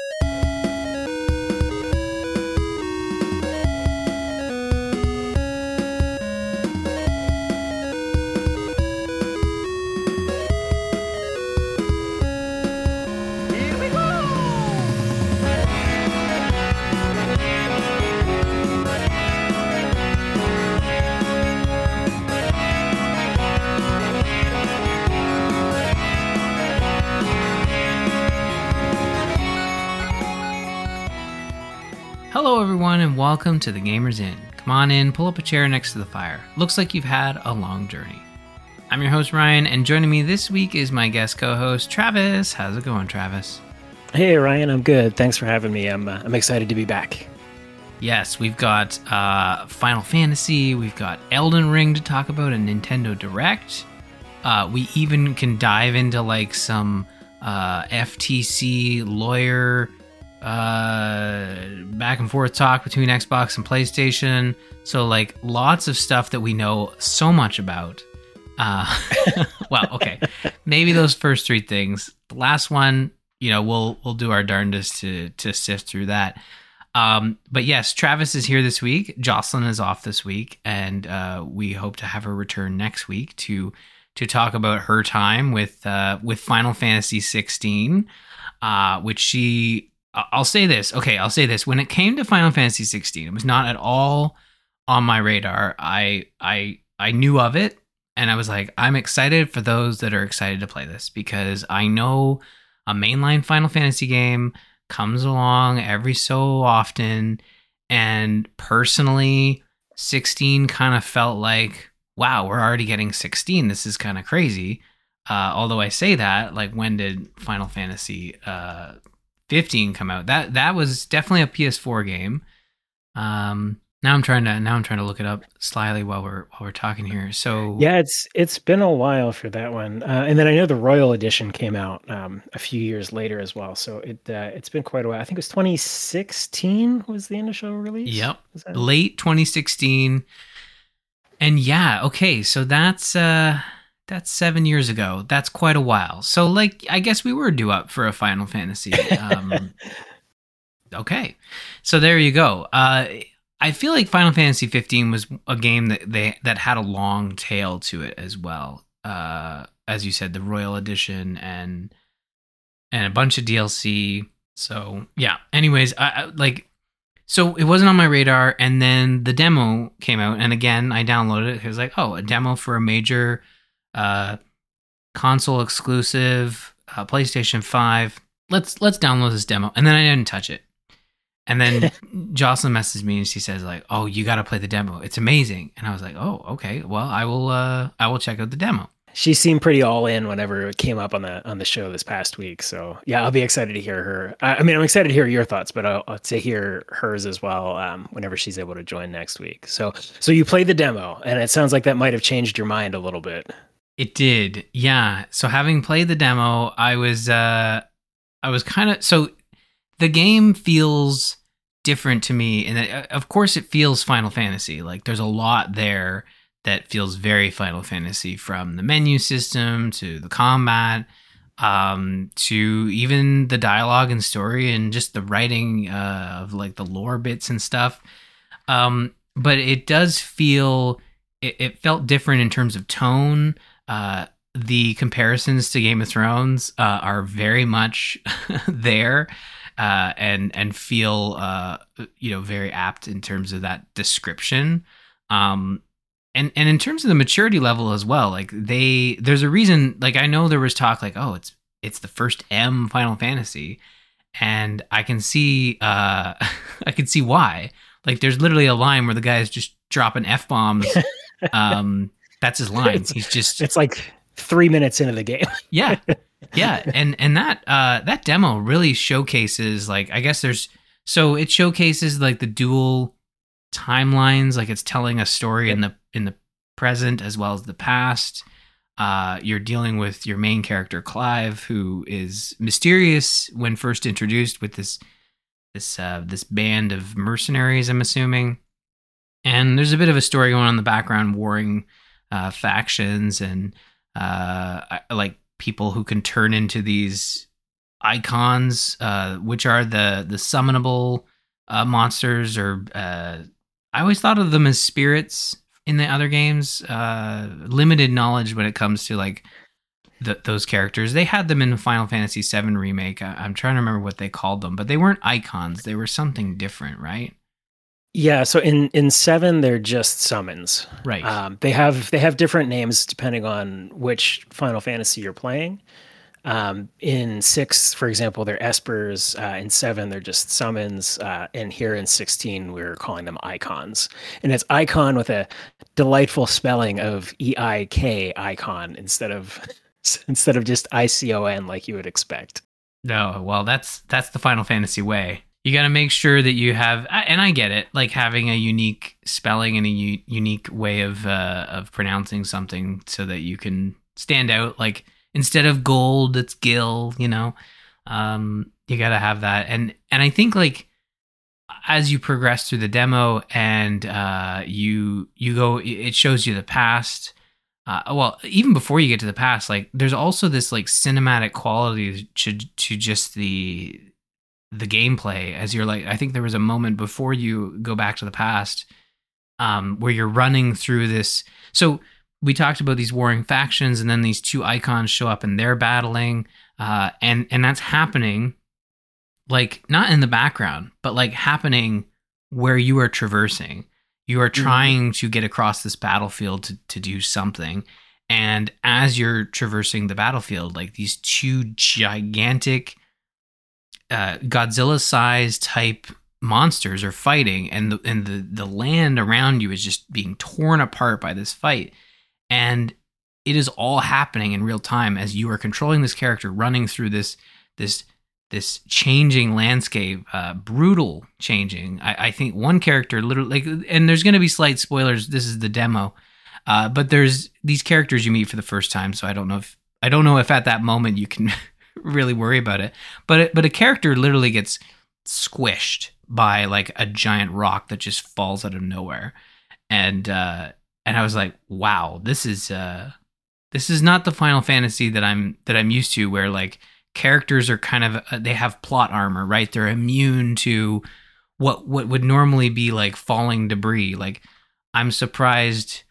you Hello, everyone, and welcome to the Gamers Inn. Come on in, pull up a chair next to the fire. Looks like you've had a long journey. I'm your host, Ryan, and joining me this week is my guest co host, Travis. How's it going, Travis? Hey, Ryan, I'm good. Thanks for having me. I'm, uh, I'm excited to be back. Yes, we've got uh, Final Fantasy, we've got Elden Ring to talk about, a Nintendo Direct. Uh, we even can dive into like some uh, FTC lawyer uh, back and forth talk between Xbox and PlayStation. So like lots of stuff that we know so much about. Uh, well, okay, maybe those first three things. The last one, you know, we'll we'll do our darndest to to sift through that. Um, but yes, Travis is here this week. Jocelyn is off this week, and uh, we hope to have her return next week to to talk about her time with uh, with Final Fantasy 16, uh, which she. I'll say this. Okay, I'll say this. When it came to Final Fantasy 16, it was not at all on my radar. I I I knew of it, and I was like, I'm excited for those that are excited to play this because I know a mainline Final Fantasy game comes along every so often. And personally, 16 kind of felt like, wow, we're already getting 16. This is kind of crazy. Uh, although I say that, like, when did Final Fantasy uh, 15 come out? That that was definitely a PS4 game. Um, now I'm trying to now I'm trying to look it up slyly while we're while we're talking here. So Yeah, it's it's been a while for that one, uh, and then I know the Royal Edition came out um, a few years later as well. So it uh, it's been quite a while. I think it was 2016 was the initial release. Yep. That- late 2016 and yeah okay so that's uh that's seven years ago. That's quite a while. So like i guess we were due up for a final fantasy um okay. So there you go. Uh i feel like final fantasy 15 was a game that they that had a long tail to it as well. Uh as you said the royal edition and and a bunch of dlc so yeah. Anyways I, I like so it wasn't on my radar, and then the demo came out, and again I downloaded it. It was like, oh, a demo for a major uh, console exclusive uh, PlayStation Five. Let's let's download this demo, and then I didn't touch it. And then Jocelyn messages me, and she says like, oh, you got to play the demo. It's amazing. And I was like, oh, okay. Well, I will. Uh, I will check out the demo. She seemed pretty all in whenever it came up on the on the show this past week. So yeah, I'll be excited to hear her. I, I mean, I'm excited to hear your thoughts, but I'll, I'll to hear hers as well um, whenever she's able to join next week. So so you played the demo, and it sounds like that might have changed your mind a little bit. It did, yeah. So having played the demo, I was uh I was kind of so the game feels different to me and it, of course it feels Final Fantasy. Like there's a lot there that feels very Final Fantasy from the menu system to the combat um to even the dialogue and story and just the writing uh, of like the lore bits and stuff. Um but it does feel it, it felt different in terms of tone uh, the comparisons to Game of Thrones uh, are very much there, uh, and and feel uh, you know very apt in terms of that description. Um, and and in terms of the maturity level as well, like they there's a reason. Like I know there was talk like oh it's it's the first M Final Fantasy, and I can see uh, I can see why. Like there's literally a line where the guy is just dropping f bombs. um, that's his line. It's- He's just It's like three minutes into the game. yeah. Yeah. And and that uh that demo really showcases like i guess there's so it showcases like the dual timelines. Like it's telling a story in the in the present as well as the past. Uh you're dealing with your main character clive who is mysterious when first introduced with this this uh this band of mercenaries i'm assuming. And there's a bit of a story going on in the background warring uh factions and uh like people who can turn into these icons, uh, which are the the summonable uh, monsters, or uh, I always thought of them as spirits in the other games. Uh, limited knowledge when it comes to like the, those characters. They had them in the Final Fantasy VII remake. I, I'm trying to remember what they called them, but they weren't icons. They were something different, right? Yeah, so in in seven they're just summons. Right. Um, they have they have different names depending on which Final Fantasy you're playing. Um, in six, for example, they're espers. Uh, in seven, they're just summons. Uh, and here in sixteen, we're calling them icons. And it's icon with a delightful spelling of E I K icon instead of instead of just I C O N like you would expect. No, well, that's that's the Final Fantasy way. You got to make sure that you have, and I get it, like having a unique spelling and a u- unique way of uh, of pronouncing something, so that you can stand out. Like instead of gold, it's Gil. You know, um, you got to have that, and and I think like as you progress through the demo and uh, you you go, it shows you the past. Uh, well, even before you get to the past, like there's also this like cinematic quality to to just the the gameplay as you're like I think there was a moment before you go back to the past um where you're running through this. So we talked about these warring factions and then these two icons show up and they're battling uh and and that's happening like not in the background but like happening where you are traversing. You are trying mm-hmm. to get across this battlefield to, to do something. And as you're traversing the battlefield like these two gigantic uh, Godzilla size type monsters are fighting, and the and the the land around you is just being torn apart by this fight, and it is all happening in real time as you are controlling this character running through this this this changing landscape, uh, brutal changing. I, I think one character literally, like, and there's going to be slight spoilers. This is the demo, uh, but there's these characters you meet for the first time. So I don't know if I don't know if at that moment you can really worry about it. But it, but a character literally gets squished by like a giant rock that just falls out of nowhere, and uh, and I was like, wow, this is uh, this is not the Final Fantasy that I'm that I'm used to, where like characters are kind of uh, they have plot armor, right? They're immune to what what would normally be like falling debris. Like I'm surprised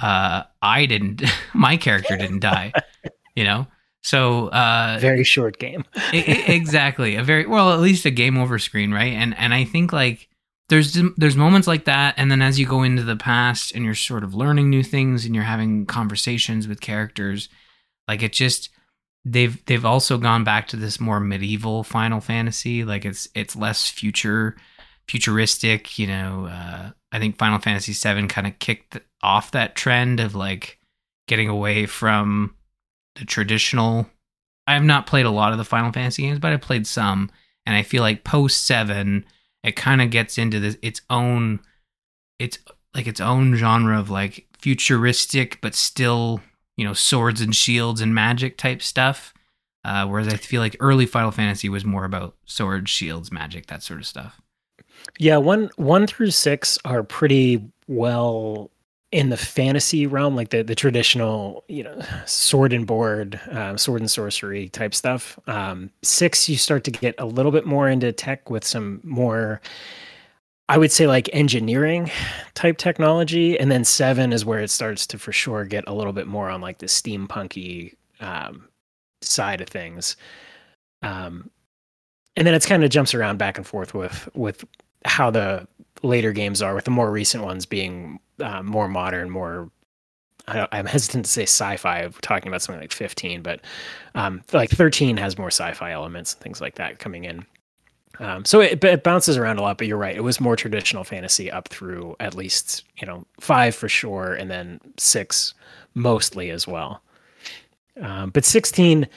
uh I didn't my character didn't die, you know? So uh, very short game. exactly, a very well, at least a game over screen, right? And and I think like there's there's moments like that, and then as you go into the past and you're sort of learning new things and you're having conversations with characters, like it just they've they've also gone back to this more medieval Final Fantasy, like it's it's less future futuristic. You know, uh, I think Final Fantasy VII kind of kicked off that trend of like getting away from the traditional. I have not played a lot of the Final Fantasy games, but I played some, and I feel like post seven, it kind of gets into this its own, it's like its own genre of like futuristic, but still you know swords and shields and magic type stuff. Uh, whereas I feel like early Final Fantasy was more about swords, shields, magic, that sort of stuff. Yeah, one one through six are pretty well in the fantasy realm, like the the traditional, you know, sword and board, um, sword and sorcery type stuff. Um, six, you start to get a little bit more into tech with some more, I would say, like engineering type technology, and then seven is where it starts to for sure get a little bit more on like the steampunky um, side of things. Um, and then it's kind of jumps around back and forth with with how the later games are, with the more recent ones being uh, more modern, more. I am hesitant to say sci-fi. talking about something like 15, but um, like 13 has more sci-fi elements and things like that coming in. Um, so it, it, bounces around a lot, but you're right. It was more traditional fantasy up through at least you know five for sure, and then six mostly as well. Um, but 16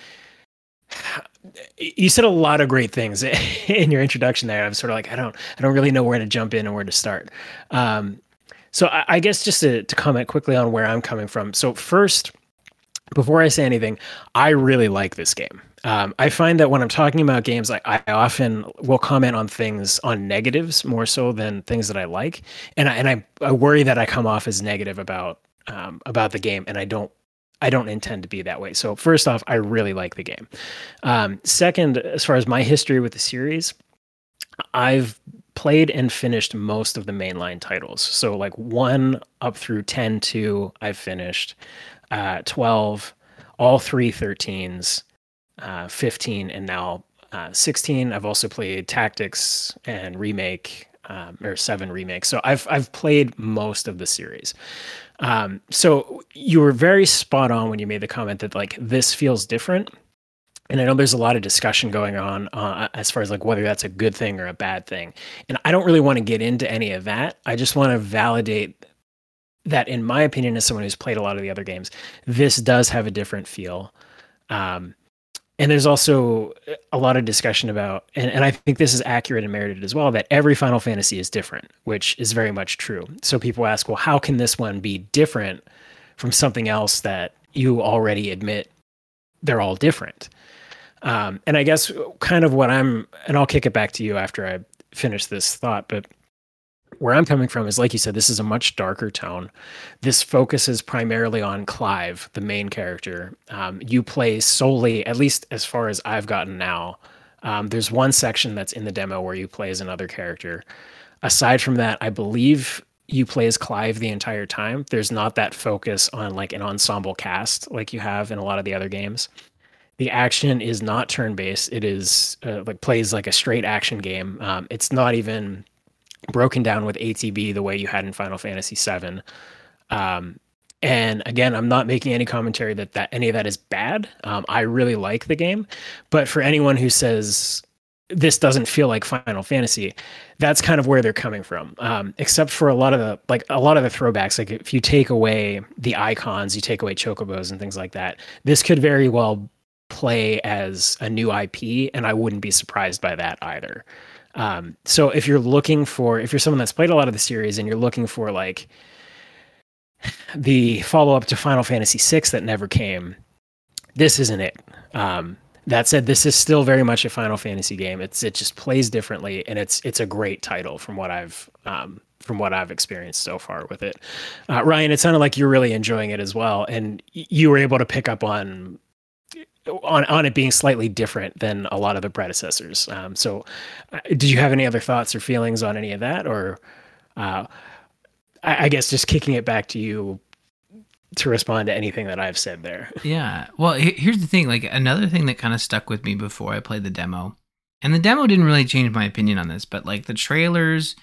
you said a lot of great things in your introduction there. I'm sort of like, I don't, I don't really know where to jump in and where to start. Um, so I, I, guess just to, to comment quickly on where I'm coming from. So first, before I say anything, I really like this game. Um, I find that when I'm talking about games, I, I often will comment on things on negatives more so than things that I like, and I, and I, I worry that I come off as negative about um, about the game, and I don't I don't intend to be that way. So first off, I really like the game. Um, second, as far as my history with the series, I've played and finished most of the mainline titles. So like one up through 10 2, I've finished. Uh, 12, all three 13s, uh, 15, and now uh, 16. I've also played Tactics and Remake, um, or 7 remakes. So I've, I've played most of the series. Um, so you were very spot on when you made the comment that like this feels different. And I know there's a lot of discussion going on uh, as far as like whether that's a good thing or a bad thing. And I don't really want to get into any of that. I just want to validate that, in my opinion, as someone who's played a lot of the other games, this does have a different feel. Um, and there's also a lot of discussion about and, and i think this is accurate and merited as well that every final fantasy is different which is very much true. So people ask well how can this one be different from something else that you already admit they're all different? Um, and i guess kind of what i'm and i'll kick it back to you after i finish this thought but where I'm coming from is like you said, this is a much darker tone. This focuses primarily on Clive, the main character. Um, you play solely, at least as far as I've gotten now. Um, there's one section that's in the demo where you play as another character. Aside from that, I believe you play as Clive the entire time. There's not that focus on like an ensemble cast like you have in a lot of the other games. The action is not turn based. It is uh, like plays like a straight action game. Um, it's not even broken down with ATB the way you had in Final Fantasy VII. Um, and again, I'm not making any commentary that, that any of that is bad. Um, I really like the game, but for anyone who says this doesn't feel like Final Fantasy, that's kind of where they're coming from. Um, except for a lot of the like a lot of the throwbacks, like if you take away the icons, you take away chocobos and things like that, this could very well play as a new IP, and I wouldn't be surprised by that either. Um, so if you're looking for, if you're someone that's played a lot of the series and you're looking for like the follow up to Final Fantasy VI that never came, this isn't it. Um, that said, this is still very much a Final Fantasy game. It's it just plays differently, and it's it's a great title from what I've um, from what I've experienced so far with it. Uh, Ryan, it sounded like you're really enjoying it as well, and you were able to pick up on on on it being slightly different than a lot of the predecessors. Um, so, uh, did you have any other thoughts or feelings on any of that, or uh, I, I, guess just kicking it back to you to respond to anything that I've said there? Yeah. Well, here's the thing. Like another thing that kind of stuck with me before I played the demo, and the demo didn't really change my opinion on this, but like the trailers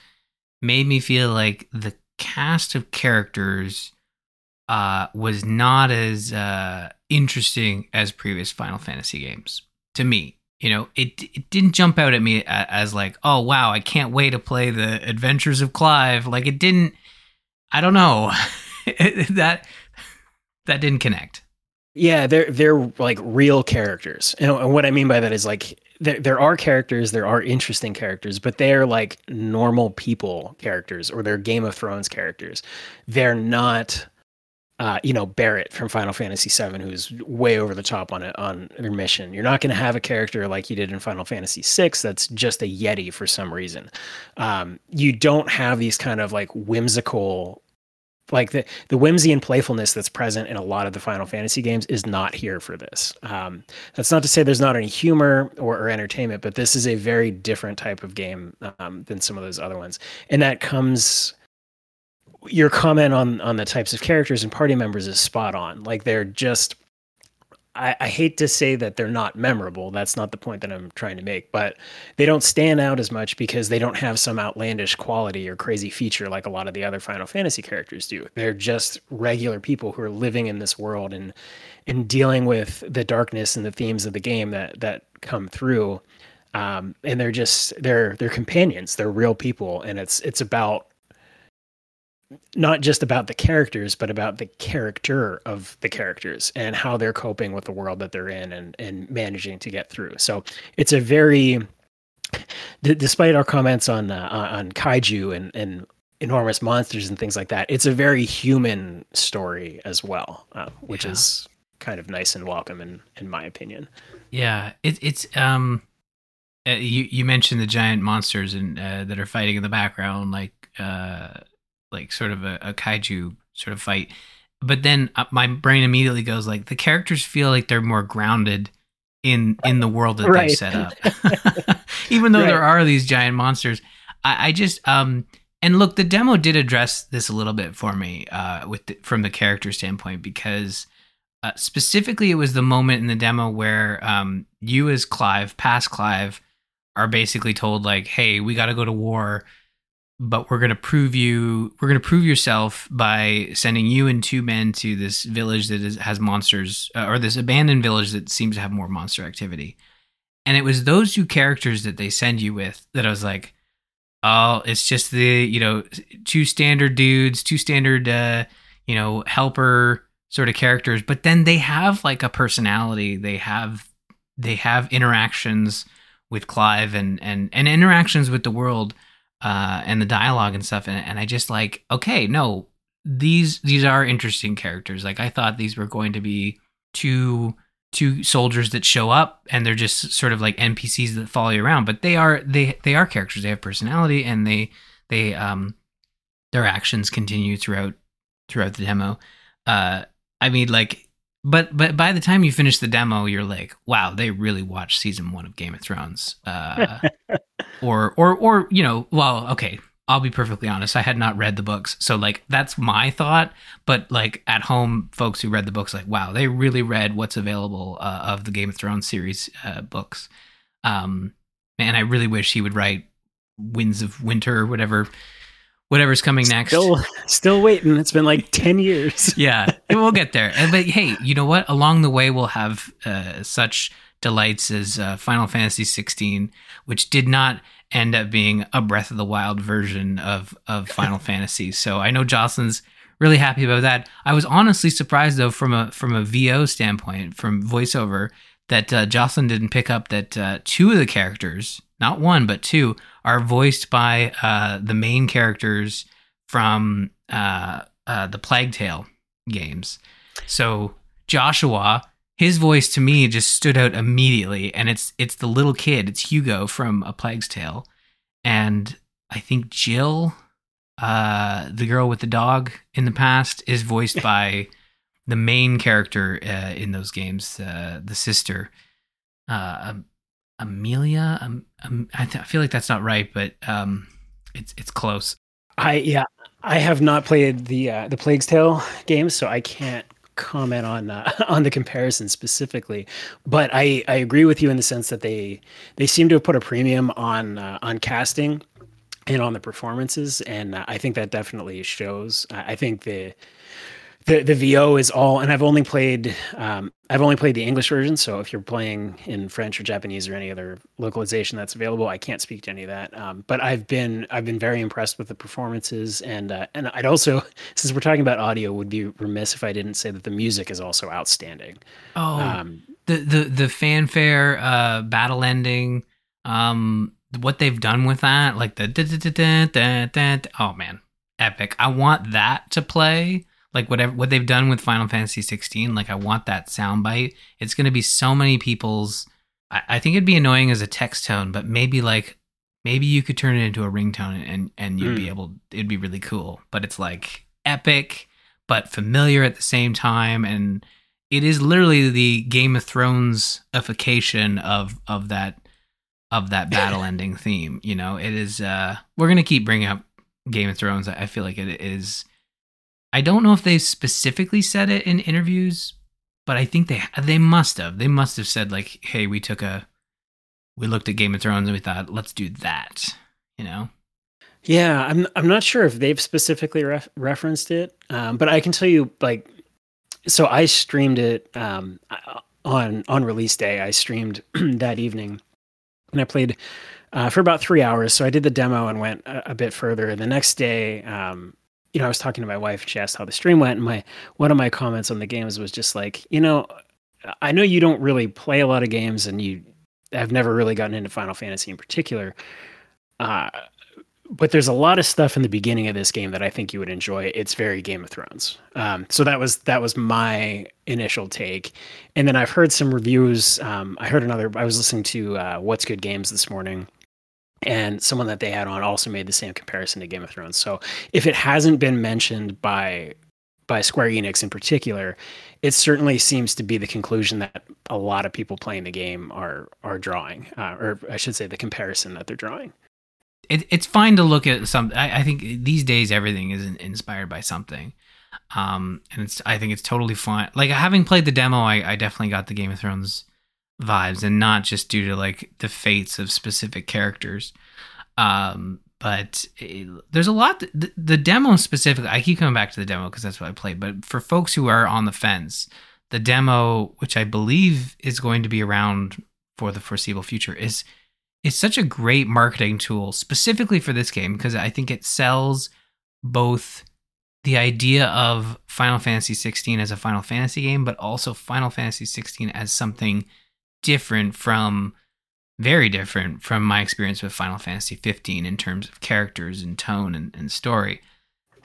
made me feel like the cast of characters uh, was not as uh, interesting as previous Final Fantasy games to me. You know, it it didn't jump out at me as like, oh wow, I can't wait to play the Adventures of Clive. Like it didn't. I don't know that that didn't connect. Yeah, they're they're like real characters, and, what I mean by that is like there there are characters, there are interesting characters, but they're like normal people characters or they're Game of Thrones characters. They're not uh, you know Barret from Final Fantasy VII, who's way over the top on it on their mission. You're not going to have a character like you did in Final Fantasy VI that's just a yeti for some reason. Um, you don't have these kind of like whimsical, like the the whimsy and playfulness that's present in a lot of the Final Fantasy games is not here for this. Um, that's not to say there's not any humor or, or, entertainment, but this is a very different type of game um, than some of those other ones, and that comes your comment on on the types of characters and party members is spot on. Like they're just I, I, hate to say that they're not memorable. That's not the point that I'm trying to make, but they don't stand out as much because they don't have some outlandish quality or crazy feature like a lot of the other Final Fantasy characters do. They're just regular people who are living in this world and and dealing with the darkness and the themes of the game that that come through. Um, and they're just they're they're companions. They're real people, and it's it's about not just about the characters, but about the character of the characters and how they're coping with the world that they're in and, and managing to get through. So it's a very, d- despite our comments on uh, on kaiju and, and enormous monsters and things like that, it's a very human story as well, uh, which yeah. is kind of nice and welcome in in my opinion. Yeah, it, it's um, uh, you you mentioned the giant monsters and uh, that are fighting in the background, like uh like sort of a, a kaiju sort of fight. but then uh, my brain immediately goes like the characters feel like they're more grounded in in the world that Right. they've set up, even though there are these giant monsters. I, I just um and look, the demo did address this a little bit for me uh, with the, from the character standpoint because uh, specifically it was the moment in the demo where um, you as Clive, past Clive, are basically told like, "Hey, we got to go to war, but we're gonna prove you. We're gonna prove yourself by sending you and two men to this village that is, has monsters, uh, or this abandoned village that seems to have more monster activity." And it was those two characters that they send you with that I was like, "Oh, it's just the you know two standard dudes, two standard uh, you know helper." sort of characters but then they have like a personality they have they have interactions with clive and and and interactions with the world uh and the dialogue and stuff and, and i just like okay no these these are interesting characters. Like i thought these were going to be two two soldiers that show up and they're just sort of like npcs that follow you around but they are they they are characters. They have personality and they they um their actions continue throughout throughout the demo. Uh I mean, like, but but by the time you finish the demo, you're like, wow, they really watched season one of Game of Thrones, uh, or or or you know, well, okay, I'll be perfectly honest, I had not read the books, so like that's my thought. But like at home, folks who read the books, like, wow, they really read what's available uh, of the Game of Thrones series uh, books. Um, man, I really wish he would write Winds of Winter or whatever, whatever's coming next. Still, still waiting. It's been like ten years. yeah, we'll get there. But hey, you know what? Along the way, we'll have uh, such delights as uh, Final Fantasy 16, which did not end up being a Breath of the Wild version of of Final Fantasy. So I know Jocelyn's really happy about that. I was honestly surprised though, from a from a VO standpoint, from voiceover, that uh, Jocelyn didn't pick up that uh, two of the characters, not one but two, are voiced by uh, the main characters from uh, uh, the Plague Tale games. So Joshua, his voice to me just stood out immediately, and it's it's the little kid, it's Hugo from A Plague's Tale, and I think Jill, uh, the girl with the dog in the past, is voiced by the main character uh, in those games, uh, the sister, uh, Am- Amelia. Um, um, I, th- I feel like that's not right, but um, it's it's close. I yeah, I have not played the uh, the Plague's Tale games, so I can't comment on uh, on the comparison specifically. But I I agree with you in the sense that they they seem to have put a premium on uh, on casting and on the performances, and uh, I think that definitely shows. I I think the the the VO is all, and I've only played um, I've only played the English version. So if you're playing in French or Japanese or any other localization that's available, I can't speak to any of that. Um, but I've been I've been very impressed with the performances, and uh, and I'd also since we're talking about audio, would be remiss if I didn't say that the music is also outstanding. Oh, Um, the the the fanfare uh battle ending um what they've done with that like the da- da- da- da- da- da- da- oh man epic i want that to play like whatever what they've done with final fantasy 16 like i want that soundbite it's going to be so many people's I, I think it'd be annoying as a text tone but maybe like maybe you could turn it into a ringtone and and you'd be Mm. able it'd be really cool but it's like epic but familiar at the same time and it is literally the Game of Thrones ification of of that of that battle ending theme. You know, it is. uh We're gonna keep bringing up Game of Thrones. I feel like it is. I don't know if they specifically said it in interviews, but I think they they must have. They must have said like, "Hey, we took a, we looked at Game of Thrones and we thought, let's do that." You know. Yeah, I'm I'm not sure if they've specifically ref- referenced it, um, but I can tell you like, so I streamed it um, on on release day. I streamed that evening, and I played uh, for about three hours. So I did the demo and went a, a bit further. The next day, um, you know, I was talking to my wife, and she asked how the stream went, and my one of my comments on the games was just like, you know, I know you don't really play a lot of games, and you have never really gotten into Final Fantasy in particular. Uh, but there's a lot of stuff in the beginning of this game that I think you would enjoy. It's very Game of Thrones. Um, so that was that was my initial take, and then I've heard some reviews. Um, I heard another. I was listening to uh, What's Good Games this morning, and someone that they had on also made the same comparison to Game of Thrones. So if it hasn't been mentioned by by Square Enix in particular, it certainly seems to be the conclusion that a lot of people playing the game are are drawing, uh, or I should say, the comparison that they're drawing. It, it's fine to look at some. I, I, think these days everything is inspired by something, um, and it's. I think it's totally fine. Like having played the demo, I, I definitely got the Game of Thrones vibes, and not just due to like the fates of specific characters. Um, but it, there's a lot. The, the, demo specifically, I keep coming back to the demo because that's what I played. But for folks who are on the fence, the demo, which I believe is going to be around for the foreseeable future, is is such a great marketing tool specifically for this game because I think it sells both the idea of Final Fantasy 16 as a Final Fantasy game, but also Final Fantasy 16 as something different from very different from my experience with Final Fantasy 15 in terms of characters and tone and, and story.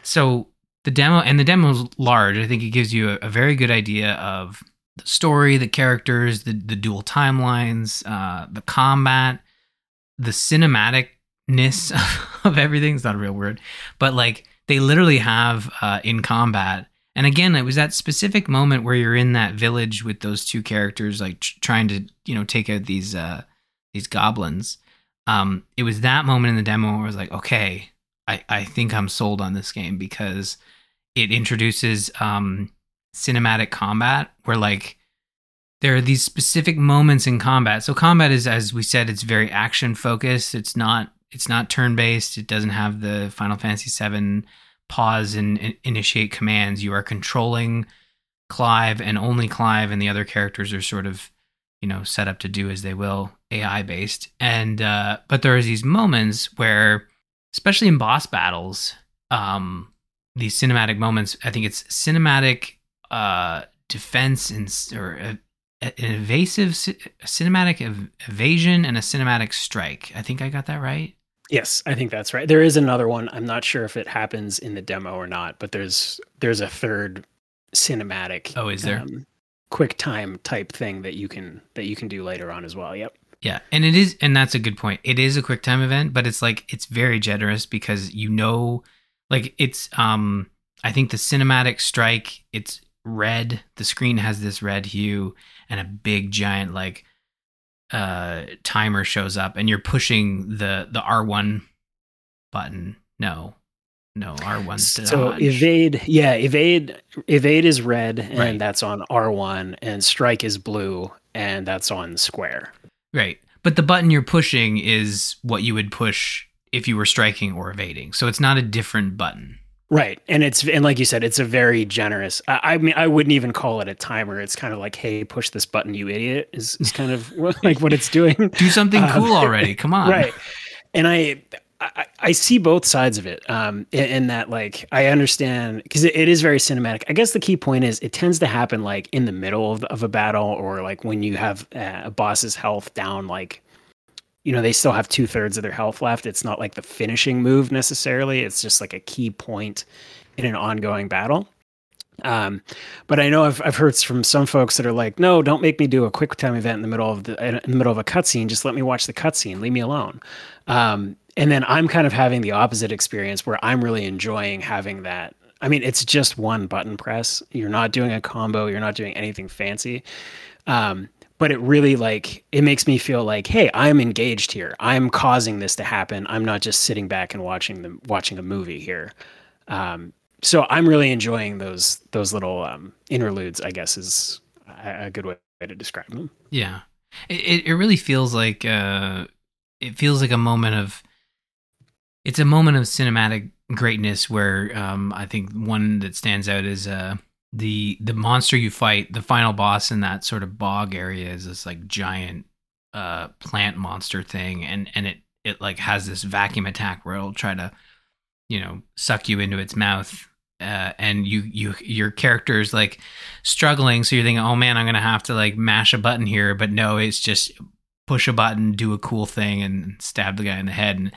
So the demo and the demo is large. I think it gives you a, a, very good idea of the story, the characters, the the dual timelines, uh, the combat, the cinematicness of, of everything. It's not a real word, but like they literally have uh, in combat. And again, it was that specific moment where you're in that village with those two characters, like tr- trying to you know take out these. Uh, these goblins. Um, it was that moment in the demo where I was like, okay, I, I think I'm sold on this game because it introduces um, cinematic combat where like there are these specific moments in combat. So combat is, as we said, it's very action focused. It's not it's not turn based. It doesn't have the Final Fantasy VII pause and, initiate commands. You are controlling Clive and only Clive, and the other characters are sort of you know set up to do as they will AI based. And uh, but there are these moments where, especially in boss battles, um, these cinematic moments. I think it's cinematic uh, defense and or an evasive cinematic ev- evasion and a cinematic strike. I think I got that right. Yes, I think that's right. There is another one. I'm not sure if it happens in the demo or not, but there's there's a third cinematic. Oh, is there? Um, quick time type thing that you can that you can do later on as well. Yep. Yeah, and it is, and that's a good point. It is a quick time event, but it's like it's very generous because you know, like it's um, I think the cinematic strike, it's red. The screen has this red hue, and a big giant like uh timer shows up, and you're pushing the the R one button. No, no R one. So evade, yeah, evade, evade is red, and right. that's on R one, and strike is blue, and that's on square. Right. But the button you're pushing is what you would push if you were striking or evading. So it's not a different button. Right. And it's and like you said, it's a very generous I, I mean I wouldn't even call it a timer. It's kind of like, hey, push this button, you idiot, is, is kind of like what it's doing. Do something um, cool already. Come on. Right. And I I, I, see both sides of it. Um, in, in that, like, I understand because it, it is very cinematic. I guess the key point is it tends to happen like in the middle of, of a battle, or like when you have uh, a boss's health down, like, you know, they still have two thirds of their health left. It's not like the finishing move necessarily. It's just like a key point in an ongoing battle. Um, but I know I've I've heard from some folks that are like, no, don't make me do a quick time event in the middle of the in the middle of a cutscene. Just let me watch the cutscene. Leave me alone. Um, and then I'm kind of having the opposite experience where I'm really enjoying having that. I mean, it's just one button press. You're not doing a combo. You're not doing anything fancy. Um, but it really like it makes me feel like, hey, I'm engaged here. I'm causing this to happen. I'm not just sitting back and watching them watching a movie here. Um, so I'm really enjoying those those little um, interludes. I guess is a, good way to describe them. Yeah, it it really feels like uh, it feels like a moment of it's a moment of cinematic greatness where um, I think one that stands out is uh, the the monster you fight, the final boss in that sort of bog area is this like giant uh, plant monster thing, and and it it like has this vacuum attack where it'll try to you know suck you into its mouth. Uh, and you you your character is like struggling, so you're thinking, oh man, I'm gonna have to like mash a button here, but no, it's just push a button, do a cool thing, and stab the guy in the head, and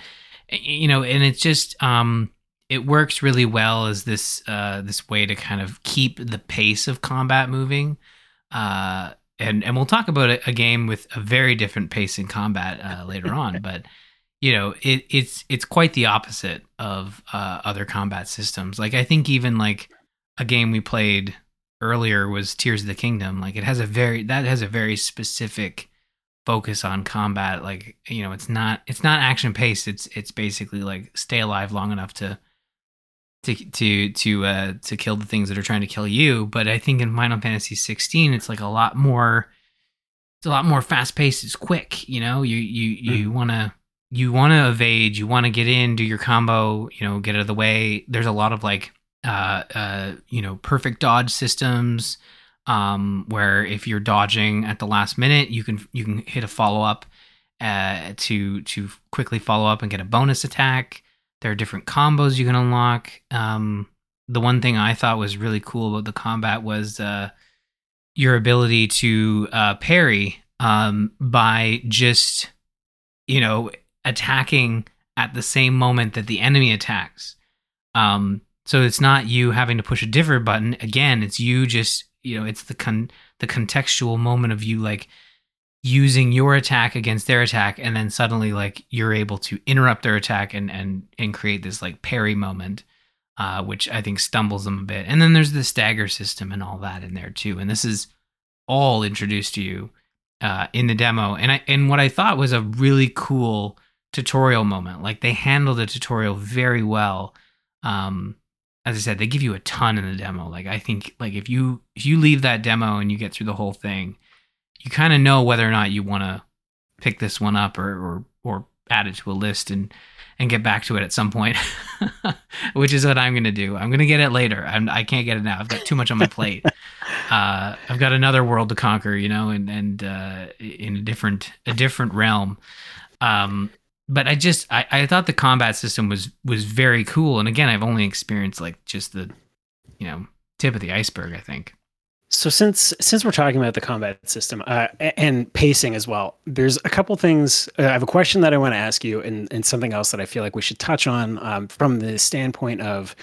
you know, and it's just um, it works really well as this uh, this way to kind of keep the pace of combat moving. Uh, and and we'll talk about a, a game with a very different pace in combat uh, later on, but you know, it, it's it's quite the opposite of uh, other combat systems. Like I think even like a game we played earlier was Tears of the Kingdom. Like it has a very that has a very specific focus on combat. Like you know, it's not it's not action paced. It's it's basically like stay alive long enough to to to to uh to kill the things that are trying to kill you. But I think in Final Fantasy 16, it's like a lot more. It's a lot more fast paced. It's quick. You know, you you you mm. want to you want to evade. You want to get in, do your combo. You know, get out of the way. There's a lot of like uh uh you know perfect dodge systems um where if you're dodging at the last minute you can you can hit a follow up uh to to quickly follow up and get a bonus attack there are different combos you can unlock. Um, the one thing I thought was really cool about the combat was uh, your ability to uh, parry um, by just, you know, attacking at the same moment that the enemy attacks. Um, so it's not you having to push a different button. Again, it's you just, you know, it's the con- the contextual moment of you like using your attack against their attack and then suddenly like you're able to interrupt their attack and and and create this like parry moment uh, which i think stumbles them a bit. And then there's the stagger system and all that in there too. And this is all introduced to you uh, in the demo. And i and what i thought was a really cool tutorial moment. Like they handled the tutorial very well. Um as i said they give you a ton in the demo. Like i think like if you if you leave that demo and you get through the whole thing you kind of know whether or not you want to pick this one up or, or or add it to a list and and get back to it at some point, which is what I'm going to do. I'm going to get it later. I'm, I can't get it now. I've got too much on my plate. uh, I've got another world to conquer, you know, and and uh, in a different a different realm. Um, but I just I, I thought the combat system was was very cool. And again, I've only experienced like just the you know tip of the iceberg. I think. So since since we're talking about the combat system uh, and pacing as well, there's a couple things. Uh, I have a question that I want to ask you, and, and something else that I feel like we should touch on um, from the standpoint of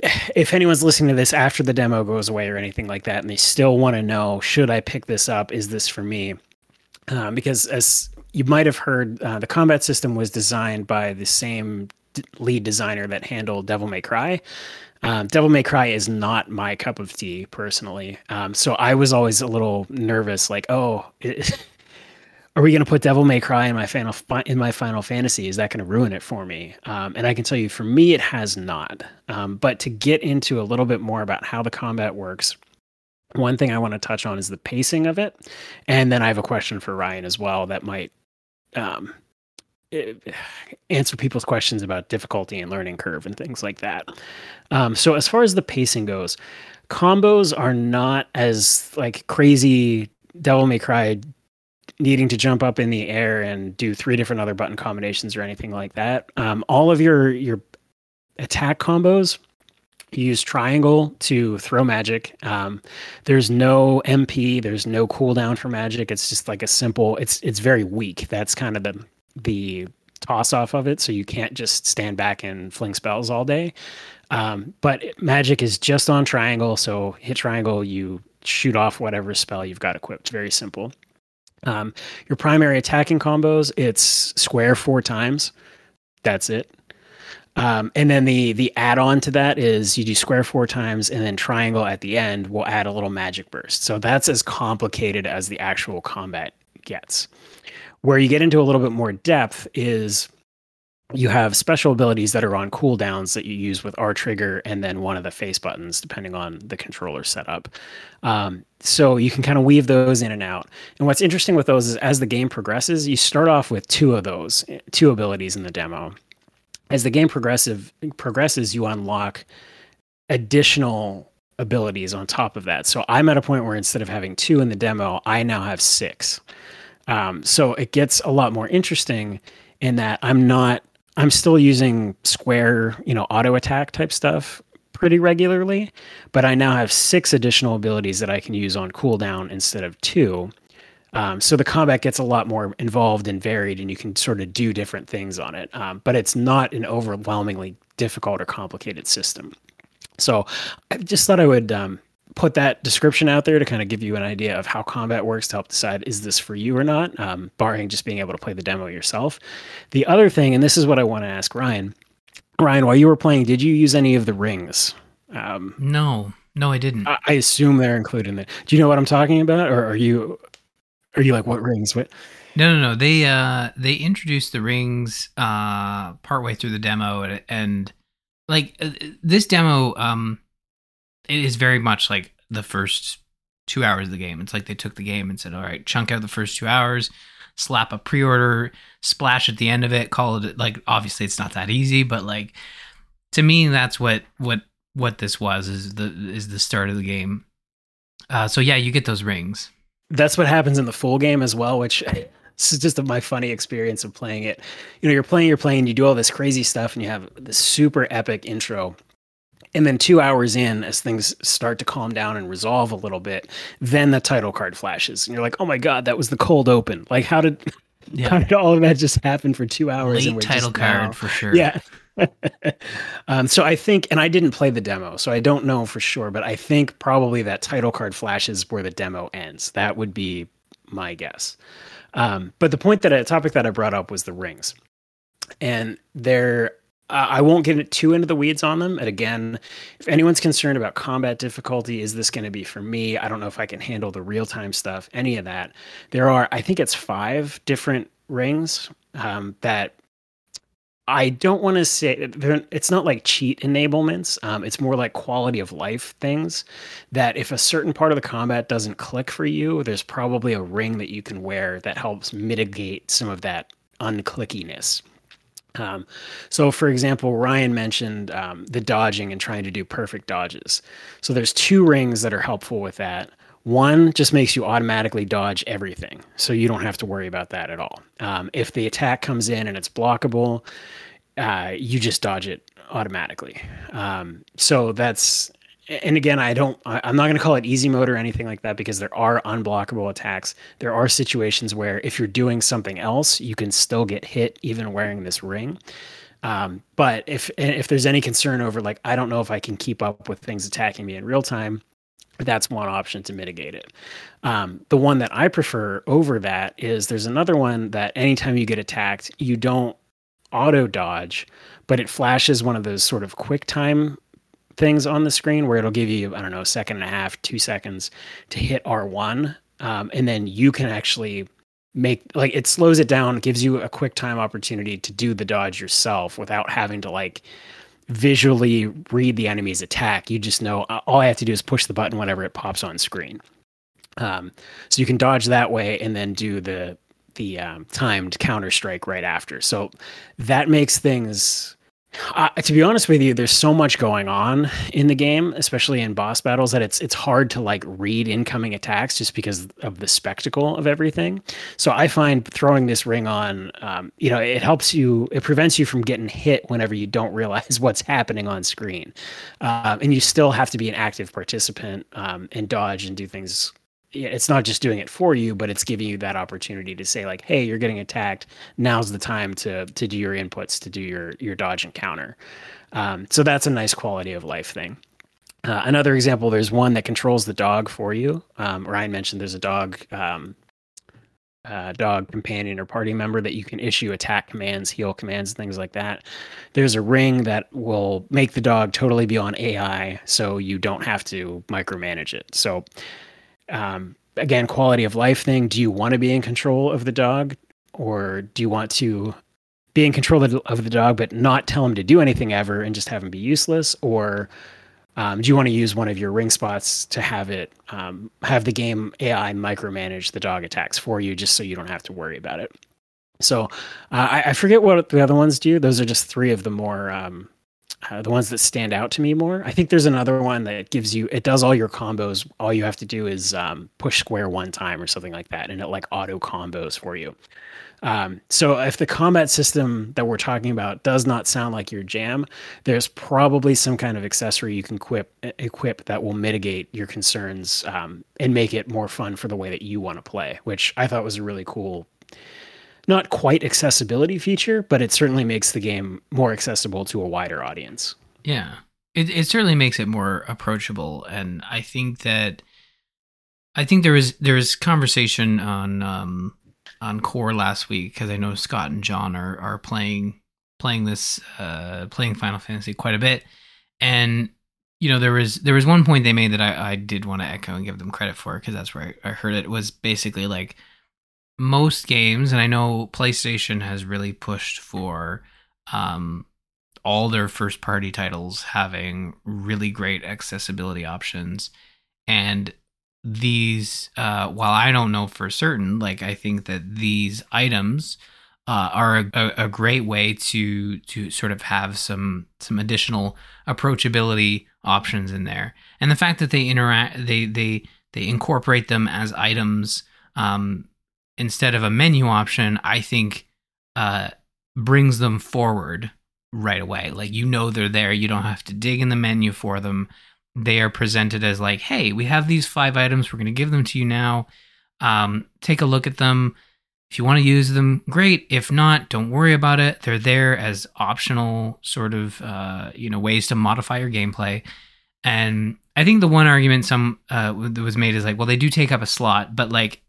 if anyone's listening to this after the demo goes away or anything like that, and they still want to know, should I pick this up? Is this for me? Um, because as you might have heard, uh, the combat system was designed by the same lead designer that handled Devil May Cry. Um, Devil May Cry is not my cup of tea personally. Um, so I was always a little nervous, like, oh, are we going to put Devil May Cry in my final in my Final Fantasy? Is that going to ruin it for me? Um, and I can tell you, for me, it has not. Um, but to get into a little bit more about how the combat works, one thing I want to touch on is the pacing of it, and then I have a question for Ryan as well that might um, answer people's questions about difficulty and learning curve and things like that. Um, so as far as the pacing goes, combos are not as like crazy Devil May Cry needing to jump up in the air and do three different other button combinations or anything like that. Um, all of your your attack combos you use triangle to throw magic. Um, there's no MP. There's no cooldown for magic. It's just like a simple. It's it's very weak. That's kind of the the toss off of it, so you can't just stand back and fling spells all day. Um, but magic is just on triangle, so hit triangle, you shoot off whatever spell you've got equipped. Very simple. Um, your primary attacking combos, it's square four times. That's it. Um, and then the the add on to that is you do square four times, and then triangle at the end will add a little magic burst. So that's as complicated as the actual combat gets. Where you get into a little bit more depth is you have special abilities that are on cooldowns that you use with R trigger and then one of the face buttons, depending on the controller setup. Um, so you can kind of weave those in and out. And what's interesting with those is as the game progresses, you start off with two of those, two abilities in the demo. As the game progressive progresses, you unlock additional abilities on top of that. So I'm at a point where instead of having two in the demo, I now have six. Um, so it gets a lot more interesting in that I'm not, I'm still using square, you know, auto attack type stuff pretty regularly, but I now have six additional abilities that I can use on cooldown instead of two. Um, so the combat gets a lot more involved and varied, and you can sort of do different things on it. Um, but it's not an overwhelmingly difficult or complicated system. So I just thought I would um, put that description out there to kind of give you an idea of how combat works to help decide is this for you or not, um, barring just being able to play the demo yourself. The other thing, and this is what I want to ask Ryan. Ryan, while you were playing, did you use any of the rings Um, no, no, I didn't. I, I assume they're included in it. Do you know what I'm talking about, or are you are you like what rings? What? No, no, no. They uh they introduced the rings uh partway through the demo and, and like uh, this demo um it is very much like the first 2 hours of the game. It's like they took the game and said, "All right, chunk out the first 2 hours, slap a pre-order splash at the end of it, call it like obviously it's not that easy, but like to me that's what what what this was is the is the start of the game. Uh so yeah, you get those rings. That's what happens in the full game as well, which this is just my funny experience of playing it. You know, you're playing, you're playing, you do all this crazy stuff, and you have this super epic intro. And then two hours in, as things start to calm down and resolve a little bit, then the title card flashes, and you're like, "Oh my god, that was the cold open! Like, how did, yeah. how did all of that just happen for two hours?" Late title card now? for sure. Yeah. um, so I think, and I didn't play the demo, so I don't know for sure, but I think probably that title card flashes where the demo ends. That would be my guess. Um, but the point that a topic that I brought up was the rings, and there. Uh, I won't get too into the weeds on them. And again, if anyone's concerned about combat difficulty, is this going to be for me? I don't know if I can handle the real time stuff, any of that. There are, I think it's five different rings um, that I don't want to say it's not like cheat enablements. Um, it's more like quality of life things that if a certain part of the combat doesn't click for you, there's probably a ring that you can wear that helps mitigate some of that unclickiness. Um, so, for example, Ryan mentioned um, the dodging and trying to do perfect dodges. So, there's two rings that are helpful with that. One just makes you automatically dodge everything, so you don't have to worry about that at all. Um, if the attack comes in and it's blockable, uh, you just dodge it automatically. Um, so that's and again, I don't. I'm not going to call it easy mode or anything like that because there are unblockable attacks. There are situations where if you're doing something else, you can still get hit even wearing this ring. Um, but if if there's any concern over like I don't know if I can keep up with things attacking me in real time, that's one option to mitigate it. Um, the one that I prefer over that is there's another one that anytime you get attacked, you don't auto dodge, but it flashes one of those sort of quick time things on the screen where it'll give you, I don't know, a second and a half, two seconds to hit R1. Um, and then you can actually make like it slows it down, gives you a quick time opportunity to do the dodge yourself without having to like visually read the enemy's attack. You just know uh, all I have to do is push the button whenever it pops on screen. Um, so you can dodge that way and then do the the um, timed counter strike right after. So that makes things. Uh, to be honest with you, there's so much going on in the game, especially in boss battles, that it's it's hard to like read incoming attacks just because of the spectacle of everything. So I find throwing this ring on, um, you know, it helps you, it prevents you from getting hit whenever you don't realize what's happening on screen, uh, and you still have to be an active participant um, and dodge and do things it's not just doing it for you, but it's giving you that opportunity to say like, "Hey, you're getting attacked. Now's the time to to do your inputs, to do your your dodge and counter." Um, so that's a nice quality of life thing. Uh, another example, there's one that controls the dog for you. Um, Ryan mentioned there's a dog, um, uh, dog companion or party member that you can issue attack commands, heal commands, things like that. There's a ring that will make the dog totally be on AI, so you don't have to micromanage it. So um, again, quality of life thing. Do you want to be in control of the dog, or do you want to be in control of the dog but not tell him to do anything ever and just have him be useless, or um, do you want to use one of your ring spots to have it um, have the game AI micromanage the dog attacks for you, just so you don't have to worry about it? So uh, I, I, forget what the other ones do. Those are just three of the more um, uh, the ones that stand out to me more. I think there's another one that gives you it does all your combos. All you have to do is um, push square one time or something like that, and it like auto combos for you. Um, so if the combat system that we're talking about does not sound like your jam, there's probably some kind of accessory you can equip equip that will mitigate your concerns um, and make it more fun for the way that you want to play. Which I thought was a really cool not quite accessibility feature, but it certainly makes the game more accessible to a wider audience. Yeah. It it certainly makes it more approachable and I think that I think there was there was conversation on um on core last week because I know Scott and John are are playing playing this uh playing Final Fantasy quite a bit and you know there was there was one point they made that I, I did want to echo and give them credit for because that's where I, I heard it was basically like most games, and I know PlayStation has really pushed for um, all their first party titles having really great accessibility options. And these, uh, while I don't know for certain, like I think that these items uh, are a, a, great way to to sort of have some some additional approachability options in there. And the fact that they interact, they they they incorporate them as items um, instead of a menu option, I think uh, brings them forward right away. Like you know they're there. You don't have to dig in the menu for them. They are presented as like, hey, we have these five items. We're going to give them to you now. Um, take a look at them. If you want to use them, great. If not, don't worry about it. They're there as optional sort of uh, you know ways to modify your gameplay. And I think the one argument some uh, that was made is like, well, they do take up a slot, but like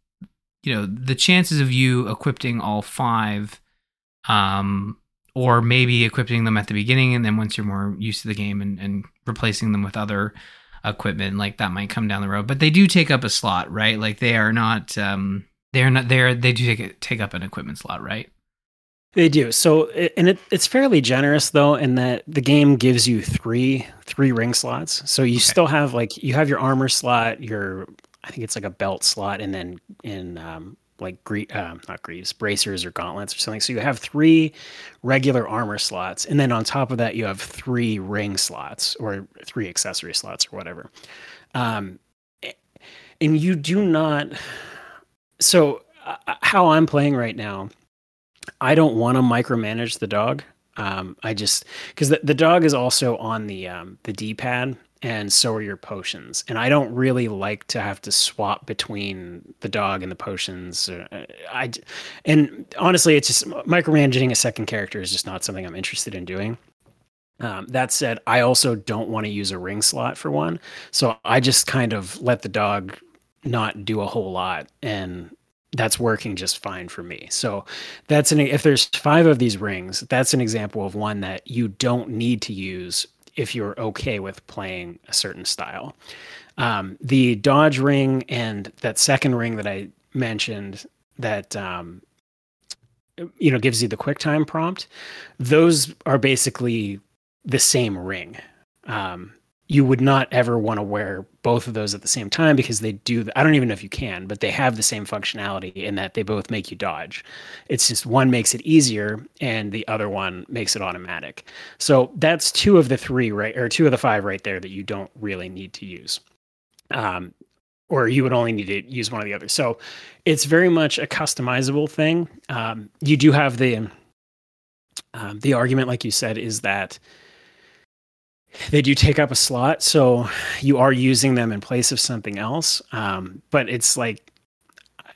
you know the chances of you equipping all five um or maybe equipping them at the beginning and then once you're more used to the game and, and replacing them with other equipment like that might come down the road. But they do take up a slot right? Like they are not um they're not there they do take take up an equipment slot right? They do. So and it, it's fairly generous though in that the game gives you three three ring slots. So you okay. still have like you have your armor slot your I think it's like a belt slot, and then in um, like gre- um, not greaves, bracers or gauntlets or something. So you have three regular armor slots, and then on top of that, you have three ring slots or three accessory slots or whatever. Um, and you do not. So uh, how I'm playing right now, I don't want to micromanage the dog. Um, I just because the, the dog is also on the um, the D pad and so are your potions. And I don't really like to have to swap between the dog and the potions. Uh, I and honestly, it's just micromanaging a second character is just not something I'm interested in doing. Um, that said, I also don't want to use a ring slot for one, so I just kind of let the dog not do a whole lot, and that's working just fine for me. So that's an if there's five of these rings, that's an example of one that you don't need to use if you're okay with playing a certain style. Um, the dodge ring and that second ring that I mentioned that um, you know gives you the quick time prompt, those are basically the same ring. Um, you would not ever want to wear both of those at the same time because they do i don't even know if you can but they have the same functionality in that they both make you dodge. It's just one makes it easier and the other one makes it automatic. So that's two of the three right or two of the five right there that you don't really need to use. Um, or you would only need to use one of the others so it's very much a customizable thing. Um, you do have the um, the argument like you said is that they do take up a slot, so you are using them in place of something else. Um, but it's like,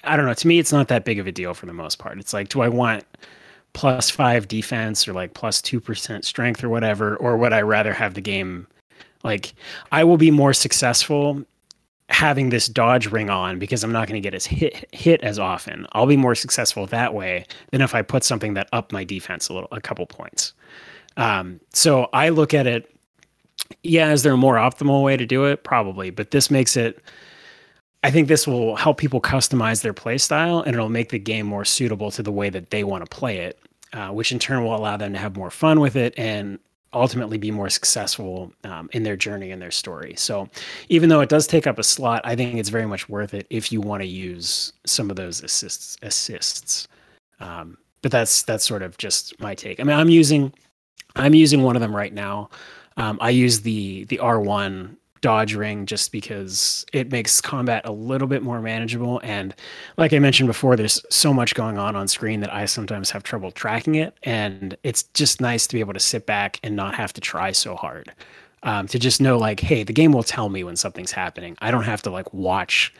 I don't know. To me, it's not that big of a deal for the most part. It's like, do I want plus five defense or like plus two percent strength or whatever, or would I rather have the game? Like, I will be more successful having this dodge ring on because I'm not going to get as hit hit as often. I'll be more successful that way than if I put something that up my defense a little, a couple points. Um, so I look at it yeah, is there a more optimal way to do it? Probably, but this makes it. I think this will help people customize their play style, and it'll make the game more suitable to the way that they want to play it, uh, which in turn will allow them to have more fun with it and ultimately be more successful um, in their journey and their story. So, even though it does take up a slot, I think it's very much worth it if you want to use some of those assists. Assists, um, but that's that's sort of just my take. I mean, I'm using I'm using one of them right now. Um, I use the the R1 dodge ring just because it makes combat a little bit more manageable. And like I mentioned before, there's so much going on on screen that I sometimes have trouble tracking it. And it's just nice to be able to sit back and not have to try so hard. Um, to just know, like, hey, the game will tell me when something's happening. I don't have to like watch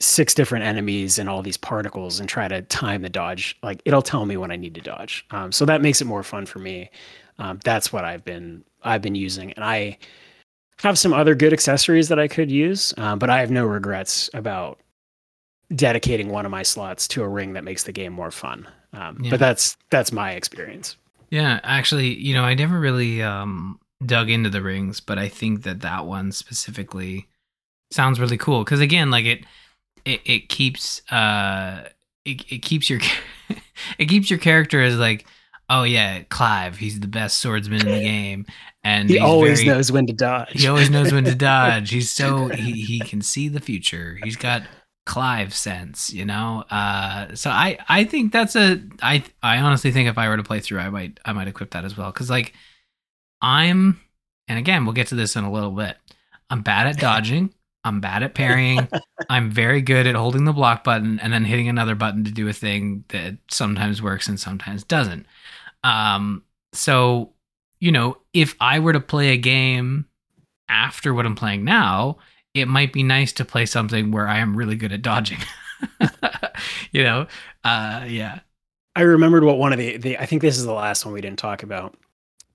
six different enemies and all these particles and try to time the dodge. Like, it'll tell me when I need to dodge. Um, so that makes it more fun for me. Um, that's what I've been I've been using, and I have some other good accessories that I could use, um, but I have no regrets about dedicating one of my slots to a ring that makes the game more fun. Um, yeah. But that's that's my experience. Yeah, actually, you know, I never really um, dug into the rings, but I think that that one specifically sounds really cool because again, like it, it, it keeps uh, it, it keeps your it keeps your character as like, oh yeah, Clive, he's the best swordsman in the game, and he always very- knows when to dodge. he always knows when to dodge. He's so he he can see the future. He's got Clive sense, you know. Uh, so I I think that's a I I honestly think if I were to play through, I might I might equip that as well because like I'm and again we'll get to this in a little bit. I'm bad at dodging. I'm bad at parrying. I'm very good at holding the block button and then hitting another button to do a thing that sometimes works and sometimes doesn't. Um, so you know, if I were to play a game after what I'm playing now, it might be nice to play something where I am really good at dodging. you know, uh, yeah. I remembered what one of the, the I think this is the last one we didn't talk about.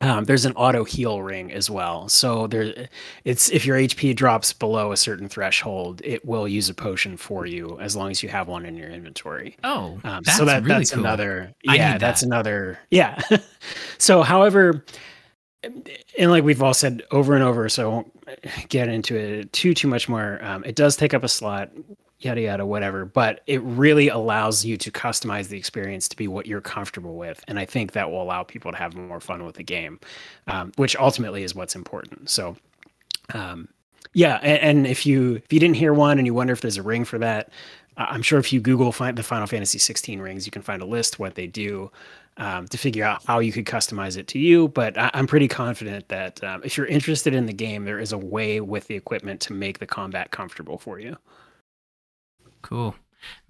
Um, there's an auto heal ring as well. So there, it's if your HP drops below a certain threshold, it will use a potion for you as long as you have one in your inventory. Oh, Um, that's so that, really that's cool. another. I Yeah, that's that. another. Yeah. so, however, and like we've all said over and over, so I won't get into it too too much more. Um, it does take up a slot, yada yada, whatever. But it really allows you to customize the experience to be what you're comfortable with, and I think that will allow people to have more fun with the game, um, which ultimately is what's important. So. Um, yeah, and, and if you if you didn't hear one and you wonder if there's a ring for that, I'm sure if you Google find the Final Fantasy 16 rings, you can find a list what they do um, to figure out how you could customize it to you. But I, I'm pretty confident that um, if you're interested in the game, there is a way with the equipment to make the combat comfortable for you. Cool.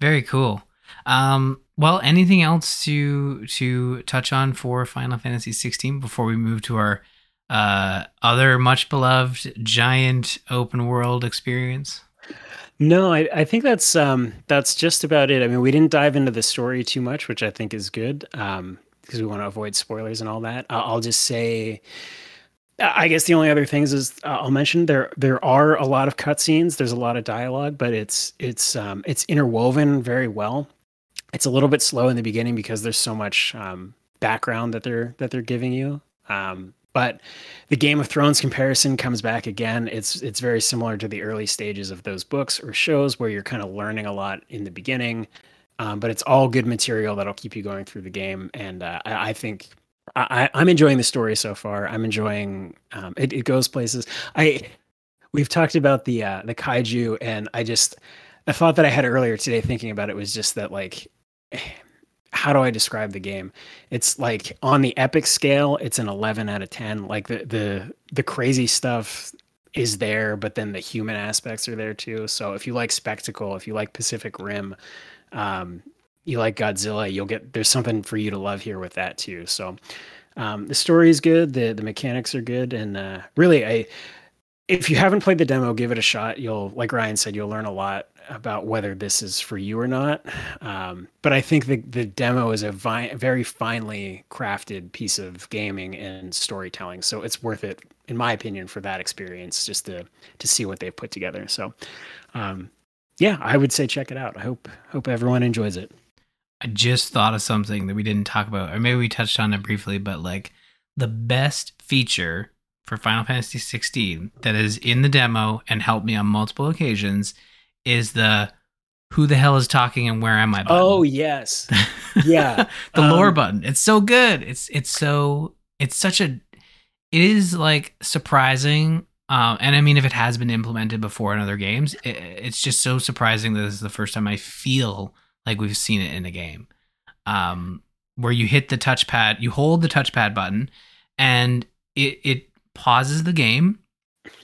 Very cool. Um, well, anything else to to touch on for Final Fantasy 16 before we move to our uh, other much beloved giant open world experience? No, I, I think that's um, that's just about it. I mean, we didn't dive into the story too much, which I think is good um, because we want to avoid spoilers and all that. I- I'll just say, I guess the only other things is uh, I'll mention there there are a lot of cutscenes. There's a lot of dialogue, but it's it's um, it's interwoven very well. It's a little bit slow in the beginning because there's so much um, background that they're that they're giving you. Um, but the Game of Thrones comparison comes back again. It's it's very similar to the early stages of those books or shows where you're kind of learning a lot in the beginning, um, but it's all good material that'll keep you going through the game. And uh, I, I think I, I'm enjoying the story so far. I'm enjoying um, it. It goes places. I we've talked about the uh, the kaiju, and I just a thought that I had earlier today thinking about it was just that like. How do I describe the game? It's like on the epic scale, it's an 11 out of 10. Like the the the crazy stuff is there, but then the human aspects are there too. So if you like spectacle, if you like Pacific Rim, um, you like Godzilla, you'll get there's something for you to love here with that too. So um, the story is good, the the mechanics are good, and uh, really, I if you haven't played the demo, give it a shot. You'll like Ryan said, you'll learn a lot about whether this is for you or not. Um, but I think the the demo is a vi- very finely crafted piece of gaming and storytelling, so it's worth it, in my opinion, for that experience, just to to see what they've put together. So, um, yeah, I would say check it out. I hope hope everyone enjoys it. I just thought of something that we didn't talk about, or maybe we touched on it briefly, but like the best feature for Final Fantasy 16 that is in the demo and helped me on multiple occasions is the who the hell is talking and where am I button. Oh yes, yeah. the lore Um, button. It's so good. It's it's so it's such a it is like surprising. Um, and I mean, if it has been implemented before in other games, it, it's just so surprising that this is the first time I feel like we've seen it in a game. Um, where you hit the touchpad, you hold the touchpad button, and it it pauses the game.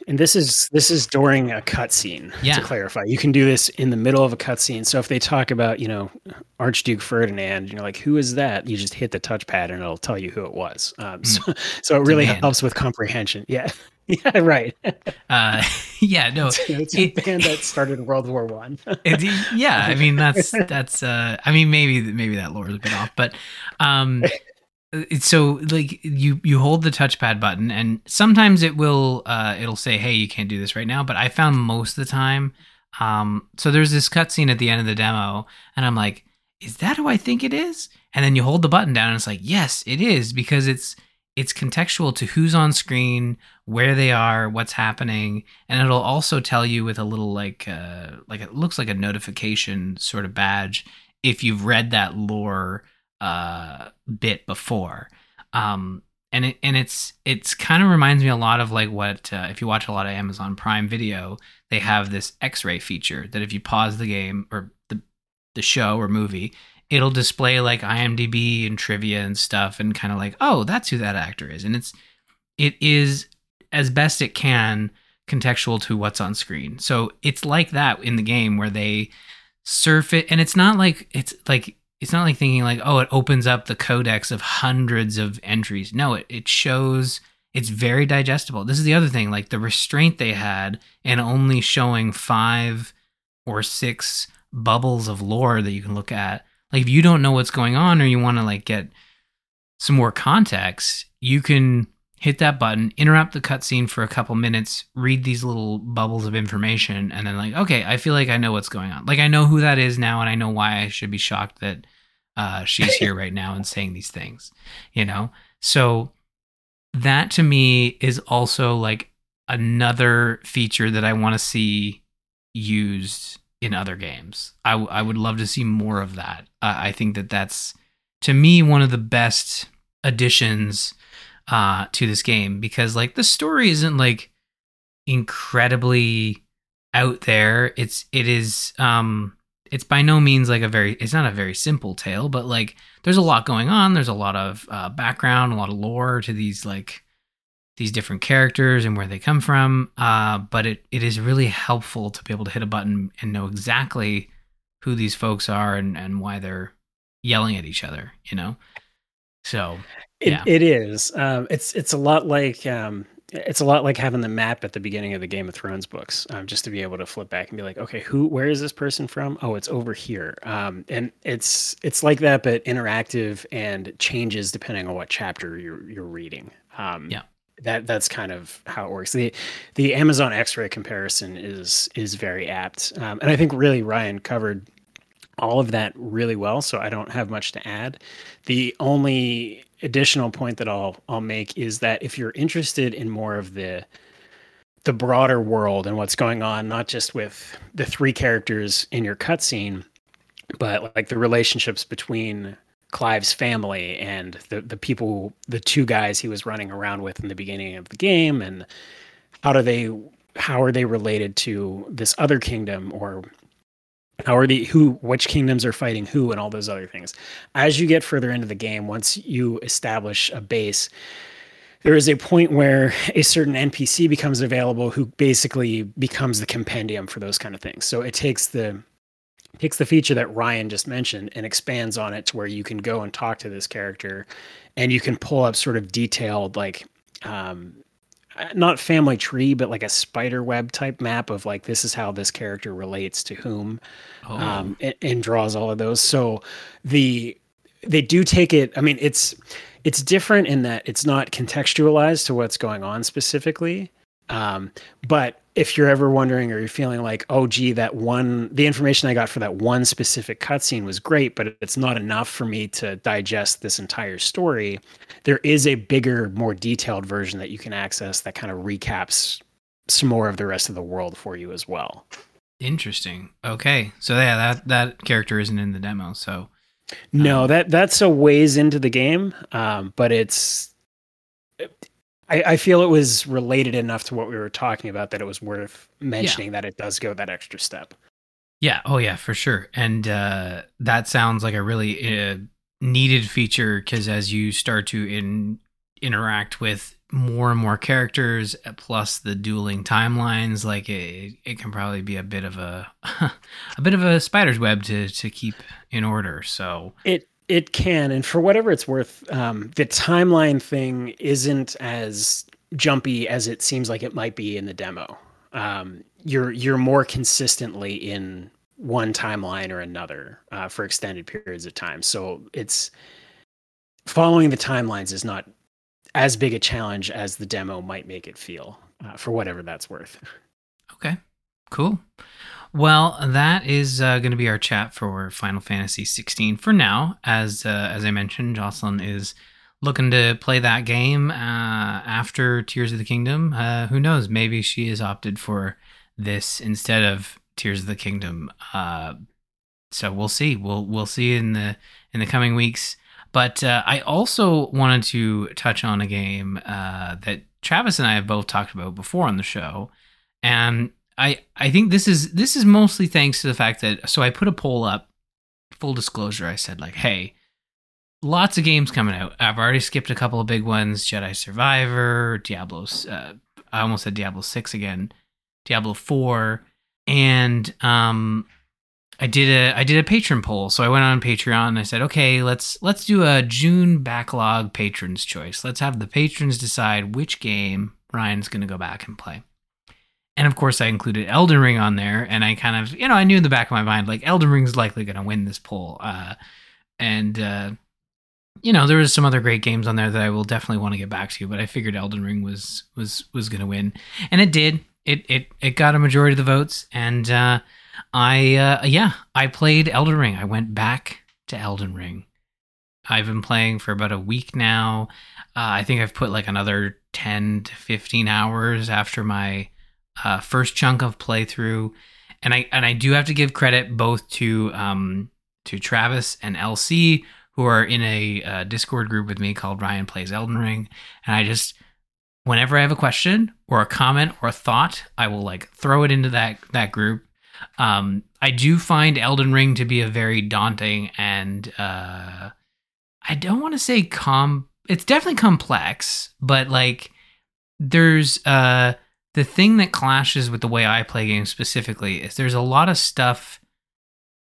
And this is this is during a cutscene. Yeah. To clarify, you can do this in the middle of a cutscene. So if they talk about you know Archduke Ferdinand, and you're like, who is that? You just hit the touchpad and it'll tell you who it was. Um, so, so it really helps with comprehension. Yeah. Yeah. Right. Uh, yeah, no, it's a It- band that started in World War One. Yeah, I mean that's that's uh I mean maybe maybe that lore is a bit off, but um it's so like you you hold the touchpad button and sometimes it will uh it'll say hey you can't do this right now, but I found most of the time um so there's this cutscene at the end of the demo and I'm like is that who I think it is? And then you hold the button down and it's like yes, it is because it's it's contextual to who's on screen, where they are, what's happening, and it'll also tell you with a little like uh, like it looks like a notification sort of badge if you've read that lore uh, bit before. Um, and it and it's it's kind of reminds me a lot of like what uh, if you watch a lot of Amazon Prime Video, they have this X-ray feature that if you pause the game or the the show or movie, it'll display like IMDb and trivia and stuff, and kind of like oh that's who that actor is, and it's it is as best it can contextual to what's on screen. So it's like that in the game where they surf it, and it's not like it's like it's not like thinking like oh it opens up the codex of hundreds of entries. No it, it shows it's very digestible. This is the other thing like the restraint they had and only showing five or six bubbles of lore that you can look at like if you don't know what's going on or you want to like get some more context you can hit that button interrupt the cutscene for a couple minutes read these little bubbles of information and then like okay i feel like i know what's going on like i know who that is now and i know why i should be shocked that uh, she's here right now and saying these things, you know? So that to me is also like another feature that I want to see used in other games. I, would love to see more of that. I think that that's, to me, one of the best additions uh, to this game because, like, the story isn't like incredibly out there. It's, it is, um, it's by no means like a very it's not a very simple tale but like there's a lot going on there's a lot of uh, background a lot of lore to these like these different characters and where they come from uh, but it, it is really helpful to be able to hit a button and know exactly who these folks are and, and why they're yelling at each other you know so yeah. it, it is um, it's it's a lot like um, it's a lot like having the map at the beginning of the Game of Thrones books, um, just to be able to flip back and be like, okay, who, where is this person from? Oh, it's over here. Um, and it's it's like that, but interactive and changes depending on what chapter you're you're reading. Um, yeah, that that's kind of how it works. the The Amazon X-ray comparison is is very apt, um, and I think really Ryan covered all of that really well. So I don't have much to add. The only additional point that I'll I'll make is that if you're interested in more of the the broader world and what's going on, not just with the three characters in your cutscene, but like the relationships between Clive's family and the the people, the two guys he was running around with in the beginning of the game, and how do they how are they related to this other kingdom or how are the who which kingdoms are fighting who and all those other things. As you get further into the game once you establish a base there is a point where a certain npc becomes available who basically becomes the compendium for those kind of things. So it takes the takes the feature that ryan just mentioned and expands on it to where you can go and talk to this character and you can pull up sort of detailed like um, not family tree, but like a spider web type map of like this is how this character relates to whom, oh. um, and, and, draws all of those. So the they do take it. I mean, it's it's different in that it's not contextualized to what's going on specifically, um, but if you're ever wondering or you're feeling like, oh, gee, that one, the information I got for that one specific cutscene was great, but it's not enough for me to digest this entire story, there is a bigger, more detailed version that you can access that kind of recaps some more of the rest of the world for you as well. Interesting. Okay. So yeah, that that character isn't in the demo. So no, um, that that's a ways into the game, um, but it's I, I, feel it was related enough to what we were talking about that it was worth mentioning yeah. that it does go that extra step. Yeah. Oh, yeah, for sure. And uh, that sounds like a really uh, needed feature because as you start to in, interact with more and more characters plus the dueling timelines like it, it can probably be a bit of a a bit of a spider's web to to keep in order so it it can, and for whatever it's worth, um, the timeline thing isn't as jumpy as it seems like it might be in the demo. Um, you're you're more consistently in one timeline or another uh, for extended periods of time. So it's following the timelines is not as big a challenge as the demo might make it feel, uh, for whatever that's worth. Okay, cool. Well, that is uh, going to be our chat for Final Fantasy 16 for now. As uh, as I mentioned, Jocelyn is looking to play that game uh, after Tears of the Kingdom. Uh, who knows? Maybe she has opted for this instead of Tears of the Kingdom. Uh, so we'll see. We'll we'll see in the in the coming weeks. But uh, I also wanted to touch on a game that Travis and I have both talked about before on the show, and I I think this is this is mostly thanks to the fact that so I put a poll up. Full disclosure, I said like, hey, lots of games coming out. I've already skipped a couple of big ones: Jedi Survivor, Diablo. Uh, I almost said Diablo Six again, Diablo Four, and um, I did a I did a patron poll. So I went on Patreon and I said, okay, let's let's do a June backlog patrons choice. Let's have the patrons decide which game Ryan's going to go back and play. And of course, I included Elden Ring on there, and I kind of, you know, I knew in the back of my mind, like Elden Ring's likely going to win this poll. Uh, and uh, you know, there was some other great games on there that I will definitely want to get back to, but I figured Elden Ring was was was going to win, and it did. It it it got a majority of the votes, and uh, I uh, yeah, I played Elden Ring. I went back to Elden Ring. I've been playing for about a week now. Uh, I think I've put like another ten to fifteen hours after my uh, first chunk of playthrough, and I and I do have to give credit both to um, to Travis and LC who are in a uh, Discord group with me called Ryan Plays Elden Ring, and I just whenever I have a question or a comment or a thought, I will like throw it into that that group. Um, I do find Elden Ring to be a very daunting and uh, I don't want to say com. It's definitely complex, but like there's uh the thing that clashes with the way I play games specifically is there's a lot of stuff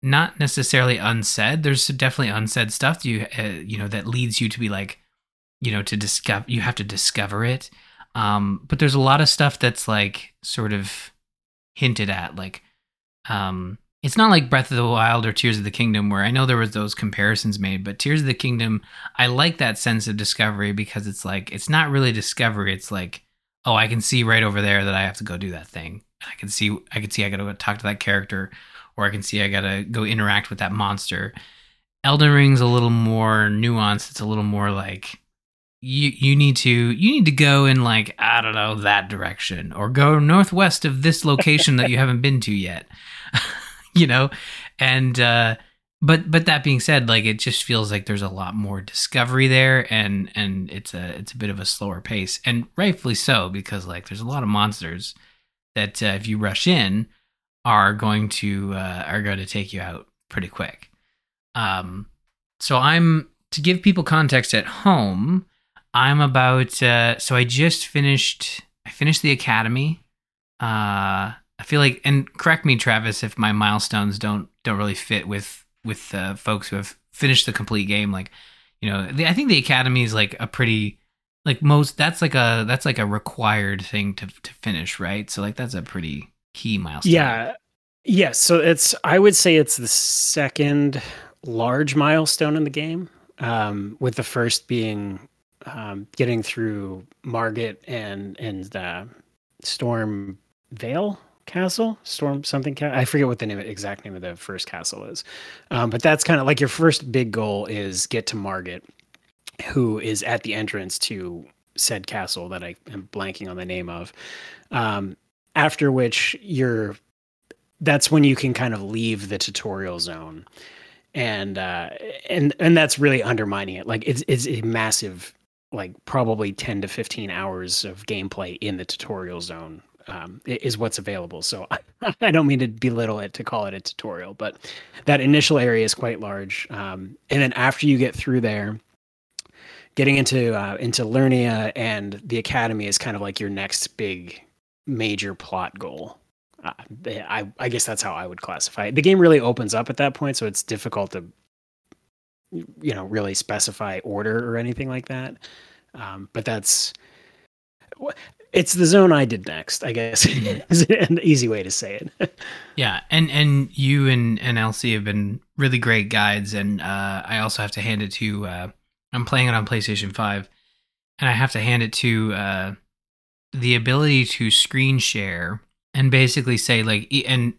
not necessarily unsaid. There's definitely unsaid stuff you uh, you know that leads you to be like you know to discover you have to discover it. Um, but there's a lot of stuff that's like sort of hinted at like um it's not like Breath of the Wild or Tears of the Kingdom where I know there was those comparisons made, but Tears of the Kingdom, I like that sense of discovery because it's like it's not really discovery, it's like oh, I can see right over there that I have to go do that thing. I can see I can see I got to go talk to that character or I can see I got to go interact with that monster. Elden Ring's a little more nuanced. It's a little more like you you need to you need to go in like I don't know that direction or go northwest of this location that you haven't been to yet. you know, and uh but but that being said, like it just feels like there's a lot more discovery there, and and it's a it's a bit of a slower pace, and rightfully so because like there's a lot of monsters that uh, if you rush in are going to uh, are going to take you out pretty quick. Um, so I'm to give people context at home. I'm about uh, so I just finished I finished the academy. Uh, I feel like and correct me Travis if my milestones don't don't really fit with with uh, folks who have finished the complete game. Like, you know, the, I think the academy is like a pretty like most. That's like a that's like a required thing to to finish, right? So like that's a pretty key milestone. Yeah. Yes. So it's I would say it's the second large milestone in the game. Um, with the first being um, getting through Margit and and uh, Storm Veil castle? Storm something ca- i forget what the name exact name of the first castle is. Um, but that's kind of like your first big goal is get to margit who is at the entrance to said castle that i am blanking on the name of. Um, after which you're that's when you can kind of leave the tutorial zone. And uh, and and that's really undermining it. Like it's it's a massive like probably 10 to 15 hours of gameplay in the tutorial zone um, is what's available. So I, I, don't mean to belittle it to call it a tutorial, but that initial area is quite large. Um, and then after you get through there, getting into uh, into Liurnia and the academy is kind of like your next big major plot goal. Uh, I I guess that's how I would classify it. The game really opens up at that point, so it's difficult to you know really specify order or anything like that. Um, but that's it's the zone I did next, I guess is an easy way to say it. yeah, and and you and and Elsie have been really great guides, and uh, I also have to hand it to. Uh, I'm playing it on PlayStation Five, and I have to hand it to uh, the ability to screen share and basically say like, and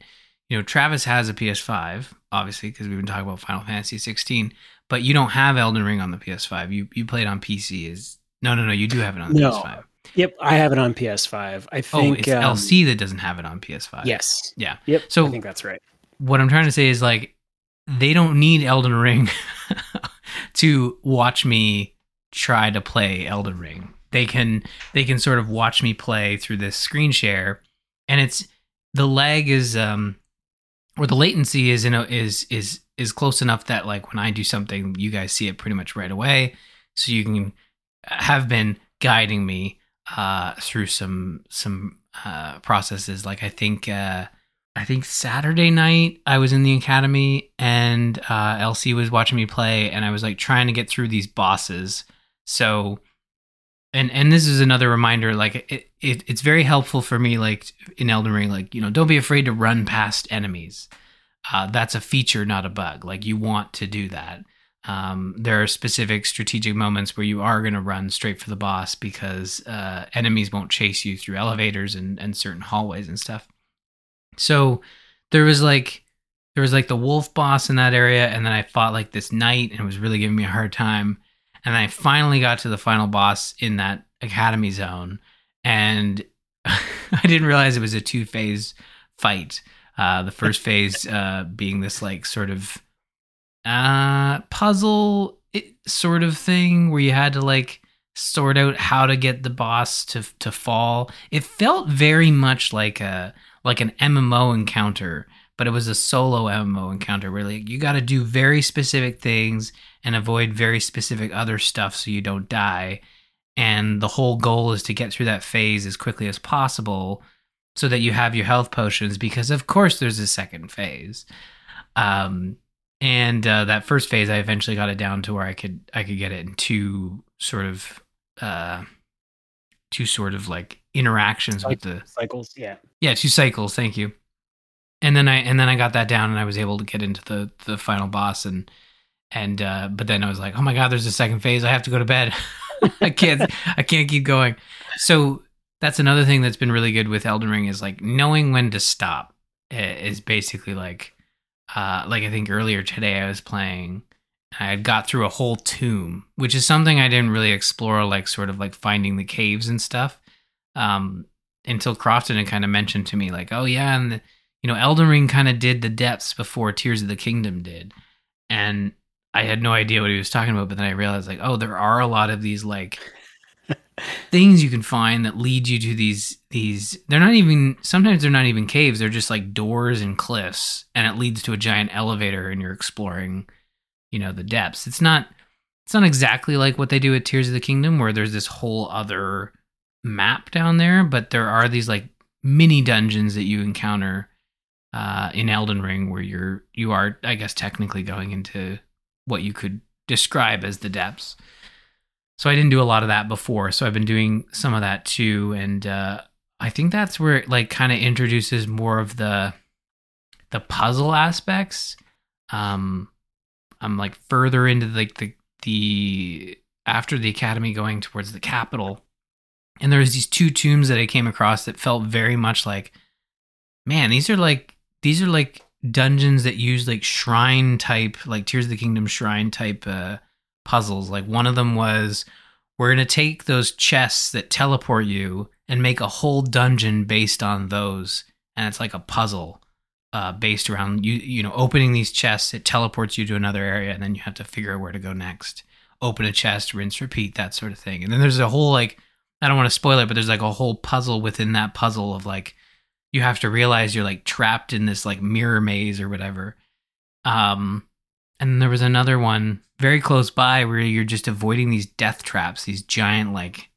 you know, Travis has a PS5, obviously, because we've been talking about Final Fantasy 16, but you don't have Elden Ring on the PS5. You you played on PC. Is no, no, no. You do have it on the No. PS5. Yep, I have it on PS5. I Oh, think it's um, LC that doesn't have it on PS5. Yes. Yeah. Yep. So- I think that's right. What I'm trying to say is like they don't need Elden Ring to watch me try to play Elden Ring. They can they can sort of watch me play through this screen share, and it's the lag is um or the latency is in a, is is is close enough that like when I do something, you guys see it pretty much right away, so you can have been guiding me uh through some some uh processes. Like I think uh I think Saturday night I was in the academy and uh was watching me play, and I was like trying to get through these bosses. So and and this is another reminder like it, it it's very helpful for me like in Elden Ring like you know don't be afraid to run past enemies. Uh, that's a feature, not a bug. Like you want to do that. Um, there are specific strategic moments where you are going to run straight for the boss because uh, enemies won't chase you through elevators and, and certain hallways and stuff. So there was like there was like the wolf boss in that area, and then I fought like this knight, and it was really giving me a hard time. And I finally got to the final boss in that academy zone, and I didn't realize it was a two phase fight. Uh, the first phase uh, being this like sort of uh, puzzle sort of thing where you had to like sort out how to get the boss to to fall. It felt very much like a like an MMO encounter, but it was a solo MMO encounter where like you got to do very specific things and avoid very specific other stuff so you don't die. And the whole goal is to get through that phase as quickly as possible so that you have your health potions because of course there's a second phase. Um and uh, that first phase I eventually got it down to where I could I could get it in two sort of uh two sort of like interactions with the Cycles. Yeah. yeah, two cycles. Thank you. And then I and then I got that down, and I was able to get into the the final boss, and and uh, but then I was like, oh my god, there's a second phase. I have to go to bed. I can't I can't keep going. So that's another thing that's been really good with Elden Ring is like knowing when to stop. Is basically like uh like I think earlier today I was playing. I had got through a whole tomb, which is something I didn't really explore, like sort of like finding the caves and stuff. Um, until Crofton had kind of mentioned to me, like, oh yeah, and the, you know, Elden Ring kind of did the depths before Tears of the Kingdom did, and I had no idea what he was talking about. But then I realized, like, oh, there are a lot of these like things you can find that lead you to these these. They're not even sometimes they're not even caves. They're just like doors and cliffs, and it leads to a giant elevator, and you're exploring, you know, the depths. It's not. It's not exactly like what they do at Tears of the Kingdom, where there's this whole other map down there, but there are these like mini dungeons that you encounter uh, in Elden Ring where you're you are, I guess, technically going into what you could describe as the depths. So I didn't do a lot of that before, so I've been doing some of that too, and uh, I think that's where it like kind of introduces more of the the puzzle aspects. Um, I'm like further into like the the after the academy going towards the capital. And there was these two tombs that I came across that felt very much like, man, these are like these are like dungeons that use like shrine type, like Tears of the Kingdom shrine type uh, puzzles. Like one of them was, we're gonna take those chests that teleport you and make a whole dungeon based on those, and it's like a puzzle. Uh, based around you, you know, opening these chests, it teleports you to another area, and then you have to figure out where to go next. Open a chest, rinse, repeat, that sort of thing. And then there's a whole like I don't want to spoil it, but there's like a whole puzzle within that puzzle of like you have to realize you're like trapped in this like mirror maze or whatever. Um and there was another one very close by where you're just avoiding these death traps, these giant like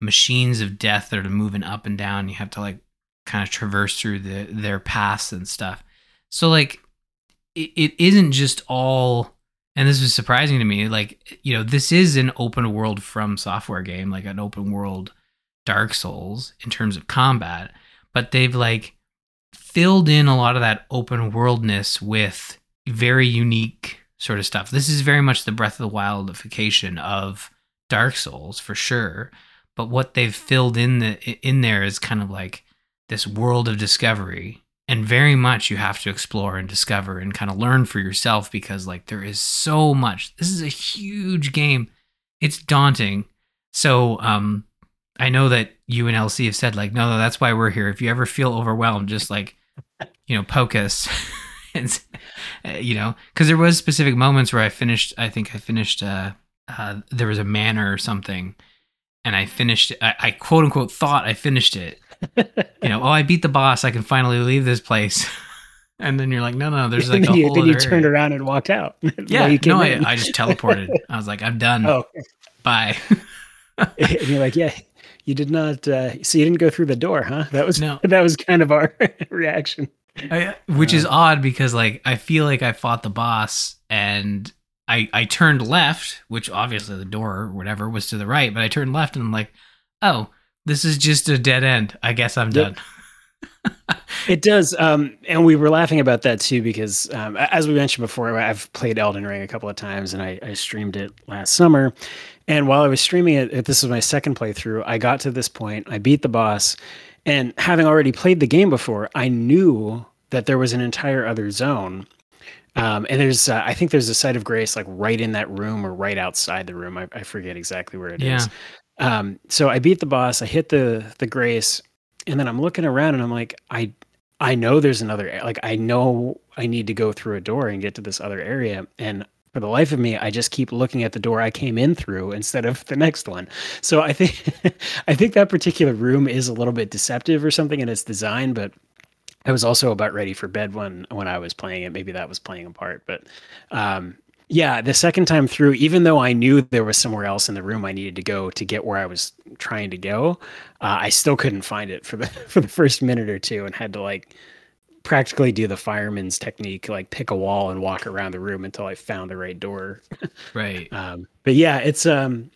machines of death that are moving up and down. You have to like kind of traverse through the their paths and stuff. So like it, it isn't just all and this was surprising to me like you know this is an open world FromSoftware game like an open world dark souls in terms of combat but they've like filled in a lot of that open worldness with very unique sort of stuff this is very much the breath of the wildification of dark souls for sure but what they've filled in the in there is kind of like this world of discovery and very much you have to explore and discover and kind of learn for yourself because like there is so much. This is a huge game. It's daunting. So um I know that you and LC have said like no, no that's why we're here. If you ever feel overwhelmed just like you know poke us and you know cuz there was specific moments where I finished I think I finished uh, uh there was a manor or something and I finished I, I quote unquote thought I finished it you know, oh, I beat the boss. I can finally leave this place. and then you're like, no, no, there's like a you, whole. Then you area. turned around and walked out. yeah, no, I, I, just teleported. I was like, I'm done. Oh, bye. and you're like, yeah, you did not. Uh, so you didn't go through the door, huh? That was no. That was kind of our reaction. I, which is odd because like I feel like I fought the boss and I I turned left, which obviously the door or whatever was to the right, but I turned left and I'm like, oh, this is just a dead end. I guess I'm done. it does. Um, and we were laughing about that too, because um, as we mentioned before, I've played Elden Ring a couple of times and I, I streamed it last summer. And while I was streaming it, this was my second playthrough, I got to this point, I beat the boss. And having already played the game before, I knew that there was an entire other zone. Um, and there's, uh, I think there's a site of grace like right in that room or right outside the room. I, I forget exactly where it yeah. is. Um, so I beat the boss. I hit the the grace, and then I'm looking around and I'm like, I I know there's another like I know I need to go through a door and get to this other area, and for the life of me, I just keep looking at the door I came in through instead of the next one. So I think I think that particular room is a little bit deceptive or something in its design, but I was also about ready for bed when when I was playing it. Maybe that was playing a part, but um, yeah, the second time through, even though I knew there was somewhere else in the room I needed to go to get where I was trying to go, uh, I still couldn't find it for the for the first minute or two, and had to like practically do the fireman's technique, like pick a wall and walk around the room until I found the right door. right. Um, but yeah, it's um,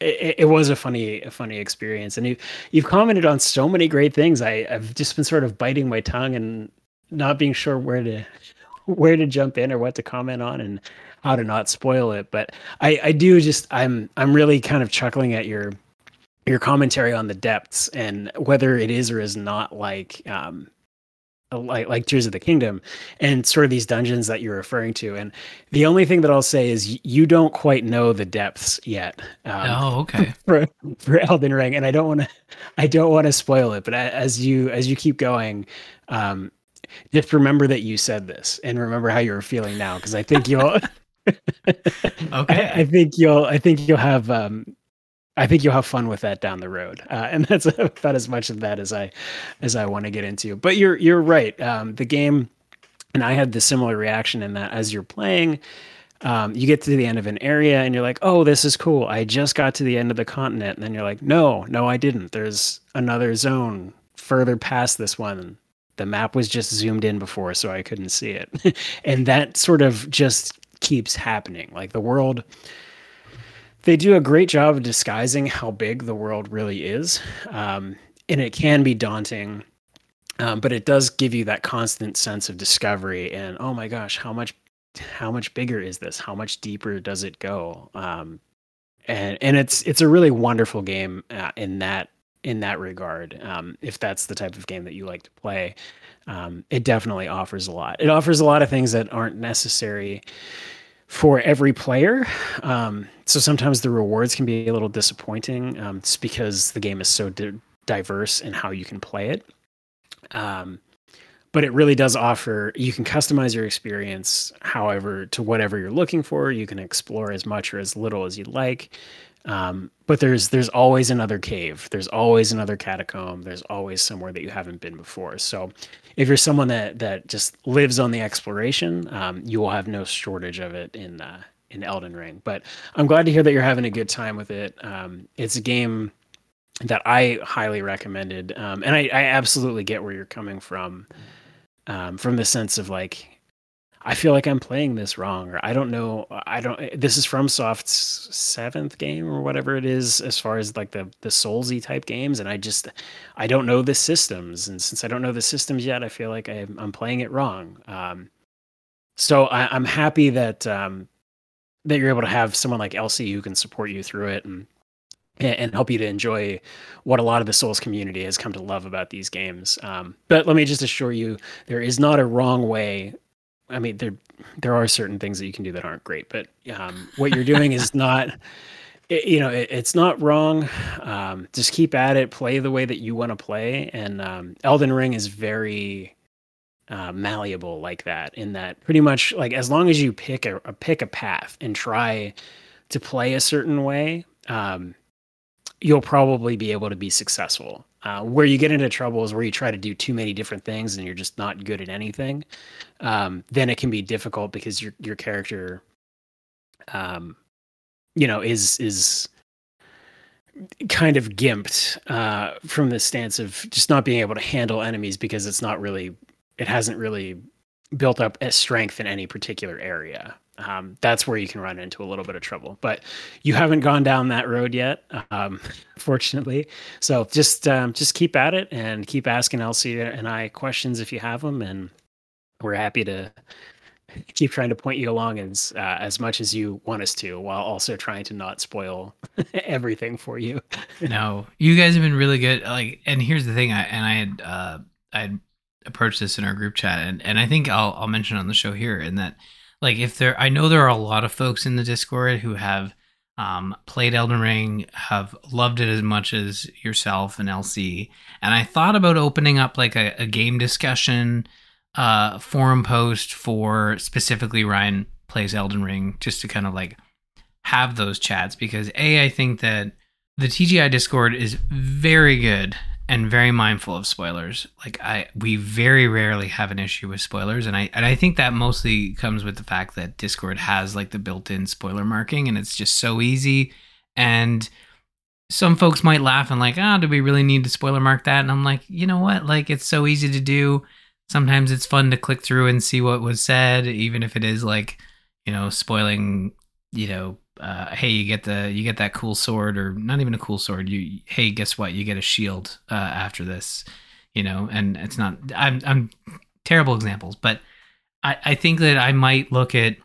it, it, was a funny a funny experience, and you you've commented on so many great things. I I've just been sort of biting my tongue and not being sure where to where to jump in or what to comment on and how to not spoil it. But I, I do just I'm I'm really kind of chuckling at your your commentary on the depths and whether it is or is not like um like like Tears of the Kingdom and sort of these dungeons that you're referring to. And the only thing that I'll say is you don't quite know the depths yet. Um, oh, okay. For for Elden Ring, and I don't want to I don't want to spoil it, but as you as you keep going, um, just remember that you said this and remember how you're feeling now because I think you'll okay. I, I, think you'll I think you'll have um I think you'll have fun with that down the road. Uh, and that's about as much of that as I as I want to get into. But you're you're right. Um the game and I had the similar reaction in that as you're playing um, you get to the end of an area and you're like, oh, this is cool. I just got to the end of the continent. And then you're like, no, no, I didn't. There's another zone further past this one the map was just zoomed in before so i couldn't see it and that sort of just keeps happening like the world they do a great job of disguising how big the world really is um, and it can be daunting um, but it does give you that constant sense of discovery and oh my gosh how much how much bigger is this how much deeper does it go um, and and it's it's a really wonderful game uh, in that in that regard. Um, if that's the type of game that you like to play, um, it definitely offers a lot. It offers a lot of things that aren't necessary for every player. Um, so sometimes the rewards can be a little disappointing um, just because the game is so di- diverse in how you can play it. Um, but it really does offer you can customize your experience however to whatever you're looking for you can explore as much or as little as you'd like um, but there's there's always another cave. There's always another catacomb. There's always somewhere that you haven't been before. So if you're someone that that just lives on the exploration, um, you will have no shortage of it in uh, in Elden Ring. But I'm glad to hear that you're having a good time with it. Um, it's a game that I highly recommended, um, and I, I, absolutely get where you're coming from, um, from the sense of like I feel like I'm playing this wrong, or I don't know. I don't. This is FromSoft's seventh game or whatever it is, as far as like the the Soulsy type games, and I just I don't know the systems, and since I don't know the systems yet, I feel like I'm, I'm playing it wrong. Um, so I, am happy that um, that you're able to have someone like Elsie who can support you through it, and and help you to enjoy what a lot of the Souls community has come to love about these games. Um, but let me just assure you, there is not a wrong way. I mean, there there are certain things that you can do that aren't great, but um, what you're doing is not. It, you know, it, it's not wrong. Um, just keep at it. Play the way that you want to play. And um, Elden Ring is very uh, malleable like that. In that, pretty much like as long as you pick a, a pick a path and try to play a certain way, um, you'll probably be able to be successful. Uh, where you get into trouble is where you try to do too many different things and you're just not good at anything. Um, then it can be difficult because your your character, um, you know, is is kind of gimped uh, from the stance of just not being able to handle enemies because it's not really, it hasn't really built up a strength in any particular area um, that's where you can run into a little bit of trouble. But you haven't gone down that road yet, um, fortunately. So just um, just keep at it and keep asking Elsie and I questions if you have them, and we're happy to keep trying to point you along as uh, as much as you want us to, while also trying to not spoil everything for you. no, you guys have been really good. Like, and here's the thing, I and I had uh, I had approached this in our group chat, and and I think I'll I'll mention on the show here, in that like if there i know there are a lot of folks in the discord who have um, played elden ring have loved it as much as yourself and Elsie and i thought about opening up like a, a game discussion uh, forum post for specifically ryan plays elden ring just to kind of like have those chats because a i think that the tgi discord is very good and very mindful of spoilers. Like I we very rarely have an issue with spoilers and I and I think that mostly comes with the fact that Discord has like the built-in spoiler marking and it's just so easy and some folks might laugh and like, "Ah, oh, do we really need to spoiler mark that?" And I'm like, "You know what? Like it's so easy to do. Sometimes it's fun to click through and see what was said even if it is like, you know, spoiling, you know, uh, hey, you get the you get that cool sword, or not even a cool sword. You hey, guess what? You get a shield uh, after this, you know. And it's not. I'm I'm terrible examples, but I I think that I might look at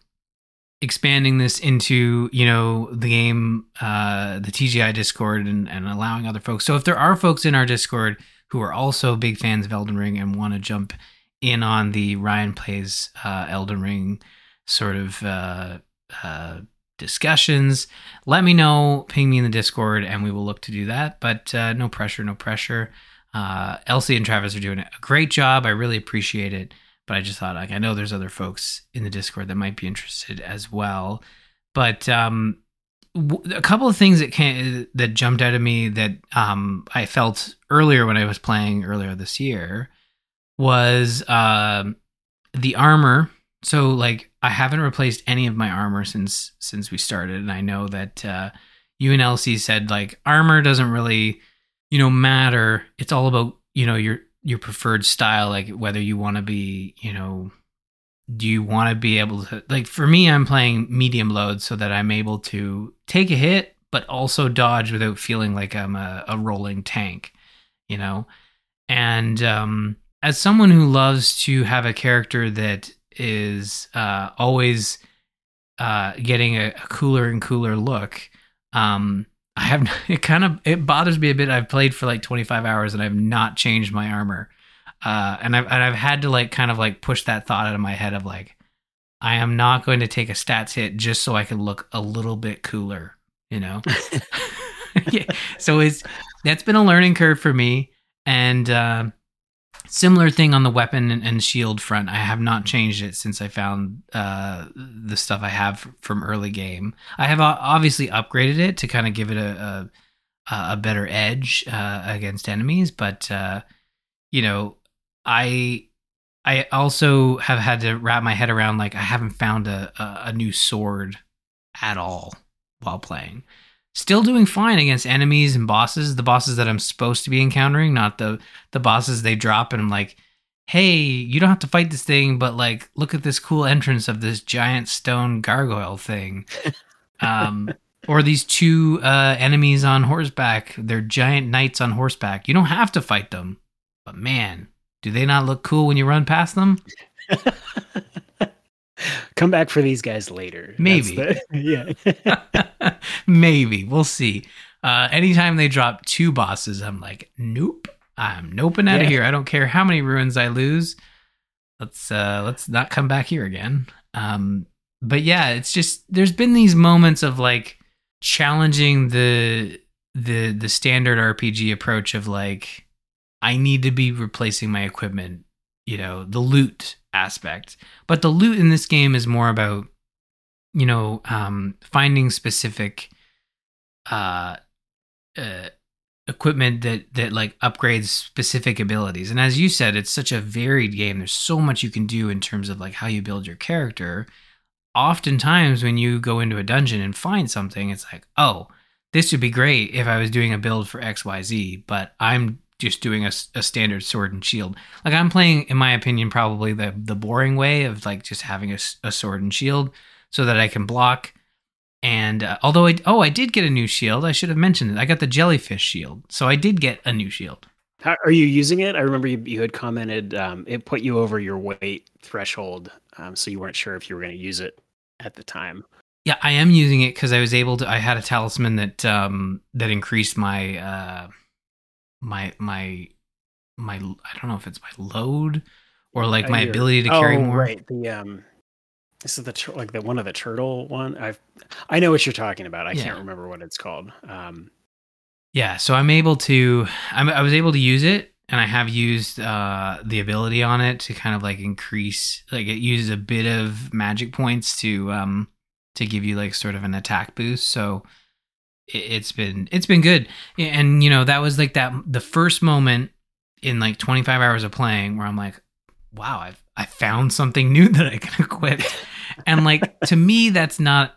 expanding this into you know the game uh the tgi discord and, and allowing other folks so if there are folks in our discord who are also big fans of elden ring and want to jump in on the ryan plays uh elden ring sort of uh uh discussions, let me know. Ping me in the Discord, and we will look to do that. But uh, no pressure, no pressure. Uh, Elsie and Travis are doing a great job. I really appreciate it. But I just thought, like, I know there's other folks in the Discord that might be interested as well. But um, a couple of things that can that jumped out of me that um, I felt earlier when I was playing earlier this year was uh, the armor. So, like, I haven't replaced any of my armor since since we started, and I know that uh, you and Elsie said like armor doesn't really, you know, matter. It's all about you know your your preferred style, like whether you want to be, you know, do you want to be able to like for me, I'm playing medium load so that I'm able to take a hit but also dodge without feeling like I'm a, a rolling tank, you know, and um, as someone who loves to have a character that is uh, always uh, getting a, a, cooler and cooler look. Um, I have it kind of it bothers me a bit. I've played for like 25 hours and I've not changed my armor, uh, and I've and I've had to like kind of like push that thought out of my head of like I am not going to take a stats hit just so I can look a little bit cooler, you know. yeah. So it's that's been a learning curve for me, and uh, Similar thing on the weapon and shield front. I have not changed it since I found uh, the stuff I have from early game. I have obviously upgraded it to kind of give it a a, a better edge uh, against enemies, but uh, you know, I I also have had to wrap my head around like I haven't found a, a, a new sword at all while playing still doing fine against enemies and bosses, the bosses that I'm supposed to be encountering, not the the bosses they drop and I'm like, "Hey, you don't have to fight this thing, but like look at this cool entrance of this giant stone gargoyle thing." um or these two uh enemies on horseback, they're giant knights on horseback. You don't have to fight them. But man, do they not look cool when you run past them? Come back for these guys later. Maybe. The, yeah. Maybe. We'll see. Uh, anytime they drop two bosses, I'm like, nope, I'm noping out Yeah. of here. I don't care how many runes I lose. Let's uh, let's not come back here again. Um, but yeah, it's just there's been these moments of like challenging the the the standard RPG approach of like I need to be replacing my equipment, you know, the loot aspect. But the loot in this game is more about you know, um finding specific uh uh equipment that that like upgrades specific abilities. And as you said, it's such a varied game. There's so much you can do in terms of like how you build your character. Oftentimes when you go into a dungeon and find something, it's like, "Oh, this would be great if I was doing a build for XYZ, but I'm just doing a standard sword and shield. Like I'm playing, in my opinion, probably the the boring way of like just having a, a sword and shield so that I can block. And uh, although I oh I did get a new shield, I should have mentioned it. I got the jellyfish shield, so I did get a new shield. How, are you using it? I remember you, you had commented um, it put you over your weight threshold, um, so you weren't sure if you were going to use it at the time. Yeah, I am using it because I was able to. I had a talisman that um that increased my uh my my my. I don't know if it's my load or like Uh, my ability to carry oh, more. Right. The um, this is the tur- like the one of the turtle one. I I know what you're talking about. I Yeah. can't remember what it's called. Um, Yeah, so I'm able to. I'm, I was able to use it, and I have used uh, the ability on it to kind of like increase. Like it uses a bit of magic points to um to give you like sort of an attack boost. So it's been it's been good, and you know that was like that the first moment in like 25 hours of playing where I'm like, wow, I've I found something new that I can equip, and like to me that's not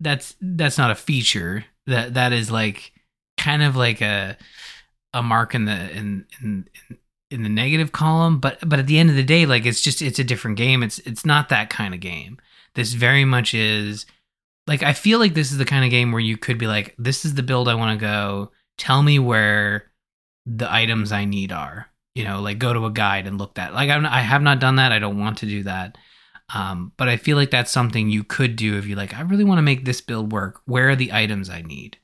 that's that's not a feature. That that is like kind of like a a mark in the in in in the negative column. But but at the end of the day like it's just it's a different game. It's it's not that kind of game. This very much is like i feel like this is the kind of game where you could be like this is the build i want to go. Tell me where the items i need are. You know like go to a guide and look that like I'm, i have not done that. I don't want to do that. Um, but i feel like that's something you could do if you like i really want to make this build work. Where are the items i need?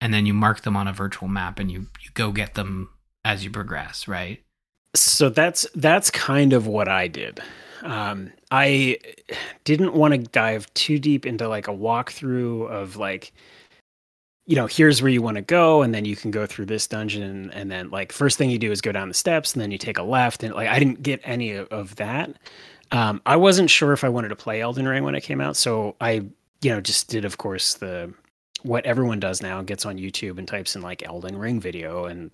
And then you mark them on a virtual map and you you go get them as you progress right? So that's that's kind of what I did. Um, I didn't want to dive too deep into like a walkthrough of like, you know, here's where you want to go, and then you can go through this dungeon, and then like first thing you do is go down the steps, and then you take a left, and like I didn't get any of, of that. Um, I wasn't sure if I wanted to play Elden Ring when it came out, so I, you know, just did of course the what everyone does now gets on YouTube and types in like Elden Ring video and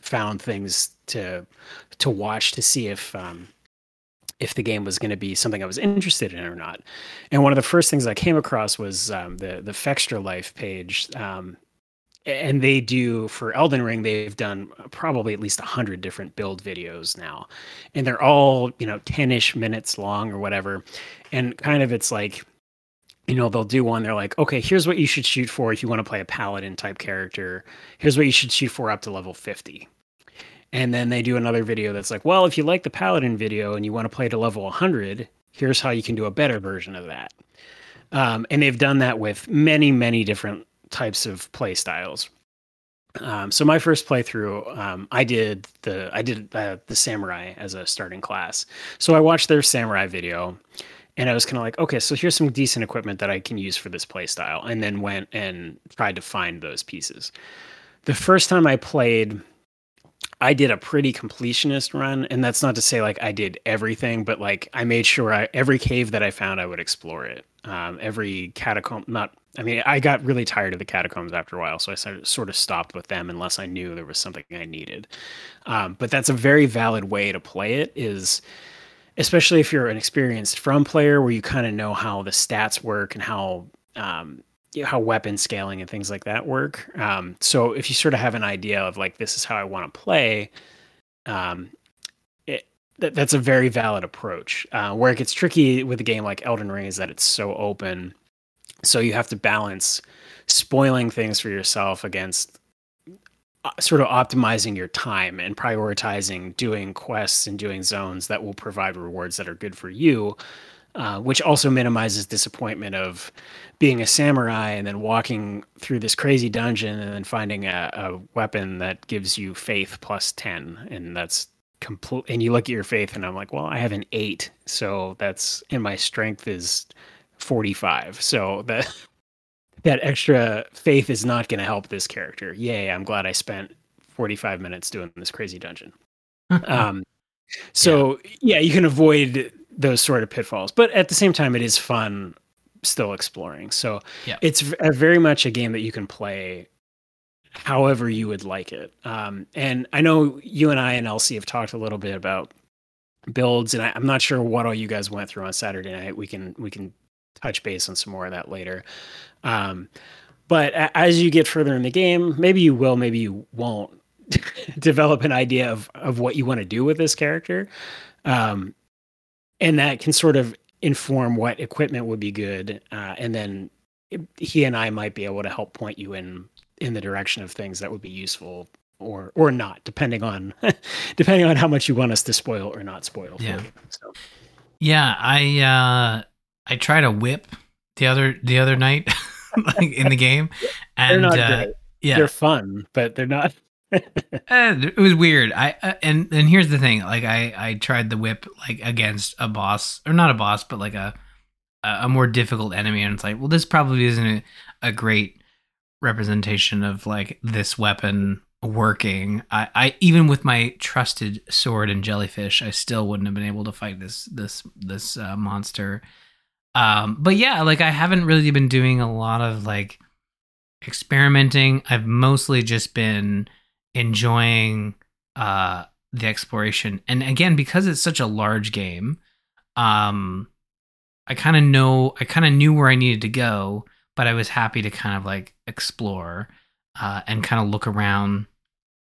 found things to to watch to see if um, if the game was going to be something I was interested in or not. And one of the first things I came across was um, the the Fextralife page, um, and they do for Elden Ring. They've done probably at least a hundred different build videos now, and they're all you know ten ish minutes long or whatever. And kind of it's like you know they'll do one they're like okay here's what you should shoot for if you want to play a paladin type character here's what you should shoot for up to level 50 and then they do another video that's like well if you like the paladin video and you want to play to level 100 here's how you can do a better version of that. Um, and they've done that with many many different types of play styles. Um, so my first playthrough um, i did the i did uh, the samurai as a starting class. So i watched their samurai video and I was kind of like, okay, so here's some decent equipment that I can use for this play style, and then went and tried to find those pieces. The first time I played, I did a pretty completionist run, and that's not to say like I did everything, but like I made sure I every cave that I found, I would explore it. Um, every catacomb, not. I mean, I got really tired of the catacombs after a while, so I sort of, stopped with them unless I knew there was something I needed. Um, but that's a very valid way to play it. Is especially if you're an experienced from player where you kind of know how the stats work and how um, how weapon scaling and things like that work. Um, so if you sort of have an idea of like this is how I want to play, um, it, that, that's a very valid approach. Uh, where it gets tricky with a game like Elden Ring is that it's so open, so you have to balance spoiling things for yourself against uh, sort of optimizing your time and prioritizing doing quests and doing zones that will provide rewards that are good for you uh, which also minimizes disappointment of being a samurai and then walking through this crazy dungeon and then finding a, a weapon that gives you faith plus 10 and that's complete and you look at your faith and i'm like well i have an 8 so that's and my strength is 45 so that that extra faith is not going to help this character. Yay i'm glad i spent 45 minutes doing this crazy dungeon. Um so yeah. yeah you can avoid those sort of pitfalls but at the same time it is fun still exploring. So yeah. it's very much a game that you can play however you would like it. Um, and I know you and I and Elsie have talked a little bit about builds, and I, am not sure what all you guys went through on Saturday night. We can we can touch base on some more of that later. Um, but as you get further in the game, maybe you will, maybe you won't develop an idea of of what you want to do with this character. Um, and that can sort of inform what equipment would be good, uh, and then he and I might be able to help point you in in the direction of things that would be useful or or not, depending on depending on how much you want us to spoil or not spoil. Yeah. So. Yeah, I uh I tried a whip the other the other night like in the game, and uh, yeah, they're fun, but they're not it was weird. I uh, and and here's the thing. Like I I tried the whip like against a boss or not a boss, but like a a more difficult enemy, and it's like, well, this probably isn't a, a great representation of like this weapon working. I, I even with my trusted sword and jellyfish, I still wouldn't have been able to fight this this this uh, monster. Um, but yeah, like I haven't really been doing a lot of like experimenting. I've mostly just been enjoying uh the exploration. And again because it's such a large game um i kind of know i kind of knew where i needed to go but i was happy to kind of like explore uh and kind of look around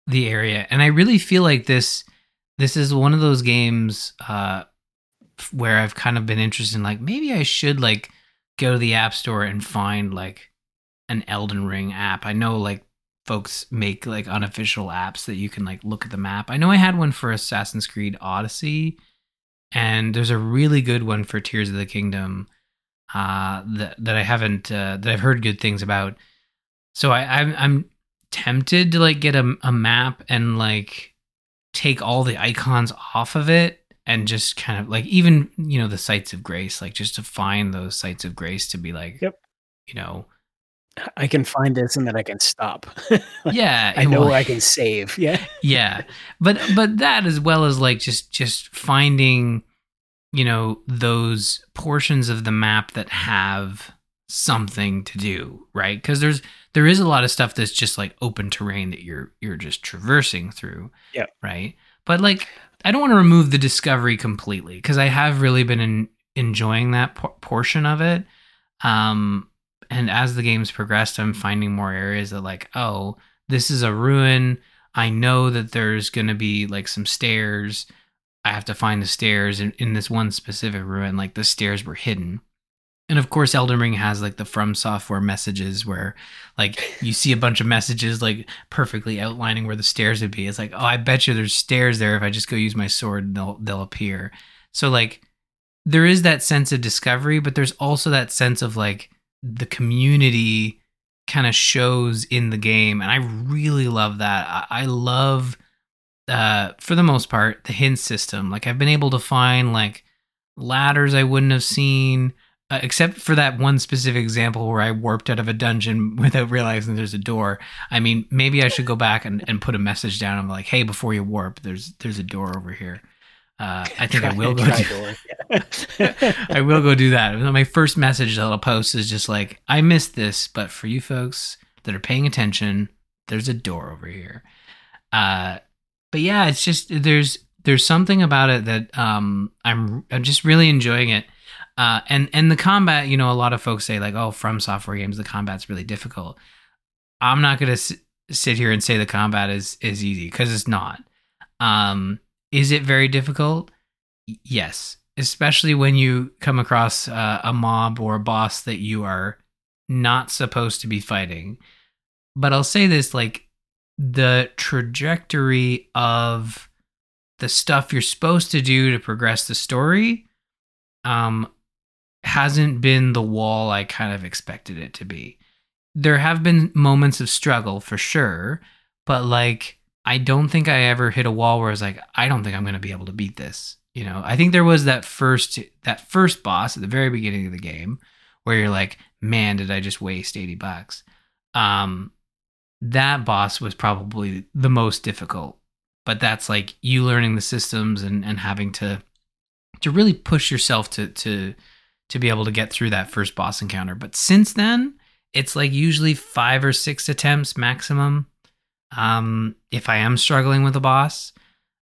the area. And i really feel like this this is one of those games uh where i've kind of been interested in like maybe i should like go to the app store and find like an elden ring app. I know like folks make like unofficial apps that you can like look at the map. I know I had one for Assassin's Creed Odyssey, and there's a really good one for Tears of the Kingdom uh, that that I haven't uh, that I've heard good things about. So I, I'm I'm tempted to like get a, a map and like take all the icons off of it and just kind of like even you know the sites of grace like just to find those sites of grace to be like yep you know I can find this and then I can stop. yeah, I know well, I can save. Yeah, yeah, but but that as well as like just just finding, you know, those portions of the map that have something to do, right? Because there's there is a lot of stuff that's just like open terrain that you're you're just traversing through. Yeah, right. But like, I don't want to remove the discovery completely because I have really been in, enjoying that por- portion of it. Um, and as the game's progressed, I'm finding more areas that like, oh, this is a ruin. I know that there's to be like some stairs. I have to find the stairs in, in this one specific ruin. Like the stairs were hidden. And of course, Elden Ring has like the FromSoftware messages where, like, you see a bunch of messages like perfectly outlining where the stairs would be. It's like, oh, I bet you there's stairs there. If I just go use my sword, they'll they'll appear. So like, there is that sense of discovery, but there's also that sense of like, the community kind of shows in the game and i really love that. I, I love uh for the most part the hint system. Like i've been able to find like ladders i wouldn't have seen uh, except for that one specific example where i warped out of a dungeon without realizing there's a door. I mean maybe i should go back and, and put a message down i'm like hey before you warp there's there's a door over here uh, I think I will go. Do, I will go do that. My first message that I'll post is just like, "I missed this, but for you folks that are paying attention, there's a door over here." Uh, but yeah, it's just there's there's something about it that um, I'm I'm just really enjoying it. Uh, and and the combat, you know, a lot of folks say like, "Oh, FromSoftware games, the combat's really difficult." I'm not gonna s- sit here and say the combat is is easy because it's not. Um, is it very difficult? Yes, especially when you come across uh, a mob or a boss that you are not supposed to be fighting. But I'll say this like the trajectory of the stuff you're supposed to do to progress the story um hasn't been the wall I kind of expected it to be. There have been moments of struggle for sure, but like I don't think I ever hit a wall where I was like, I don't think I'm going to be able to beat this. You know, I think there was that first that first boss at the very beginning of the game where you're like, man, did I just waste 80 bucks? Um that boss was probably the most difficult. But that's like you learning the systems and and having to to really push yourself to to to be able to get through that first boss encounter. But since then, it's like usually 5 or 6 attempts maximum um, if I am struggling with a boss.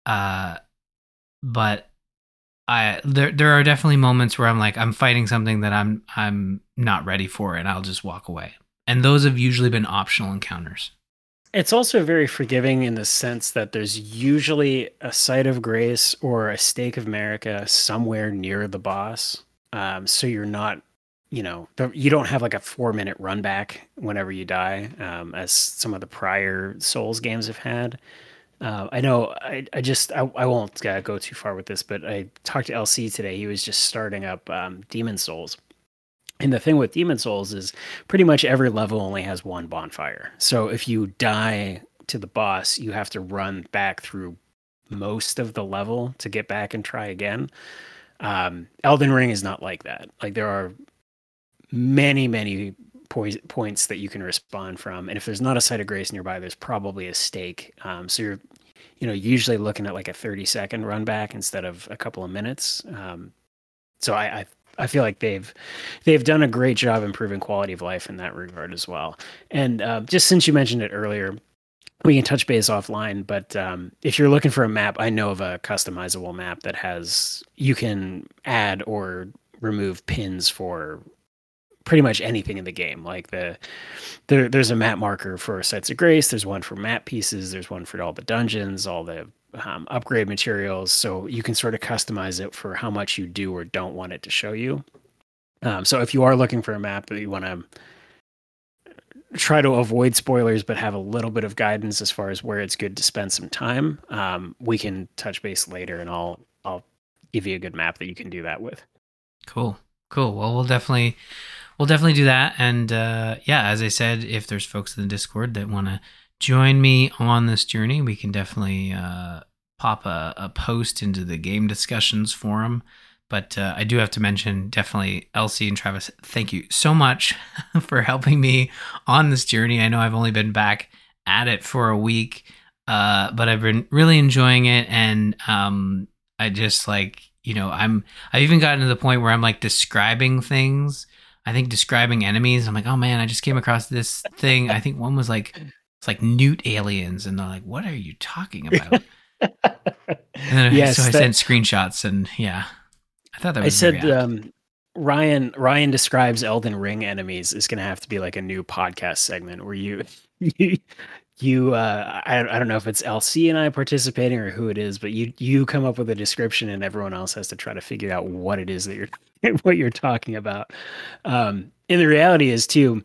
Uh, but I there there are definitely moments where I'm like I'm fighting something that I'm I'm not ready for, and I'll just walk away. And those have usually been optional encounters. It's also very forgiving in the sense that there's usually a site of grace or a stake of Marika somewhere near the boss. Um, so you're not you know you don't have like a four minute run back whenever you die um, as some of the prior souls games have had. Uh, i know i, I just i, I won't uh, go too far with this but i talked to Elsie today. He was just starting up um, Demon's Souls. And the thing with Demon's Souls is pretty much every level only has one bonfire. So if you die to the boss you have to run back through most of the level to get back and try again. Um, Elden Ring is not like that. Like there are many, many po- points that you can respond from. And if there's not a site of grace nearby, there's probably a stake. Um, so you're, you know, usually looking at like a 30 second run back instead of a couple of minutes. Um, so I, I, I feel like they've they've done a great job improving quality of life in that regard as well. And uh, just since you mentioned it earlier, we can touch base offline. But um, if you're looking for a map, I know of a customizable map that has you can add or remove pins for pretty much anything in the game. Like the there there's a map marker for sites of grace. There's one for map pieces. There's one for all the dungeons, all the um, upgrade materials. So you can sort of customize it for how much you do or don't want it to show you. Um, so if you are looking for a map that you want to try to avoid spoilers but have a little bit of guidance as far as where it's good to spend some time um, we can touch base later and i'll i'll give you a good map that you can do that with cool cool well we'll definitely we'll definitely do that. And uh, yeah, as I said, if there's folks in the Discord that want to join me on this journey, we can definitely uh, pop a, a, post into the game discussions forum. But uh, I do have to mention, definitely, Elsie and Travis, thank you so much for helping me on this journey. I know I've only been back at it for a week, uh, but I've been really enjoying it. And um, I just like, you know, I'm, I've even gotten to the point where I'm like describing things I think describing enemies. I'm like, oh man, I just came across this thing. I think one was like it's like newt aliens, and they're like, what are you talking about? and then yes, so I that, sent screenshots, and yeah, I thought that was. I said um, Ryan Ryan describes Elden Ring enemies is going to have to be like a new podcast segment where you you you uh I, I don't know if it's Elsie and i participating or who it is but you you come up with a description and everyone else has to try to figure out what it is that you're what you're talking about um and the reality is too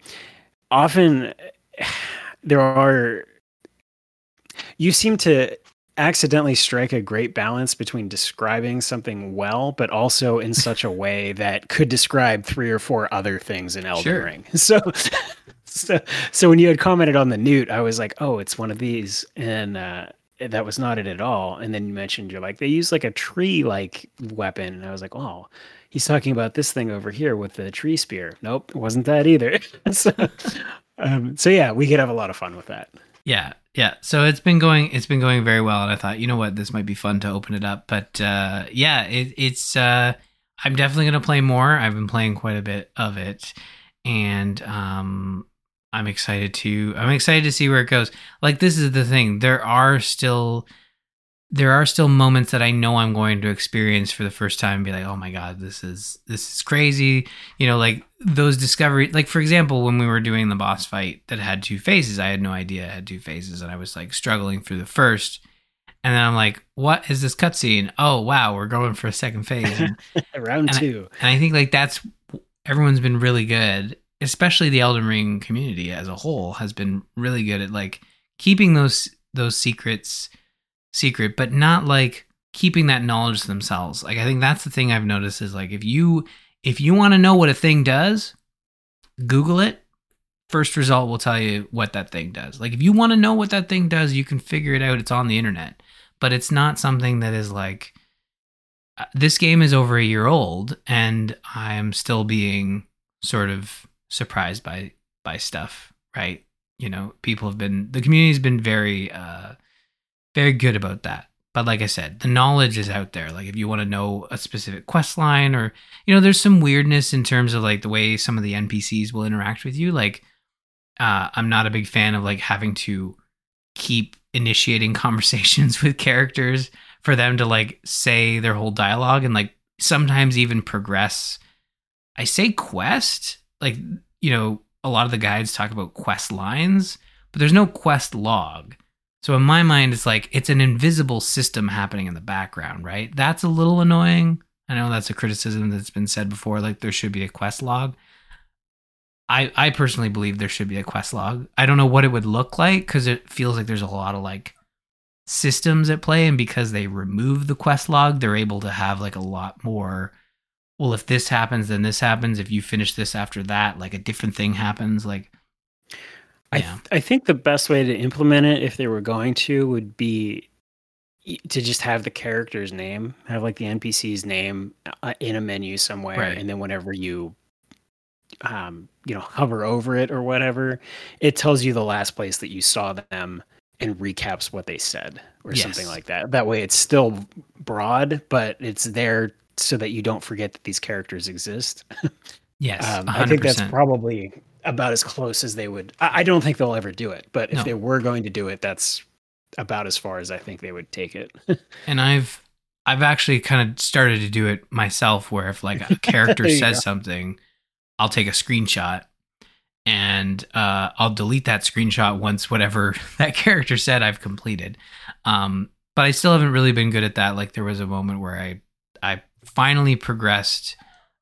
often there are you seem to accidentally strike a great balance between describing something well, but also in such a way that could describe three or four other things in Elden sure. Ring. So, so, so when you had commented on the newt, I was like, oh, it's one of these, and uh, that was not it at all. And then you mentioned you're like they use like a tree like weapon, and I was like, oh, he's talking about this thing over here with the tree spear. Nope, it wasn't that either. so, um, so yeah, we could have a lot of fun with that. Yeah, yeah. So it's been going it's been going very well and I thought, you know what, this might be fun to open it up. But uh yeah, it, it's uh I'm definitely gonna play more. I've been playing quite a bit of it. And um I'm excited to I'm excited to see where it goes. Like this is the thing. There are still there are still moments that I know I'm going to experience for the first time and be like, "Oh my god, this is this is crazy." You know, like those discovery like for example, when we were doing the boss fight that had two phases, I had no idea it had two phases and I was like struggling through the first. And then I'm like, "What is this cutscene? Oh, wow, we're going for a second phase." Round and 2. I, and I think like that's everyone's been really good, especially the Elden Ring community as a whole has been really good at like keeping those those secrets secret, but not like keeping that knowledge to themselves. Like I think that's the thing I've noticed is like if you if you want to know what a thing does, Google it. First result will tell you what that thing does. Like if you want to know what that thing does, you can figure it out. It's on the internet. But it's not something that is like uh, this game is over a year old and I'm still being sort of surprised by by stuff, right? You know, people have been the community's been very uh very good about that. But like I said, the knowledge is out there. Like if you want to know a specific quest line or you know, there's some weirdness in terms of like the way some of the NPCs will interact with you. Like uh I'm not a big fan of like having to keep initiating conversations with characters for them to like say their whole dialogue and like sometimes even progress. I say quest, like, you know, a lot of the guides talk about quest lines, but there's no quest log. So in my mind, it's like it's an invisible system happening in the background, right? That's a little annoying. I know that's a criticism that's been said before, like there should be a quest log. I I personally believe there should be a quest log. I don't know what it would look like because it feels like there's a lot of like systems at play, and because they remove the quest log, they're able to have like a lot more. Well, if this happens, then this happens. If you finish this after that, like a different thing happens. Like I, th- I think the best way to implement it, if they were going to, would be to just have the character's name, have like the NPC's name uh, in a menu somewhere, Right. and then whenever you, um, you know, hover over it or whatever, it tells you the last place that you saw them and recaps what they said or something like that. That way, it's still broad, but it's there so that you don't forget that these characters exist. yes, Um, 100%. I think that's probably about as close as they would. I, I don't think they'll ever do it, but if No. they were going to do it, that's about as far as I think they would take it. and I've I've actually kind of started to do it myself where if like a character says go. something, I'll take a screenshot and uh, I'll delete that screenshot once whatever that character said I've completed. Um, but I still haven't really been good at that. Like there was a moment where I I finally progressed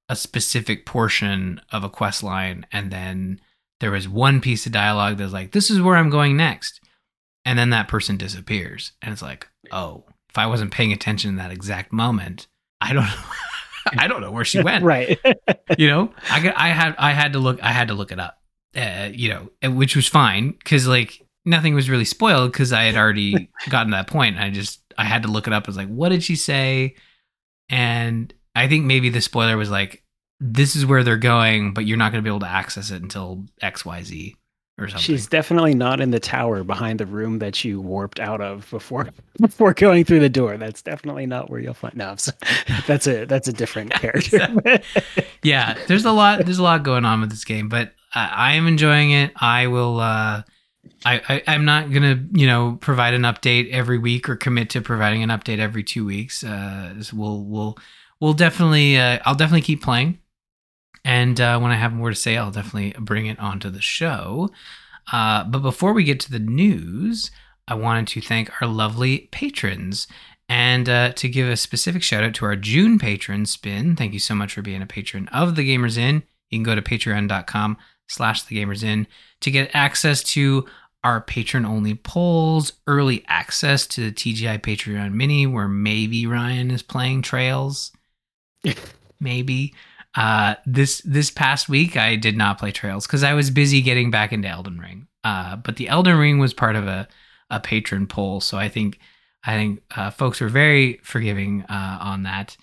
a specific portion of a quest line and then there was one piece of dialogue that was like, this is where I'm going next. And then that person disappears. And it's like, oh, if I wasn't paying attention in that exact moment, I don't I don't know where she went. right. You know? I I had I had to look I had to look it up. Uh, you know, which was fine because like nothing was really spoiled because I had already gotten to that point. I just I had to look it up. I was like, what did she say? And I think maybe the spoiler was like, this is where they're going, but you're not going to be able to access it until X Y Z or something. She's definitely not in the tower behind the room that you warped out of before before going through the door. That's definitely not where you'll find. No, that's a that's a different character. yeah, there's a lot. There's a lot going on with this game, but I, am enjoying it. I will. uh I, I I'm not gonna you know provide an update every week or commit to providing an update every two weeks. Uh, we'll we'll we'll definitely. Uh, I'll definitely keep playing, and uh, when I have more to say, I'll definitely bring it onto the show. Uh, but before we get to the news, I wanted to thank our lovely patrons. And uh, to give a specific shout out to our June patron, Spin, thank you so much for being a patron of The Gamers Inn. You can go to patreon.com slash The Gamers Inn to get access to our patron-only polls, early access to the TGI Patreon Mini, where maybe Ryan is playing Trails. maybe. Uh, this this past week, I did not play Trails because I was busy getting back into Elden Ring. Uh, but the Elden Ring was part of a a patron poll, so I think I think uh, folks were very forgiving uh, on that.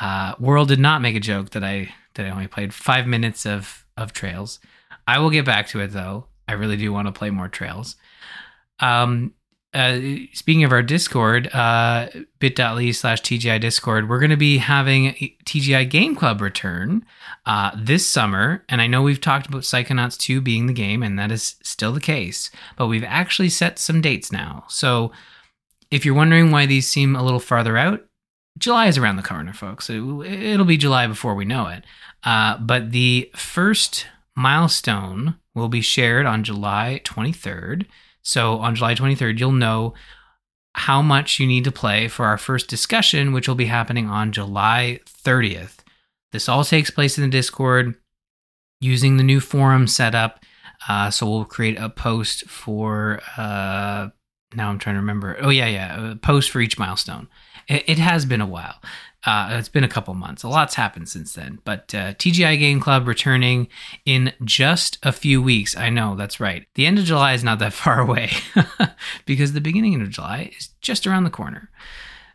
Uh, World did not make a joke that I that I only played five minutes of of Trails. I will get back to it though. I really do want to play more Trails. Um, uh, speaking of our Discord, uh, bit.ly slash TGI Discord, we're going to be having TGI Game Club return uh, this summer. And I know we've talked about Psychonauts 2 being the game, and that is still the case, but we've actually set some dates now. So if you're wondering why these seem a little farther out, July is around the corner, folks. It, will be July before we know it. Uh, but the first milestone will be shared on July 23rd. So on July 23rd, you'll know how much you need to play for our first discussion, which will be happening on July 30th. This all takes place in the Discord using the new forum setup. Uh, so we'll create a post for uh, now I'm trying to remember. Oh yeah, yeah, a post for each milestone. It, it has been a while. Uh, it's been a couple months. A lot's happened since then. But uh, TGI Game Club returning in just a few weeks. I know that's right. The end of July is not that far away because the beginning of July is just around the corner.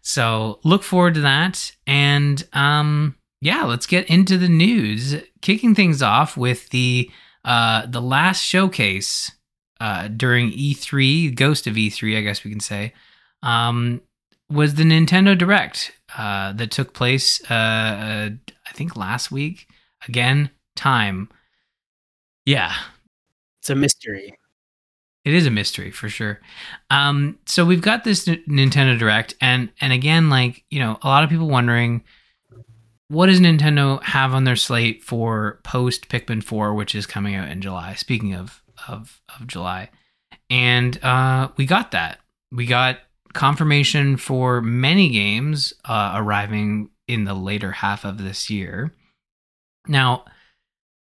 So look forward to that. And um, yeah, let's get into the news. Kicking things off with the uh, the last showcase uh, during E3, Ghost of E3, I guess we can say, um, was the Nintendo Direct uh, that took place, uh, uh, I think last week. Again, time. Yeah. It's a mystery. It is a mystery for sure. Um, so we've got this N- Nintendo Direct, and and again, like you know, a lot of people wondering, what does Nintendo have on their slate for post Pikmin Four, which is coming out in July? Speaking of of of July, and uh, we got that. We got confirmation for many games uh, arriving in the later half of this year. Now,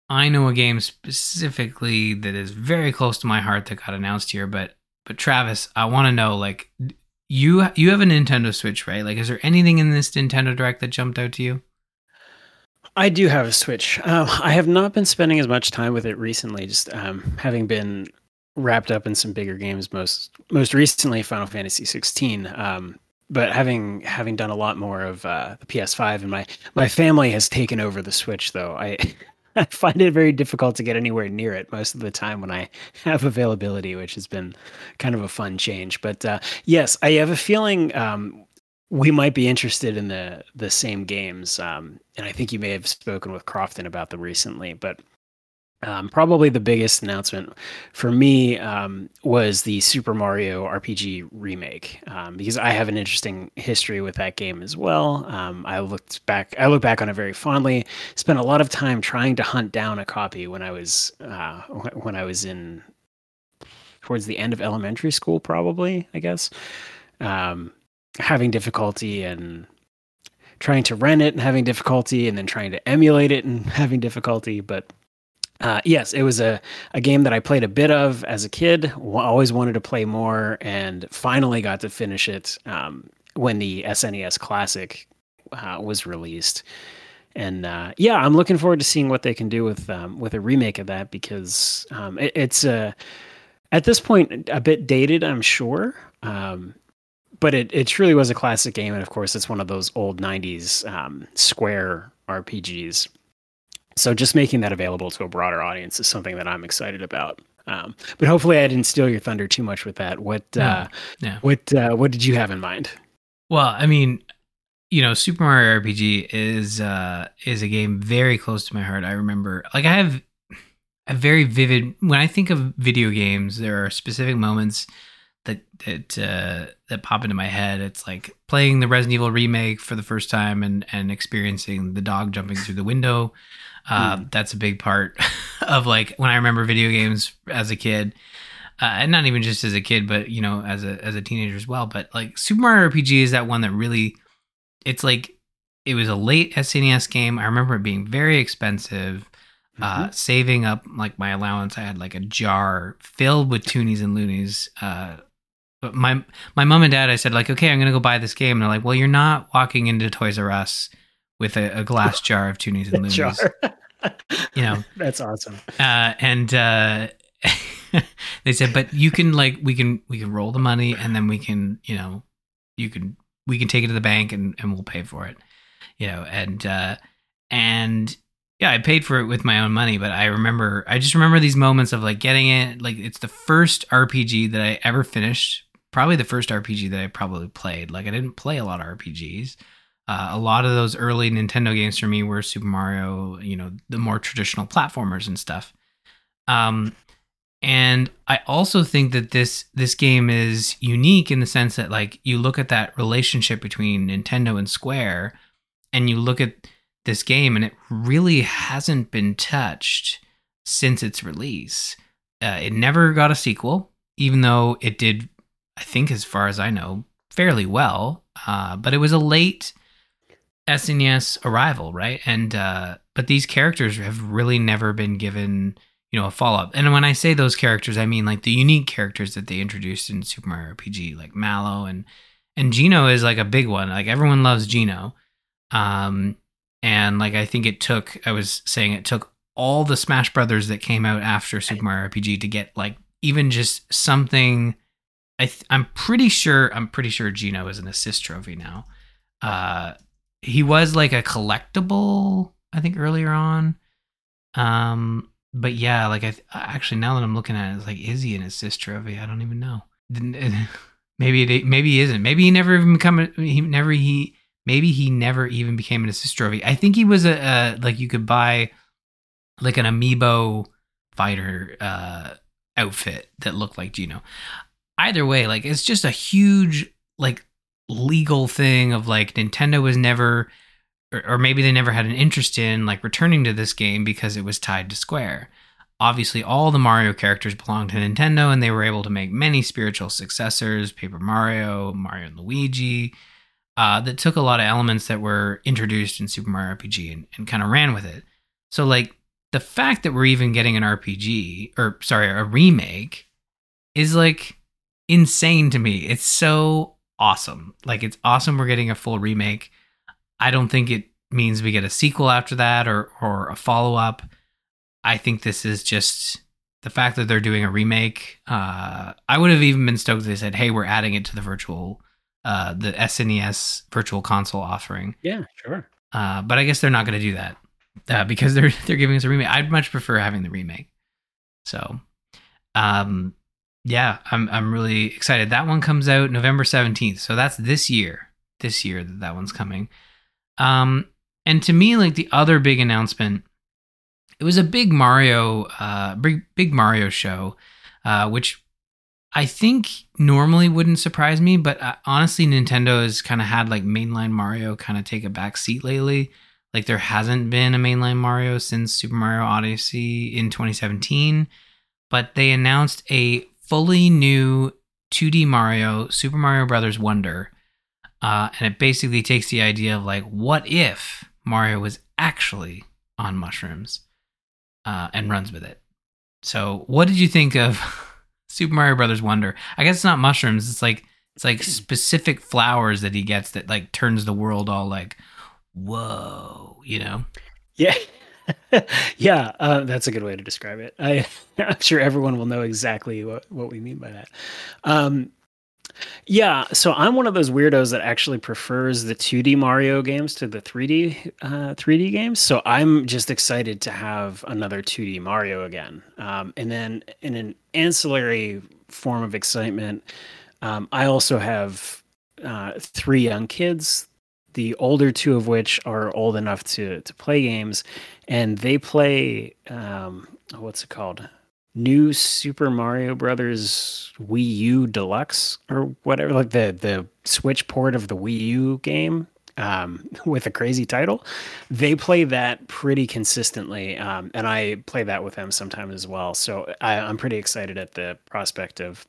I know a game specifically that is very close to my heart that got announced here, but but Travis, I want to know like you you have a Nintendo Switch, right? Like, is there anything in this Nintendo Direct that jumped out to you? I do have a Switch. Uh, I have not been spending as much time with it recently, just um, having been wrapped up in some bigger games. Most most recently, Final Fantasy 16. Um, but having having done a lot more of uh, the PS5, and my my family has taken over the Switch, though I. I find it very difficult to get anywhere near it most of the time when I have availability, which has been kind of a fun change. But uh, yes, I have a feeling um, we might be interested in the the same games, um, and I think you may have spoken with Crofton about them recently. But um, probably the biggest announcement for me um, was the Super Mario RPG remake um, because I have an interesting history with that game as well. Um, I looked back, I look back on it very fondly. Spent a lot of time trying to hunt down a copy when I was uh, when I was in towards the end of elementary school, probably I guess. Um, having difficulty and trying to rent it and having difficulty, and then trying to emulate it and having difficulty, but uh, yes, it was a, a game that I played a bit of as a kid. Always wanted to play more, and finally got to finish it um, when the SNES Classic uh, was released. And uh, yeah, I'm looking forward to seeing what they can do with um, with a remake of that because um, it, it's uh, at this point a bit dated, I'm sure. Um, but it, it truly was a classic game, and of course, it's one of those old '90s um, Square RPGs so just making that available to a broader audience is something that I'm excited about. Um, but hopefully, I didn't steal your thunder too much with that. What uh, yeah. what uh, what did you have in mind? Well, I mean, you know, Super Mario RPG is uh, is a game very close to my heart. I remember, like, I have a very vivid when I think of video games. There are specific moments that that uh, that pop into my head. It's like playing the Resident Evil remake for the first time and and experiencing the dog jumping through the window. Uh, mm. That's a big part of like when I remember video games as a kid, uh, and not even just as a kid, but you know, as a as a teenager as well. But like Super Mario RPG is that one that really, it's like it was a late SNES game. I remember it being very expensive. Uh, mm-hmm. saving up like my allowance, I had like a jar filled with toonies and loonies. Uh, but my my mom and dad, I said like, okay, I'm gonna go buy this game. And they're like, well, you're not walking into Toys R Us with a, a glass jar of toonies and loonies. you know, that's awesome. Uh, and uh, they said, but you can like we can we can roll the money and then we can you know you can we can take it to the bank and and we'll pay for it. You know, and uh, and yeah, I paid for it with my own money, but I remember I just remember these moments of like getting it. Like it's the first RPG that I ever finished. Probably the first RPG that I probably played. Like I didn't play a lot of RPGs. Uh, a lot of those early Nintendo games for me were Super Mario, you know, the more traditional platformers and stuff. Um, and I also think that this this game is unique in the sense that like you look at that relationship between Nintendo and Square, and you look at this game, and it really hasn't been touched since its release. Uh, it never got a sequel, even though it did, I think, as far as I know, fairly well. Uh, but it was a late SNES arrival, right? And uh, but these characters have really never been given, you know a follow up. And when I say those characters, I mean like the unique characters that they introduced in Super Mario RPG, like Mallow and and Geno is like a big one. Like everyone loves Geno. Um, and like I think it took I was saying it took all the Smash Brothers that came out after Super Mario RPG to get like even just something. I th- I'm pretty sure I'm pretty sure Geno is an assist trophy now. Uh, he was like a collectible, I think earlier on. Um, but yeah, like I th- actually now that I'm looking at it, it's like is he an assist trophy? I don't even know. maybe it maybe he isn't. Maybe he never even become a, he never he maybe he never even became an assist trophy. I think he was a, a like you could buy like an amiibo fighter uh outfit that looked like Geno. Either way, like it's just a huge like legal thing of like Nintendo was never or, or maybe they never had an interest in like returning to this game because it was tied to Square. Obviously, all the Mario characters belong to Nintendo, and they were able to make many spiritual successors Paper Mario, Mario and Luigi, uh, that took a lot of elements that were introduced in Super Mario RPG and, and kind of ran with it. So, like, the fact that we're even getting an RPG, or sorry, a remake, is like insane to me. It's so awesome. Like, it's awesome we're getting a full remake. I don't think it means we get a sequel after that or or a follow up. I think this is just the fact that they're doing a remake. Uh, I would have even been stoked if they said, "Hey, we're adding it to the virtual, uh, the SNES Virtual Console offering." Yeah, sure. Uh, but I guess they're not going to do that uh, because they're they're giving us a remake. I'd much prefer having the remake. So, um, yeah, I'm I'm really excited. That one comes out November seventeenth, so that's this year. This year that that one's coming. Um, and to me, like the other big announcement, it was a big Mario, uh, big big Mario show, uh, which I think normally wouldn't surprise me, but uh, honestly, Nintendo has kind of had like mainline Mario kind of take a back seat lately. Like there hasn't been a mainline Mario since Super Mario Odyssey in 2017, but they announced a fully new 2D Mario, Super Mario Brothers Wonder, uh, and it basically takes the idea of like, what if Mario was actually on mushrooms uh, and runs with it? So, what did you think of Super Mario Brothers Wonder? I guess it's not mushrooms. It's like it's like specific flowers that he gets that like turns the world all like, whoa, you know? Yeah. yeah, uh, that's a good way to describe it. I, I'm sure everyone will know exactly what, what we mean by that. Um, yeah, so I'm one of those weirdos that actually prefers the 2D Mario games to the 3D uh, 3D games. So I'm just excited to have another 2D Mario again. Um, and then in an ancillary form of excitement, um, I also have uh, three young kids. The older two of which are old enough to to play games, and they play um, what's it called? new Super Mario Brothers Wii U Deluxe or whatever, like the the Switch port of the Wii U game um, with a crazy title. They play that pretty consistently, um, and I play that with them sometimes as well. So I, I'm pretty excited at the prospect of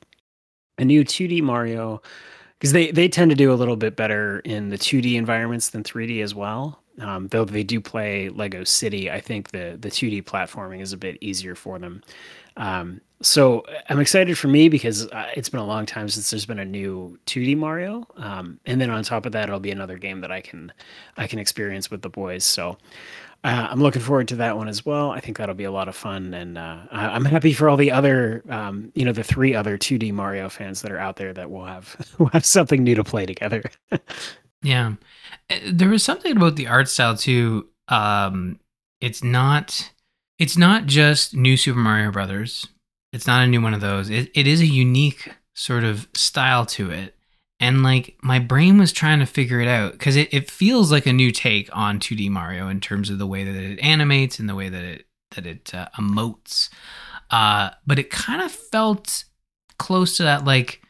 a new 2D Mario because they they tend to do a little bit better in the 2D environments than 3D as well. Um, though they do play Lego City, I think the the 2D platforming is a bit easier for them. Um, so I'm excited for me because uh, it's been a long time since there's been a new 2D Mario, um, and then on top of that, it'll be another game that I can I can experience with the boys. So uh, I'm looking forward to that one as well. I think that'll be a lot of fun, and uh, I'm happy for all the other, um, you know, the three other 2D Mario fans that are out there that will have will have something new to play together. yeah, uh, there was something about the art style too. Um, it's not it's not just new Super Mario Brothers. It's not a new one of those. It, it is a unique sort of style to it. And like my brain was trying to figure it out because it, it feels like a new take on 2D Mario in terms of the way that it animates and the way that it that it uh, emotes. Uh, but it kind of felt close to that like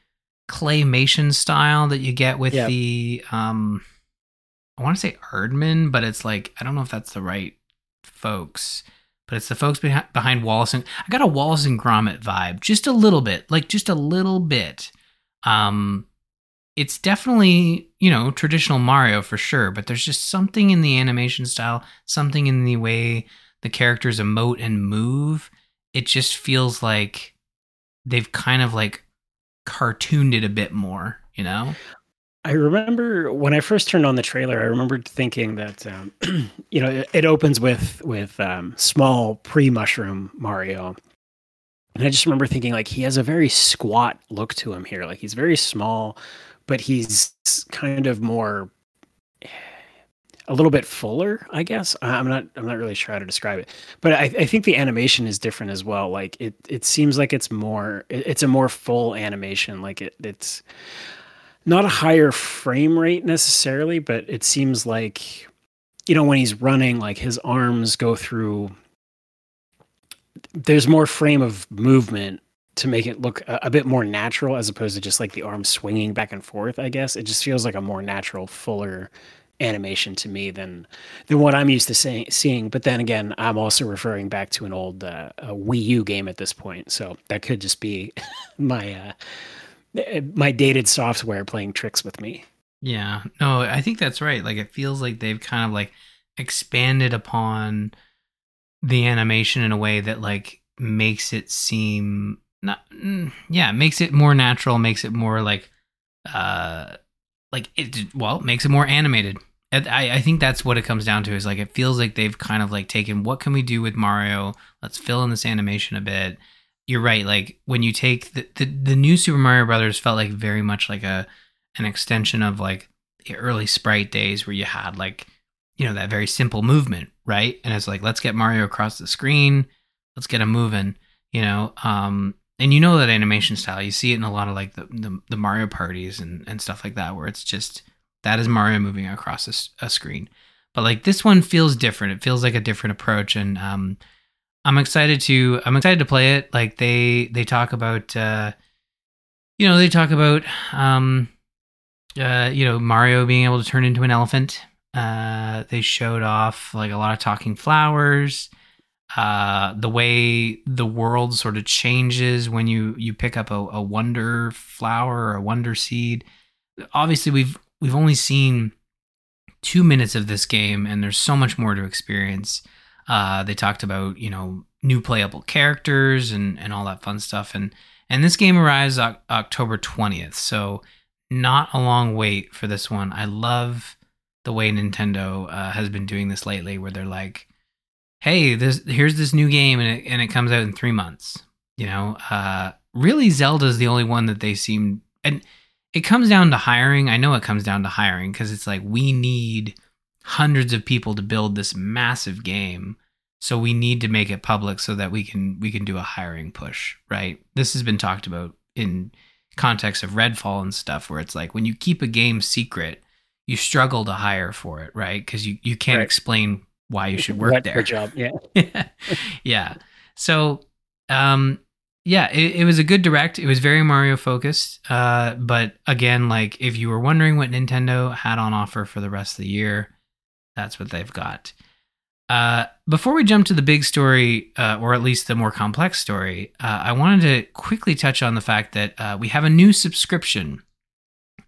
claymation style that you get with yep. the um I want to say Aardman, but it's like I don't know if that's the right folks but it's the folks behind, behind Wallace and I got a Wallace and Gromit vibe, just a little bit, like just a little bit. Um, it's definitely you know traditional Mario for sure, but there's just something in the animation style, something in the way the characters emote and move. it just feels like they've kind of like cartooned it a bit more, you know? I remember when I first turned on the trailer, I remember thinking that um, you know it, it, opens with with um, small pre mushroom Mario, and I just remember thinking like he has a very squat look to him here. Like he's very small, but he's kind of more a little bit fuller, I guess. I'm not I'm not really sure how to describe it, but I, I think the animation is different as well. Like it it seems like it's more it, it's a more full animation. Like it it's not a higher frame rate necessarily, but it seems like you know when he's running, like his arms go through. There's more frame of movement to make it look a, a, bit more natural as opposed to just like the arm swinging back and forth i guess it just feels like a more natural fuller animation to me than than what I'm used to say, seeing. But then again, I'm also referring back to an old uh, Wii U game at this point, so that could just be my uh, my dated software playing tricks with me. Yeah, no, I think that's right. Like it feels like they've kind of like expanded upon the animation in a way that like makes it seem not mm, yeah makes it more natural makes it more like uh like it well makes it more animated. I, I think that's what it comes down to is like it feels like they've kind of like taken what can we do with mario? Let's fill in this animation a bit. You're right like when you take the, the, the new super mario brothers felt like very much like a an extension of like the early sprite days where you had like you know that very simple movement right? And it's like let's get mario across the screen. Let's get him moving you know? Um and you know that animation style. You see it in a lot of like the, the, the mario parties and, and stuff like that where it's just that is mario moving across a, a, screen. But like this one feels different. It feels like a different approach and um i'm excited to i'm excited to play it. Like they they talk about uh you know they talk about um uh you know mario being able to turn into an elephant. Uh they showed off like a lot of talking flowers uh, the way the world sort of changes when you you pick up a, a wonder flower or a wonder seed. Obviously, we've we've only seen two minutes of this game, and there's so much more to experience. Uh, they talked about you know new playable characters and and all that fun stuff, and and this game arrives o- October twentieth, so not a long wait for this one. I love the way Nintendo uh, has been doing this lately, where they're like hey, this here's this new game and it, and it comes out in three months. You know, uh, really Zelda's the only one that they seem and it comes down to hiring. I know it comes down to hiring because it's like we need hundreds of people to build this massive game. So we need to make it public so that we can we can do a hiring push, right? This has been talked about in context of Redfall and stuff where it's like when you keep a game secret, you struggle to hire for it, right? Because you, you can't right. explain why you should work there. job, yeah, yeah. So, um, yeah, it, it, was a good direct. It was very Mario focused. Uh, but again, like if you were wondering what Nintendo had on offer for the rest of the year, that's what they've got. Uh, before we jump to the big story, uh, or at least the more complex story, uh, I wanted to quickly touch on the fact that uh, we have a new subscription.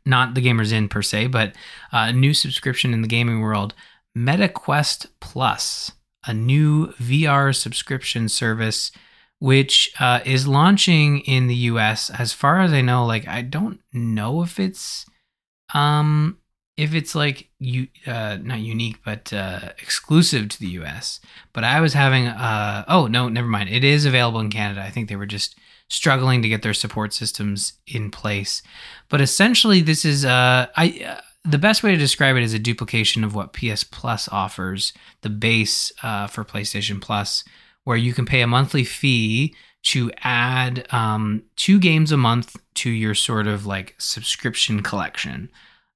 Not the Gamers Inn per se, but uh, a new subscription in the gaming world MetaQuest Plus, a new VR subscription service which uh, is launching in the US. As far as I know, like I don't know if it's um if it's like you uh not unique but uh exclusive to the US. But I was having uh oh no, never mind. It is available in Canada. I think they were just struggling to get their support systems in place. But essentially this is uh I uh, the best way to describe it is a duplication of what PS Plus offers, the base uh, for PlayStation Plus, where you can pay a monthly fee to add um, two games a month to your sort of like subscription collection.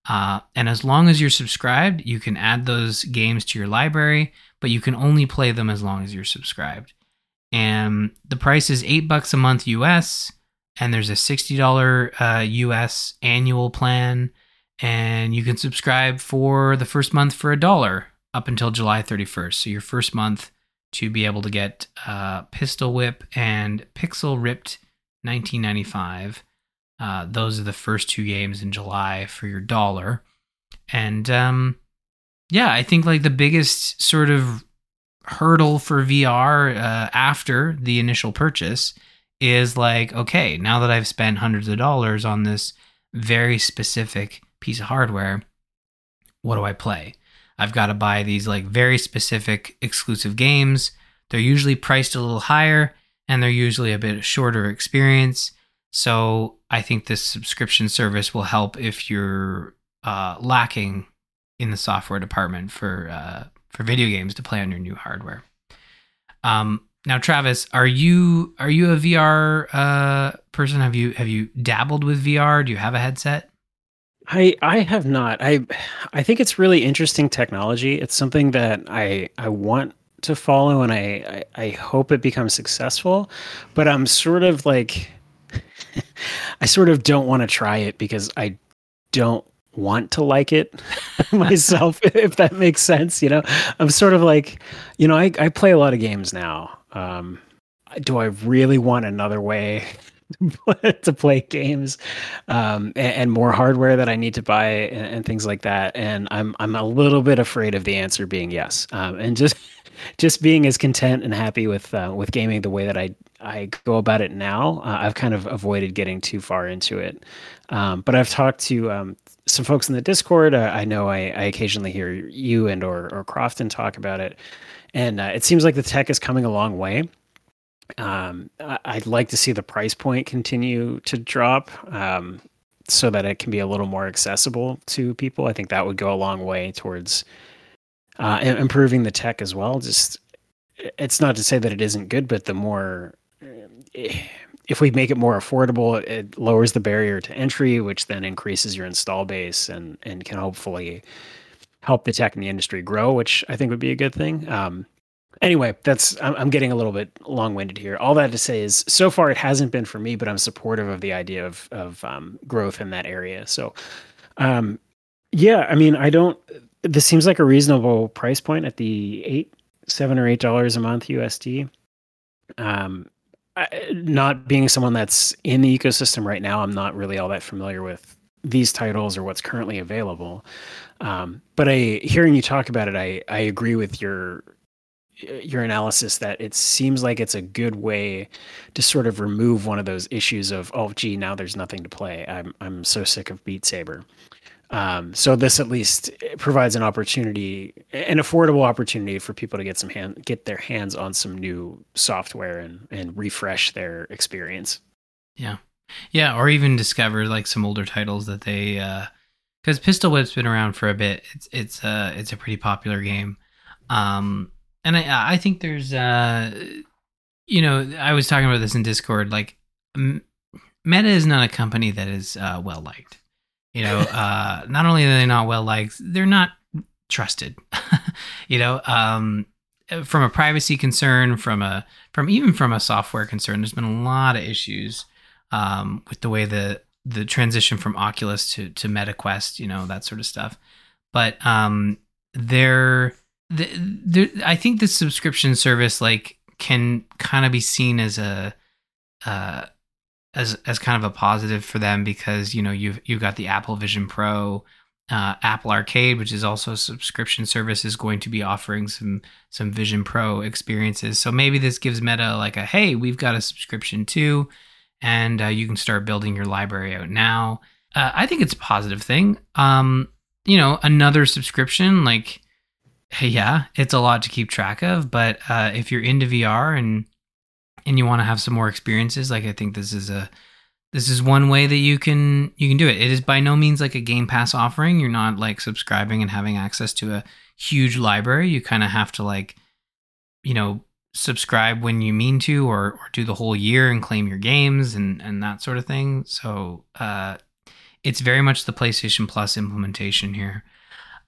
Uh, and as long as you're subscribed, you can add those games to your library, but you can only play them as long as you're subscribed. And the price is eight bucks a month US, and there's a $60 uh, US annual plan and you can subscribe for the first month for a dollar up until July 31st. So your first month to be able to get uh, Pistol Whip and Pixel Ripped 1995. Uh, those are the first two games in July for your dollar. And um, yeah, I think like the biggest sort of hurdle for VR uh, after the initial purchase is like, okay, now that I've spent hundreds of dollars on this very specific piece of hardware, what do I play? I've got to buy these like very specific exclusive games. They're usually priced a little higher and they're usually a bit shorter experience. So I think this subscription service will help if you're uh, lacking in the software department for uh, for video games to play on your new hardware. Um, now, Travis, are you are you a VR uh, person? Have you have you dabbled with VR? Do you have a headset? I I have not. I I think it's really interesting technology. It's something that I I want to follow and I I, I hope it becomes successful. But I'm sort of like I sort of don't want to try it because I don't want to like it myself, if that makes sense. You know, I'm sort of like, you know, I, I play a lot of games now um, do I really want another way to play games um, and, and, more hardware that I need to buy and, and, things like that? And I'm I'm a little bit afraid of the answer being yes. Um, and just just being as content and happy with uh, with gaming the way that I I go about it now, uh, I've kind of avoided getting too far into it. Um, but I've talked to um, some folks in the Discord. Uh, I know I, I, occasionally hear you and or or Crofton talk about it and uh, it seems like the tech is coming a long way. Um, I'd like to see the price point continue to drop um, so that it can be a little more accessible to people. I think that would go a long way towards uh, improving the tech as well. Just it's not to say that it isn't good, but the more if we make it more affordable, it lowers the barrier to entry, which then increases your install base and and can hopefully help the tech in the industry grow, which I think would be a good thing. Um, anyway, that's I'm, I'm, getting a little bit long winded here. All that to say is, so far it hasn't been for me, but I'm supportive of the idea of of um, growth in that area. So, um, yeah, I mean, I don't. This seems like a reasonable price point at the eight, seven or eight dollars a month USD. Um, I, not being someone that's in the ecosystem right now, I'm not really all that familiar with these titles or what's currently available. Um, but I, hearing you talk about it, I, I agree with your your analysis that it seems like it's a good way to sort of remove one of those issues of oh gee now there's nothing to play I'm I'm so sick of Beat Saber. Um, so this at least provides an opportunity, an affordable opportunity for people to get some hand, get their hands on some new software and and refresh their experience. Yeah, yeah, or even discover like some older titles that they uh, because Pistol Whip's been around for a bit. It's it's uh it's a pretty popular game, um, and I I think there's uh, you know, I was talking about this in Discord. Like, Meta is not a company that is uh, well liked. You know, uh, not only are they not well liked, they're not trusted. you know, um, from a privacy concern, from a from even from a software concern, there's been a lot of issues um, with the way the the transition from Oculus to to MetaQuest, you know, that sort of stuff. But um, there, the, I think the subscription service like can kind of be seen as a uh, as as kind of a positive for them because you know you've you've got the Apple Vision Pro. Uh, Apple Arcade, which is also a subscription service, is going to be offering some some Vision Pro experiences. So maybe this gives Meta like a hey, we've got a subscription too and uh, you can start building your library out now. Uh, I think it's a positive thing. Um, you know, another subscription, like, yeah, it's a lot to keep track of. But uh, if you're into VR and and you want to have some more experiences, like I think this is a this is one way that you can you can do it. It is by no means like a Game Pass offering. You're not like subscribing and having access to a huge library. You kind of have to like, you know, subscribe when you mean to or, or do the whole year and claim your games and, and that sort of thing. So uh, it's very much the PlayStation Plus implementation here.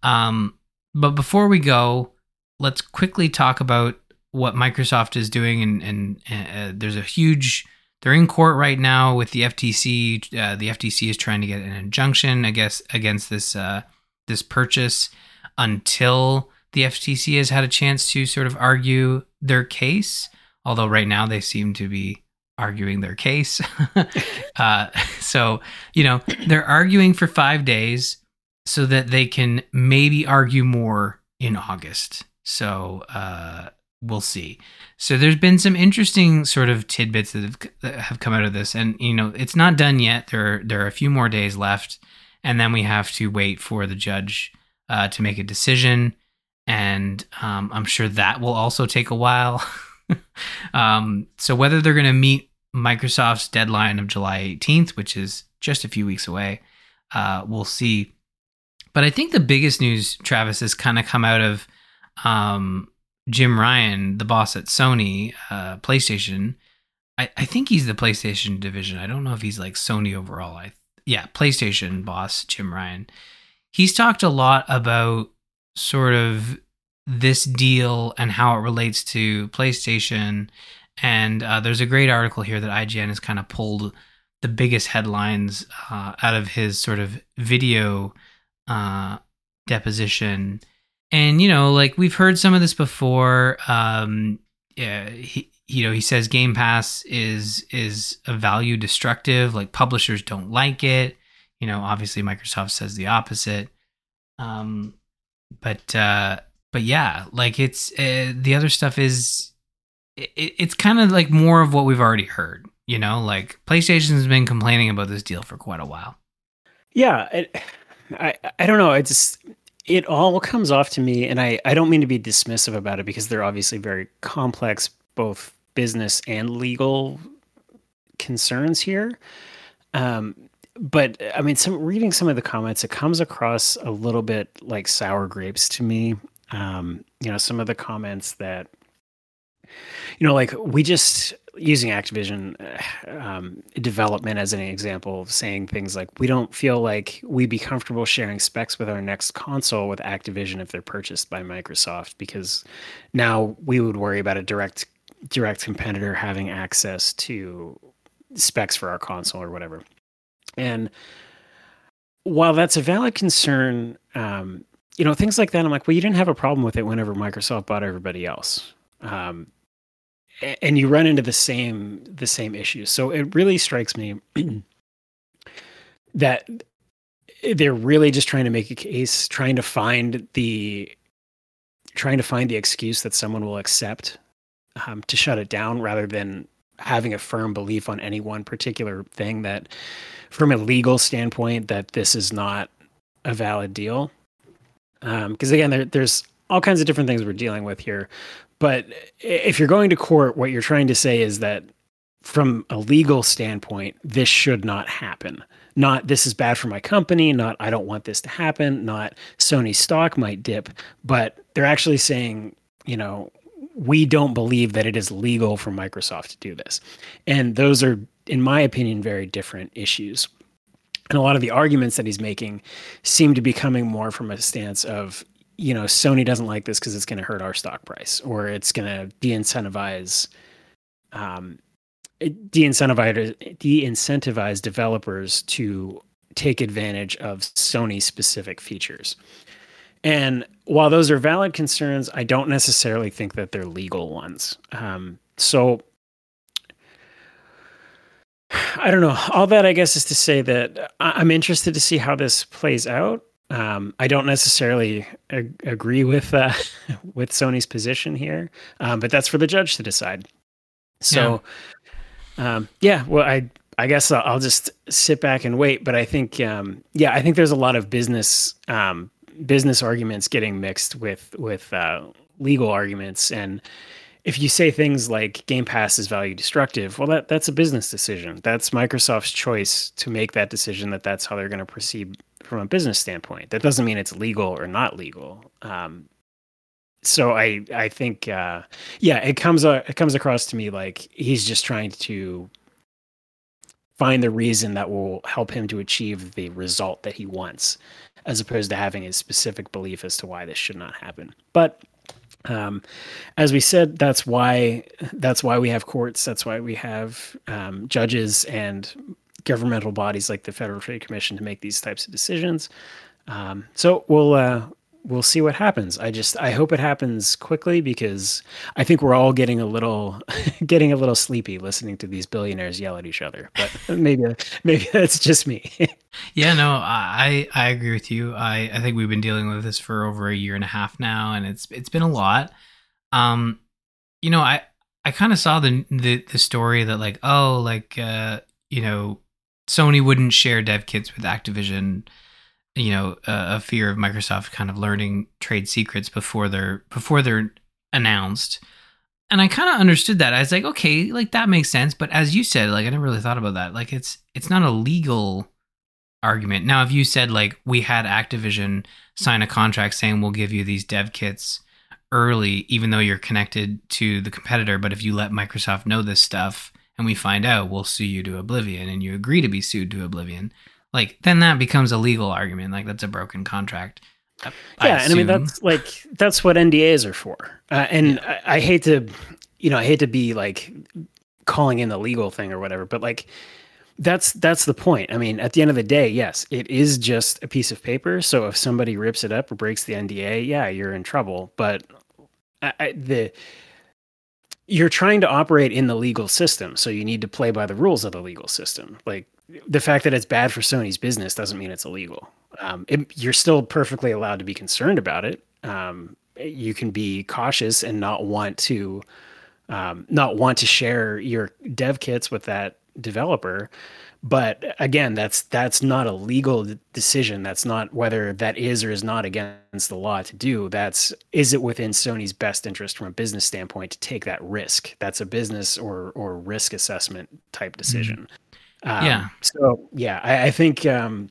Um, but before we go, let's quickly talk about what Microsoft is doing. And, and uh, there's a huge, they're in court right now with the FTC. Uh, the FTC is trying to get an injunction, I guess, against this uh, this purchase until the FTC has had a chance to sort of argue their case, although right now they seem to be arguing their case. uh, so, you know, they're arguing for five days so that they can maybe argue more in August. So, uh, we'll see. So there's been some interesting sort of tidbits that have, that have come out of this, and you know it's not done yet. There are, there are a few more days left, and then we have to wait for the judge uh, to make a decision, and um, I'm sure that will also take a while. um, so whether they're going to meet Microsoft's deadline of July 18th, which is just a few weeks away, uh, we'll see. But I think the biggest news, Travis, has kind of come out of um, Jim Ryan, the boss at Sony uh, PlayStation. I, I think he's the PlayStation division. I don't know if he's like Sony overall. I yeah, PlayStation boss Jim Ryan. He's talked a lot about sort of this deal and how it relates to PlayStation. And uh, there's a great article here that IGN has kind of pulled the biggest headlines uh, out of his sort of video uh, deposition. And you know like we've heard some of this before. Um yeah he you know he says game pass is is a value destructive like publishers don't like it. You know obviously microsoft says the opposite. Um but uh but yeah like it's uh, the other stuff is it, it's kind of like more of what we've already heard you know? Like playstation's been complaining about this deal for quite a while. Yeah it, i i don't know it's it all comes off to me, and I, I don't mean to be dismissive about it because they're obviously very complex, both business and legal concerns here. Um, but I mean, some reading some of the comments, it comes across a little bit like sour grapes to me. Um, you know, some of the comments that, you know, like we just using Activision uh, um, development as an example of saying things like, we don't feel like we'd be comfortable sharing specs with our next console with Activision if they're purchased by Microsoft, because now we would worry about a direct direct competitor having access to specs for our console or whatever. And while that's a valid concern, um, you know, things like that, I'm like, well, you didn't have a problem with it whenever Microsoft bought everybody else. Um, and you run into the same the same issues. So it really strikes me that they're really just trying to make a case, trying to find the trying to find the excuse that someone will accept um, to shut it down, rather than having a firm belief on any one particular thing. That, from a legal standpoint, that this is not a valid deal. Because um, again, there, there's all kinds of different things we're dealing with here. But if you're going to court, what you're trying to say is that from a legal standpoint, this should not happen. Not this is bad for my company, not I don't want this to happen, not Sony stock might dip, but they're actually saying, you know, we don't believe that it is legal for Microsoft to do this. And those are, in my opinion, very different issues. And a lot of the arguments that he's making seem to be coming more from a stance of you know, Sony doesn't like this because it's going to hurt our stock price or it's going to de-incentivize, um, de-incentivize, de-incentivize developers to take advantage of Sony specific features. And while those are valid concerns, I don't necessarily think that they're legal ones. Um, so I don't know. All that I guess is to say that I'm interested to see how this plays out. Um, I don't necessarily ag- agree with uh, with Sony's position here, um, but that's for the judge to decide. So, yeah, um, yeah well, I I guess I'll, I'll, just sit back and wait. But I think, um, yeah, I think there's a lot of business um, business arguments getting mixed with with uh, legal arguments, and if you say things like Game Pass is value destructive, well, that that's a business decision. That's Microsoft's choice to make that decision that that's how they're going to proceed from a business standpoint. That doesn't mean it's legal or not legal. Um, so I I think uh, yeah, it comes uh, it comes across to me like he's just trying to find the reason that will help him to achieve the result that he wants, as opposed to having a specific belief as to why this should not happen. But um, as we said, that's why that's why we have courts. That's why we have um, judges and governmental bodies like the Federal Trade Commission to make these types of decisions. Um, so we'll uh, we'll see what happens. I just I hope it happens quickly because I think we're all getting a little getting a little sleepy listening to these billionaires yell at each other. But maybe maybe that's just me. yeah, no, I I agree with you. I I think we've been dealing with this for over a year and a half now, and it's it's been a lot. Um, you know, I I kind of saw the, the the story that like oh like uh you know Sony wouldn't share dev kits with Activision, you know, uh, a fear of Microsoft kind of learning trade secrets before they're before they're announced. And I kind of understood that. I was like, okay, like that makes sense. But as you said, like I never really thought about that. Like it's it's not a legal argument. Now, if you said like we had Activision sign a contract saying we'll give you these dev kits early, even though you're connected to the competitor, but if you let Microsoft know this stuff and we find out, we'll sue you to oblivion and you agree to be sued to oblivion, like then that becomes a legal argument. Like that's a broken contract. I yeah, and I mean that's like that's what NDAs are for. Uh, and yeah. I, I hate to, you know, I hate to be like calling in the legal thing or whatever, but like that's that's the point. I mean, at the end of the day, yes, it is just a piece of paper. So if somebody rips it up or breaks the NDA, yeah, you're in trouble. But I, I, the you're trying to operate in the legal system, so you need to play by the rules of the legal system. Like the fact that it's bad for Sony's business doesn't mean it's illegal. Um, it, you're still perfectly allowed to be concerned about it. Um, you can be cautious and not want to um, not want to share your dev kits with that developer but again that's that's not a legal decision that's not whether that is or is not against the law to do that's is it within sony's best interest from a business standpoint to take that risk that's a business or or risk assessment type decision mm-hmm. Um, yeah so yeah i, I think um,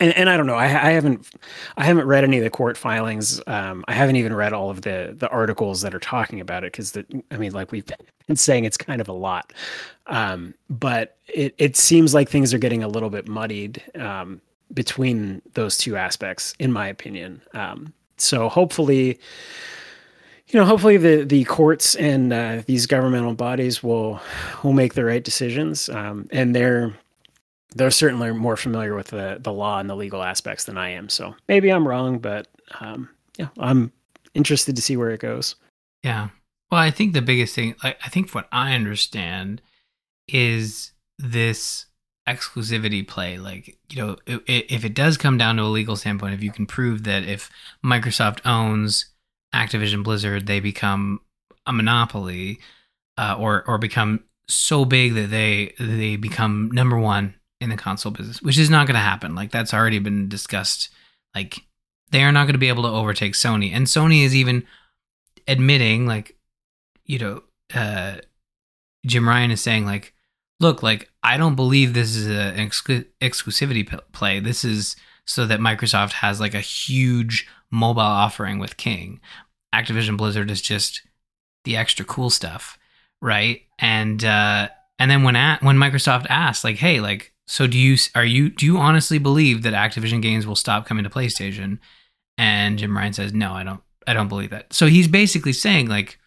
and, and I don't know. I, I, haven't I haven't read any of the court filings. Um, I haven't even read all of the the articles that are talking about it because I mean, like we've been saying, it's kind of a lot. Um, but it it seems like things are getting a little bit muddied um, between those two aspects, in my opinion. Um, so hopefully, you know, hopefully the the courts and uh, these governmental bodies will will make the right decisions, um, and they're they're certainly more familiar with the the law and the legal aspects than I am. So maybe I'm wrong, but um, yeah, I'm interested to see where it goes. Yeah. Well, I think the biggest thing, like I think what I understand is this exclusivity play. Like you know, if, if it does come down to a legal standpoint, if you can prove that if Microsoft owns Activision Blizzard, they become a monopoly, uh, or or become so big that they they become number one in the console business, which is not going to happen. Like that's already been discussed. Like they are not going to be able to overtake Sony, and Sony is even admitting, like, you know, uh, Jim Ryan is saying, like, look, like I don't believe this is an exclu- exclusivity p- play. This is so that Microsoft has like a huge mobile offering with King. Activision Blizzard is just the extra cool stuff, right? And uh, and then when at, when Microsoft asked, like, hey, like so do you are you do you honestly believe that Activision games will stop coming to PlayStation? And Jim Ryan says, "No, I don't I don't believe that." So he's basically saying like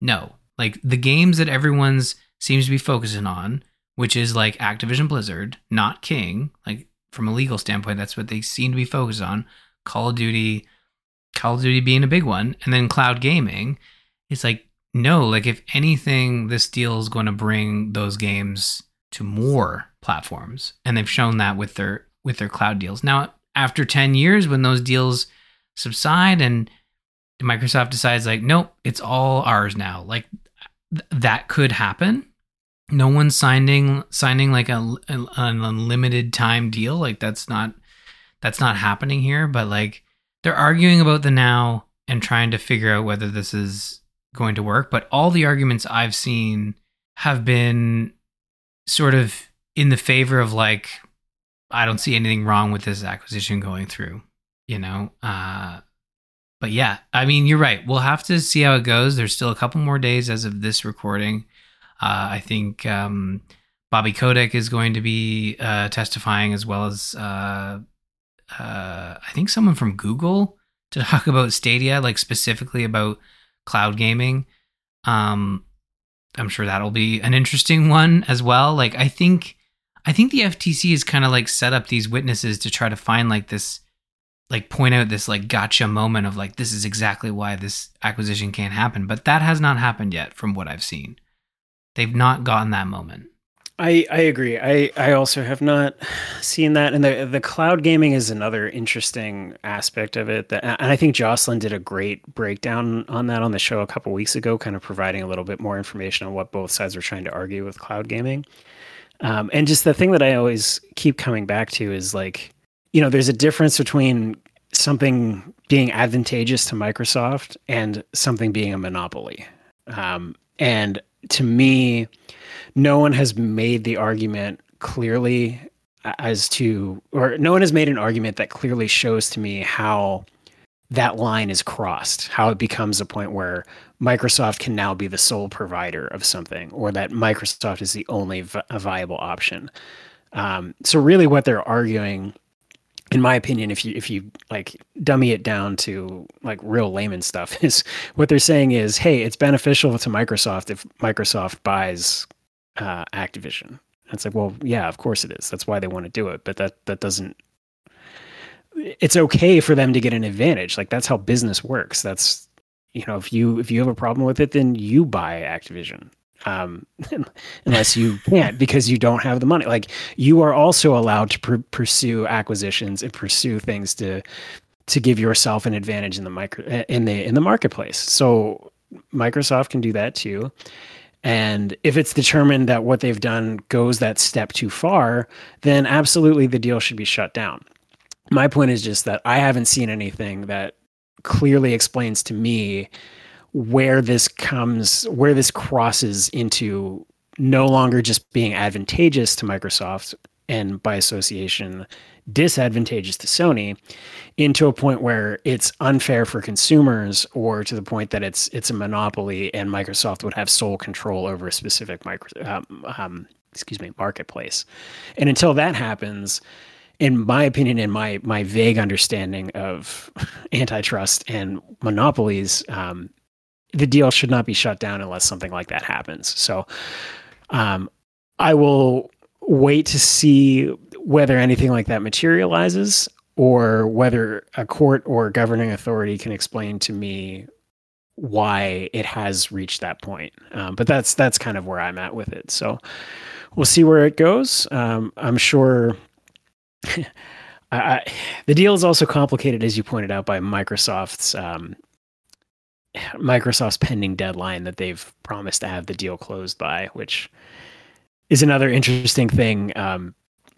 no. Like the games that everyone's seems to be focusing on, which is like Activision Blizzard, not King, like from a legal standpoint, that's what they seem to be focused on. Call of Duty, Call of Duty being a big one, and then cloud gaming. It's like no, like if anything, this deal is going to bring those games to more platforms and they've shown that with their with their cloud deals now after 10 years when those deals subside and microsoft decides like nope it's all ours now like th- that could happen no one's signing signing like a, an unlimited time deal like that's not that's not happening here but like they're arguing about the now and trying to figure out whether this is going to work but all the arguments i've seen have been sort of in the favor of like I don't see anything wrong with this acquisition going through, you know. Uh but yeah, I mean, you're right. We'll have to see how it goes. There's still a couple more days as of this recording. Uh, I think um, Bobby Kotick is going to be uh, testifying as well as uh, I think someone from Google to talk about Stadia, like specifically about cloud gaming. Um, I'm sure that'll be an interesting one as well. Like I think I think the FTC is kind of like set up these witnesses to try to find like this like point out this like gotcha moment of like this is exactly why this acquisition can't happen, but that has not happened yet from what I've seen. They've not gotten that moment. I, I agree. I, I also have not seen that, and the the cloud gaming is another interesting aspect of it. That, and I think Jocelyn did a great breakdown on that on the show a couple weeks ago, kind of providing a little bit more information on what both sides were trying to argue with cloud gaming. Um, and just the thing that I always keep coming back to is like, you know, there's a difference between something being advantageous to Microsoft and something being a monopoly. Um, and to me, no one has made the argument clearly as to, or no one has made an argument that clearly shows to me how that line is crossed, how it becomes a point where Microsoft can now be the sole provider of something, or that Microsoft is the only vi- viable option. Um, so really, what they're arguing, in my opinion, if you if you like dummy it down to like real layman stuff, is what they're saying is, hey, it's beneficial to Microsoft if Microsoft buys uh, Activision. And it's like, well, yeah, of course it is. That's why they want to do it, but that that doesn't it's okay for them to get an advantage. Like that's how business works. That's you know, if you if you have a problem with it, then you buy Activision. Um, unless you can't because you don't have the money. Like you are also allowed to pr- pursue acquisitions and pursue things to to give yourself an advantage in the micro in the in the marketplace. So Microsoft can do that too. And if it's determined that what they've done goes that step too far, then absolutely the deal should be shut down my point is just that I haven't seen anything that clearly explains to me where this comes, where this crosses into no longer just being advantageous to Microsoft and by association disadvantageous to Sony into a point where it's unfair for consumers or to the point that it's it's a monopoly and Microsoft would have sole control over a specific micro um, um, excuse me marketplace. And until that happens, in my opinion, in my my vague understanding of antitrust and monopolies, um, the deal should not be shut down unless something like that happens. So, um, I will wait to see whether anything like that materializes, or whether a court or governing authority can explain to me why it has reached that point. Um, but that's that's kind of where I'm at with it. So we'll see where it goes. Um, I'm sure I, the deal is also complicated, as you pointed out, by Microsoft's um, Microsoft's pending deadline that they've promised to have the deal closed by, which is another interesting thing um,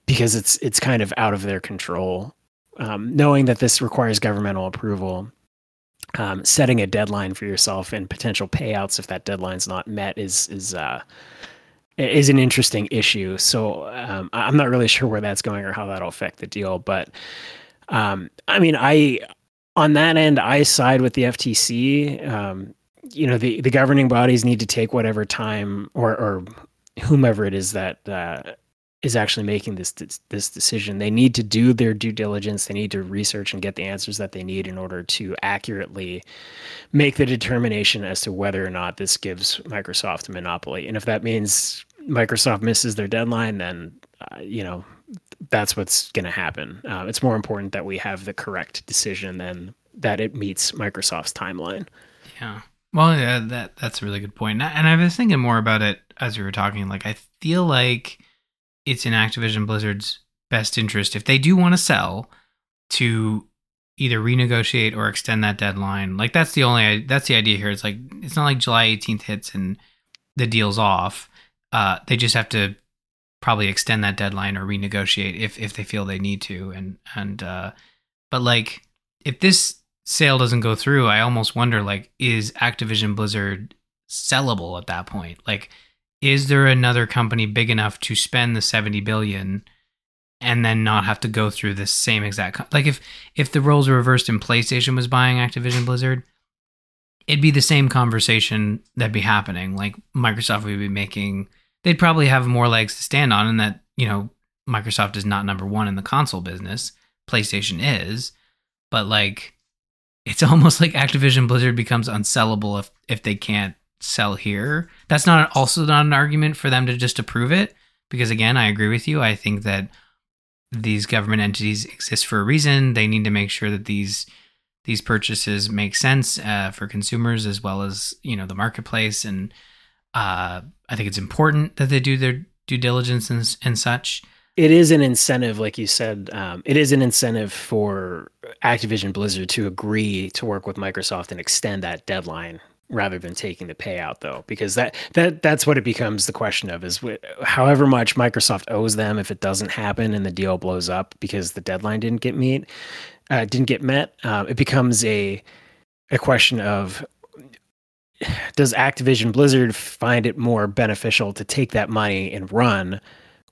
because it's it's kind of out of their control. Um, knowing that this requires governmental approval, um, setting a deadline for yourself and potential payouts if that deadline's not met is is uh, is an interesting issue. So um, I'm not really sure where that's going or how that'll affect the deal. But um, I mean, I on that end, I side with the FTC. Um, you know, the the governing bodies need to take whatever time or or whomever it is that uh, is actually making this this decision. They need to do their due diligence. They need to research and get the answers that they need in order to accurately make the determination as to whether or not this gives Microsoft a monopoly. And if that means Microsoft misses their deadline, then uh, you know that's what's going to happen. Uh, it's more important that we have the correct decision than that it meets Microsoft's timeline. Yeah. Well, yeah, that that's a really good point. And I was thinking more about it as we were talking. Like, I feel like it's in Activision Blizzard's best interest if they do want to sell to either renegotiate or extend that deadline. Like, that's the only that's the idea here. It's like it's not like July 18th hits and the deal's off uh, they just have to probably extend that deadline or renegotiate if if they feel they need to. And and uh, but like if this sale doesn't go through, I almost wonder like is Activision Blizzard sellable at that point? Like is there another company big enough to spend the 70 billion and then not have to go through the same exact co- like if if the roles were reversed and PlayStation was buying Activision Blizzard it'd be the same conversation that'd be happening like Microsoft would be making they'd probably have more legs to stand on, and that you know Microsoft is not number one in the console business. PlayStation is, but like it's almost like Activision Blizzard becomes unsellable if if they can't sell here. That's not also not an argument for them to just approve it because again, I agree with you. I think that these government entities exist for a reason. They need to make sure that these these purchases make sense uh, for consumers as well as you know the marketplace and uh, I think it's important that they do their due diligence and, and such. It is an incentive, like you said. Um, it is an incentive for Activision Blizzard to agree to work with Microsoft and extend that deadline rather than taking the payout though because that that that's what it becomes the question of is wh- however much Microsoft owes them if it doesn't happen and the deal blows up because the deadline didn't get meet uh, didn't get met uh, it becomes a a question of does Activision Blizzard find it more beneficial to take that money and run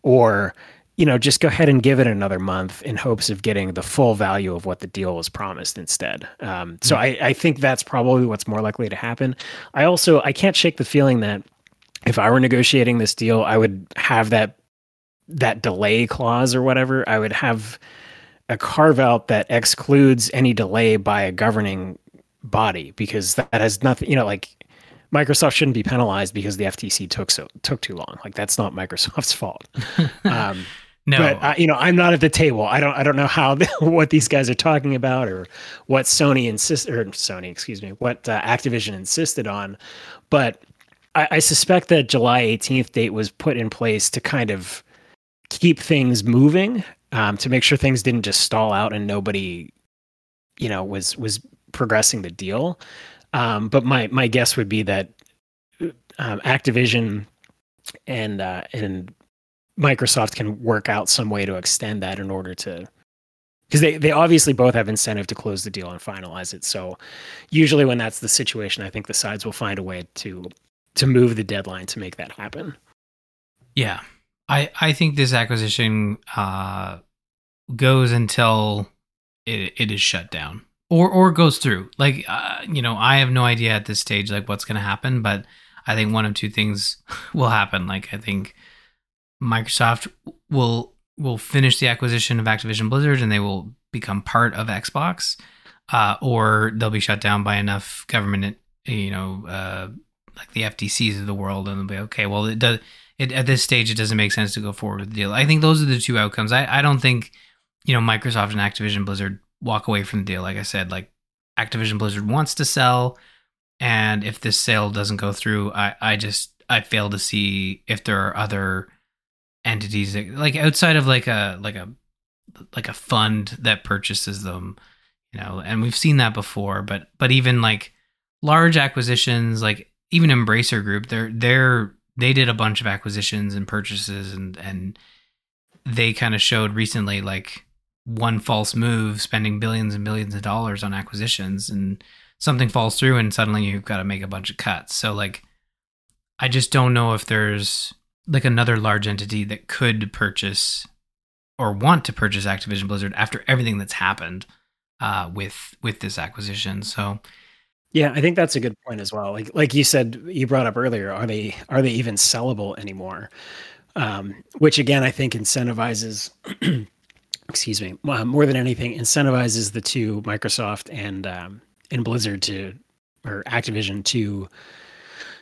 or you know, just go ahead and give it another month in hopes of getting the full value of what the deal was promised instead. Um, so hmm. I, I think that's probably what's more likely to happen. I also I can't shake the feeling that if I were negotiating this deal, I would have that that delay clause or whatever. I would have a carve out that excludes any delay by a governing body because that has nothing. You know, like Microsoft shouldn't be penalized because the FTC took so took too long. Like that's not Microsoft's fault. Um, no, but uh, you know, I'm not at the table. I don't. I don't know how what these guys are talking about, or what Sony insist or Sony, excuse me, what uh, Activision insisted on. But I, I suspect that July 18th date was put in place to kind of keep things moving, um, to make sure things didn't just stall out and nobody, you know, was was progressing the deal. Um, but my my guess would be that um, Activision and uh, and Microsoft can work out some way to extend that in order to because they, they obviously both have incentive to close the deal and finalize it. So usually when that's the situation, I think the sides will find a way to to move the deadline to make that happen. Yeah. I I think this acquisition uh goes until it, it is shut down or or goes through. Like uh, you know, I have no idea at this stage like what's going to happen, but I think one of two things will happen. Like I think Microsoft will will finish the acquisition of Activision Blizzard and they will become part of Xbox, uh, or they'll be shut down by enough government, you know, uh, like the FTCs of the world, and they'll be okay. Well, it does. It, at this stage, it doesn't make sense to go forward with the deal. I think those are the two outcomes. I, I don't think, you know, Microsoft and Activision Blizzard walk away from the deal. Like I said, like Activision Blizzard wants to sell, and if this sale doesn't go through, I, I just I fail to see if there are other entities that, like outside of like a like a like a fund that purchases them you know and we've seen that before but but even like large acquisitions like even embracer group they're they're they did a bunch of acquisitions and purchases and and they kind of showed recently like one false move spending billions and billions of dollars on acquisitions and something falls through and suddenly you've got to make a bunch of cuts so like i just don't know if there's like another large entity that could purchase or want to purchase Activision Blizzard after everything that's happened uh, with with this acquisition. So yeah, I think that's a good point as well. Like like you said, you brought up earlier, are they are they even sellable anymore? Um, which again, I think incentivizes. Excuse me, more than anything, incentivizes the two Microsoft and um, and Blizzard to or Activision to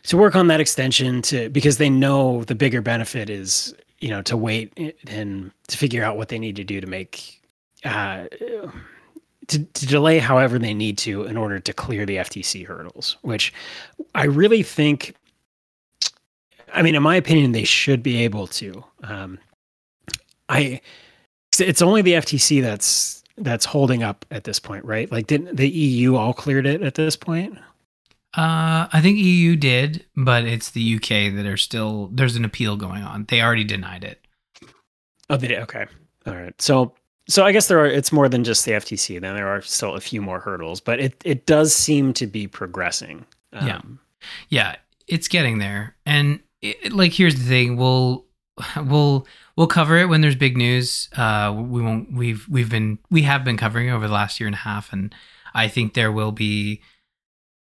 to work on that extension to because they know the bigger benefit is you know to wait and to figure out what they need to do to make uh, to, to delay however they need to in order to clear the FTC hurdles, which I really think. I mean, in my opinion, they should be able to. Um, I, it's only the FTC that's that's holding up at this point, right? Like, didn't the EU all cleared it at this point? Uh, I think EU did, but it's the UK that are still. There's an appeal going on. They already denied it. Oh, they did. Okay. All right. So, so I guess there are. It's more than just the FTC. Then there are still a few more hurdles, but it it does seem to be progressing. Um, yeah. Yeah, it's getting there. And it, like, here's the thing: we'll we'll we'll cover it when there's big news. Uh, we won't. We've we've been we have been covering it over the last year and a half, and I think there will be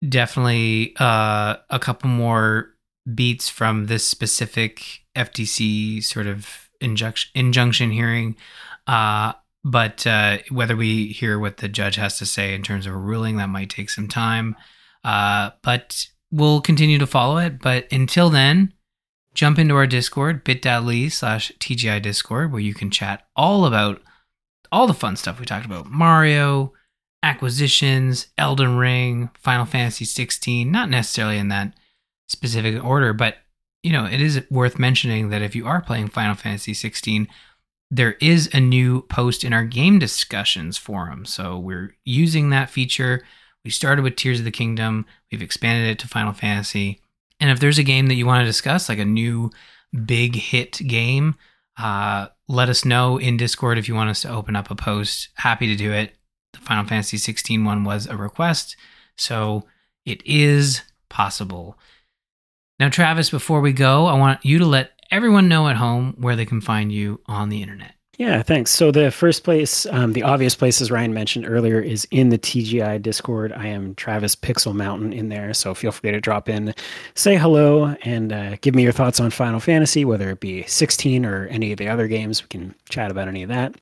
definitely uh, a couple more beats from this specific FTC sort of injunction injunction hearing. Uh, but uh, whether we hear what the judge has to say in terms of a ruling, that might take some time. Uh, but we'll continue to follow it. But until then, jump into our Discord, bit.ly slash TGI Discord, where you can chat all about all the fun stuff we talked about Mario, acquisitions, Elden Ring, Final Fantasy 16, not necessarily in that specific order, but you know, it is worth mentioning that if you are playing Final Fantasy 16, there is a new post in our game discussions forum. So we're using that feature. We started with Tears of the Kingdom, we've expanded it to Final Fantasy. And if there's a game that you want to discuss, like a new big hit game, uh, let us know in Discord if you want us to open up a post. Happy to do it. The Final Fantasy 16 one was a request, so it is possible. Now, Travis, before we go, I want you to let everyone know at home where they can find you on the internet. Yeah, thanks. So the first place, um, the obvious place, as Ryan mentioned earlier, is in the TGI Discord. I am Travis Pixel Mountain in there, so feel free to drop in, say hello, and uh, give me your thoughts on Final Fantasy, whether it be 16 or any of the other games. We can chat about any of that.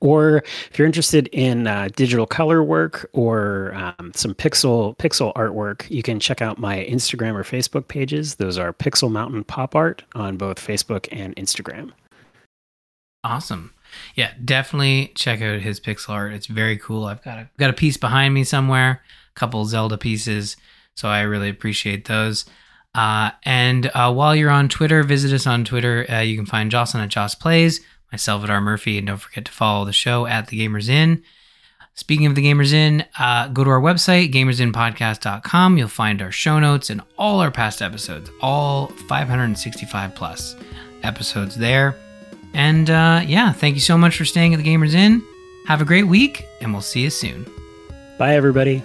Or if you're interested in uh, digital color work or um, some pixel pixel artwork, you can check out my Instagram or Facebook pages. Those are Pixel Mountain Pop Art on both Facebook and Instagram. Awesome. Yeah, definitely check out his pixel art. It's very cool. I've got a got a piece behind me somewhere, a couple Zelda pieces. So I really appreciate those. Uh, and uh, while you're on Twitter, visit us on Twitter. Uh, you can find Jocelyn at Joss Plays, myself at R Murphy, and don't forget to follow the show at The Gamers Inn. Speaking of The Gamers Inn, uh, go to our website, gamersinpodcast.com. You'll find our show notes and all our past episodes, all 565 plus episodes there. And uh, yeah, thank you so much for staying at the Gamers Inn. Have a great week, and we'll see you soon. Bye, everybody.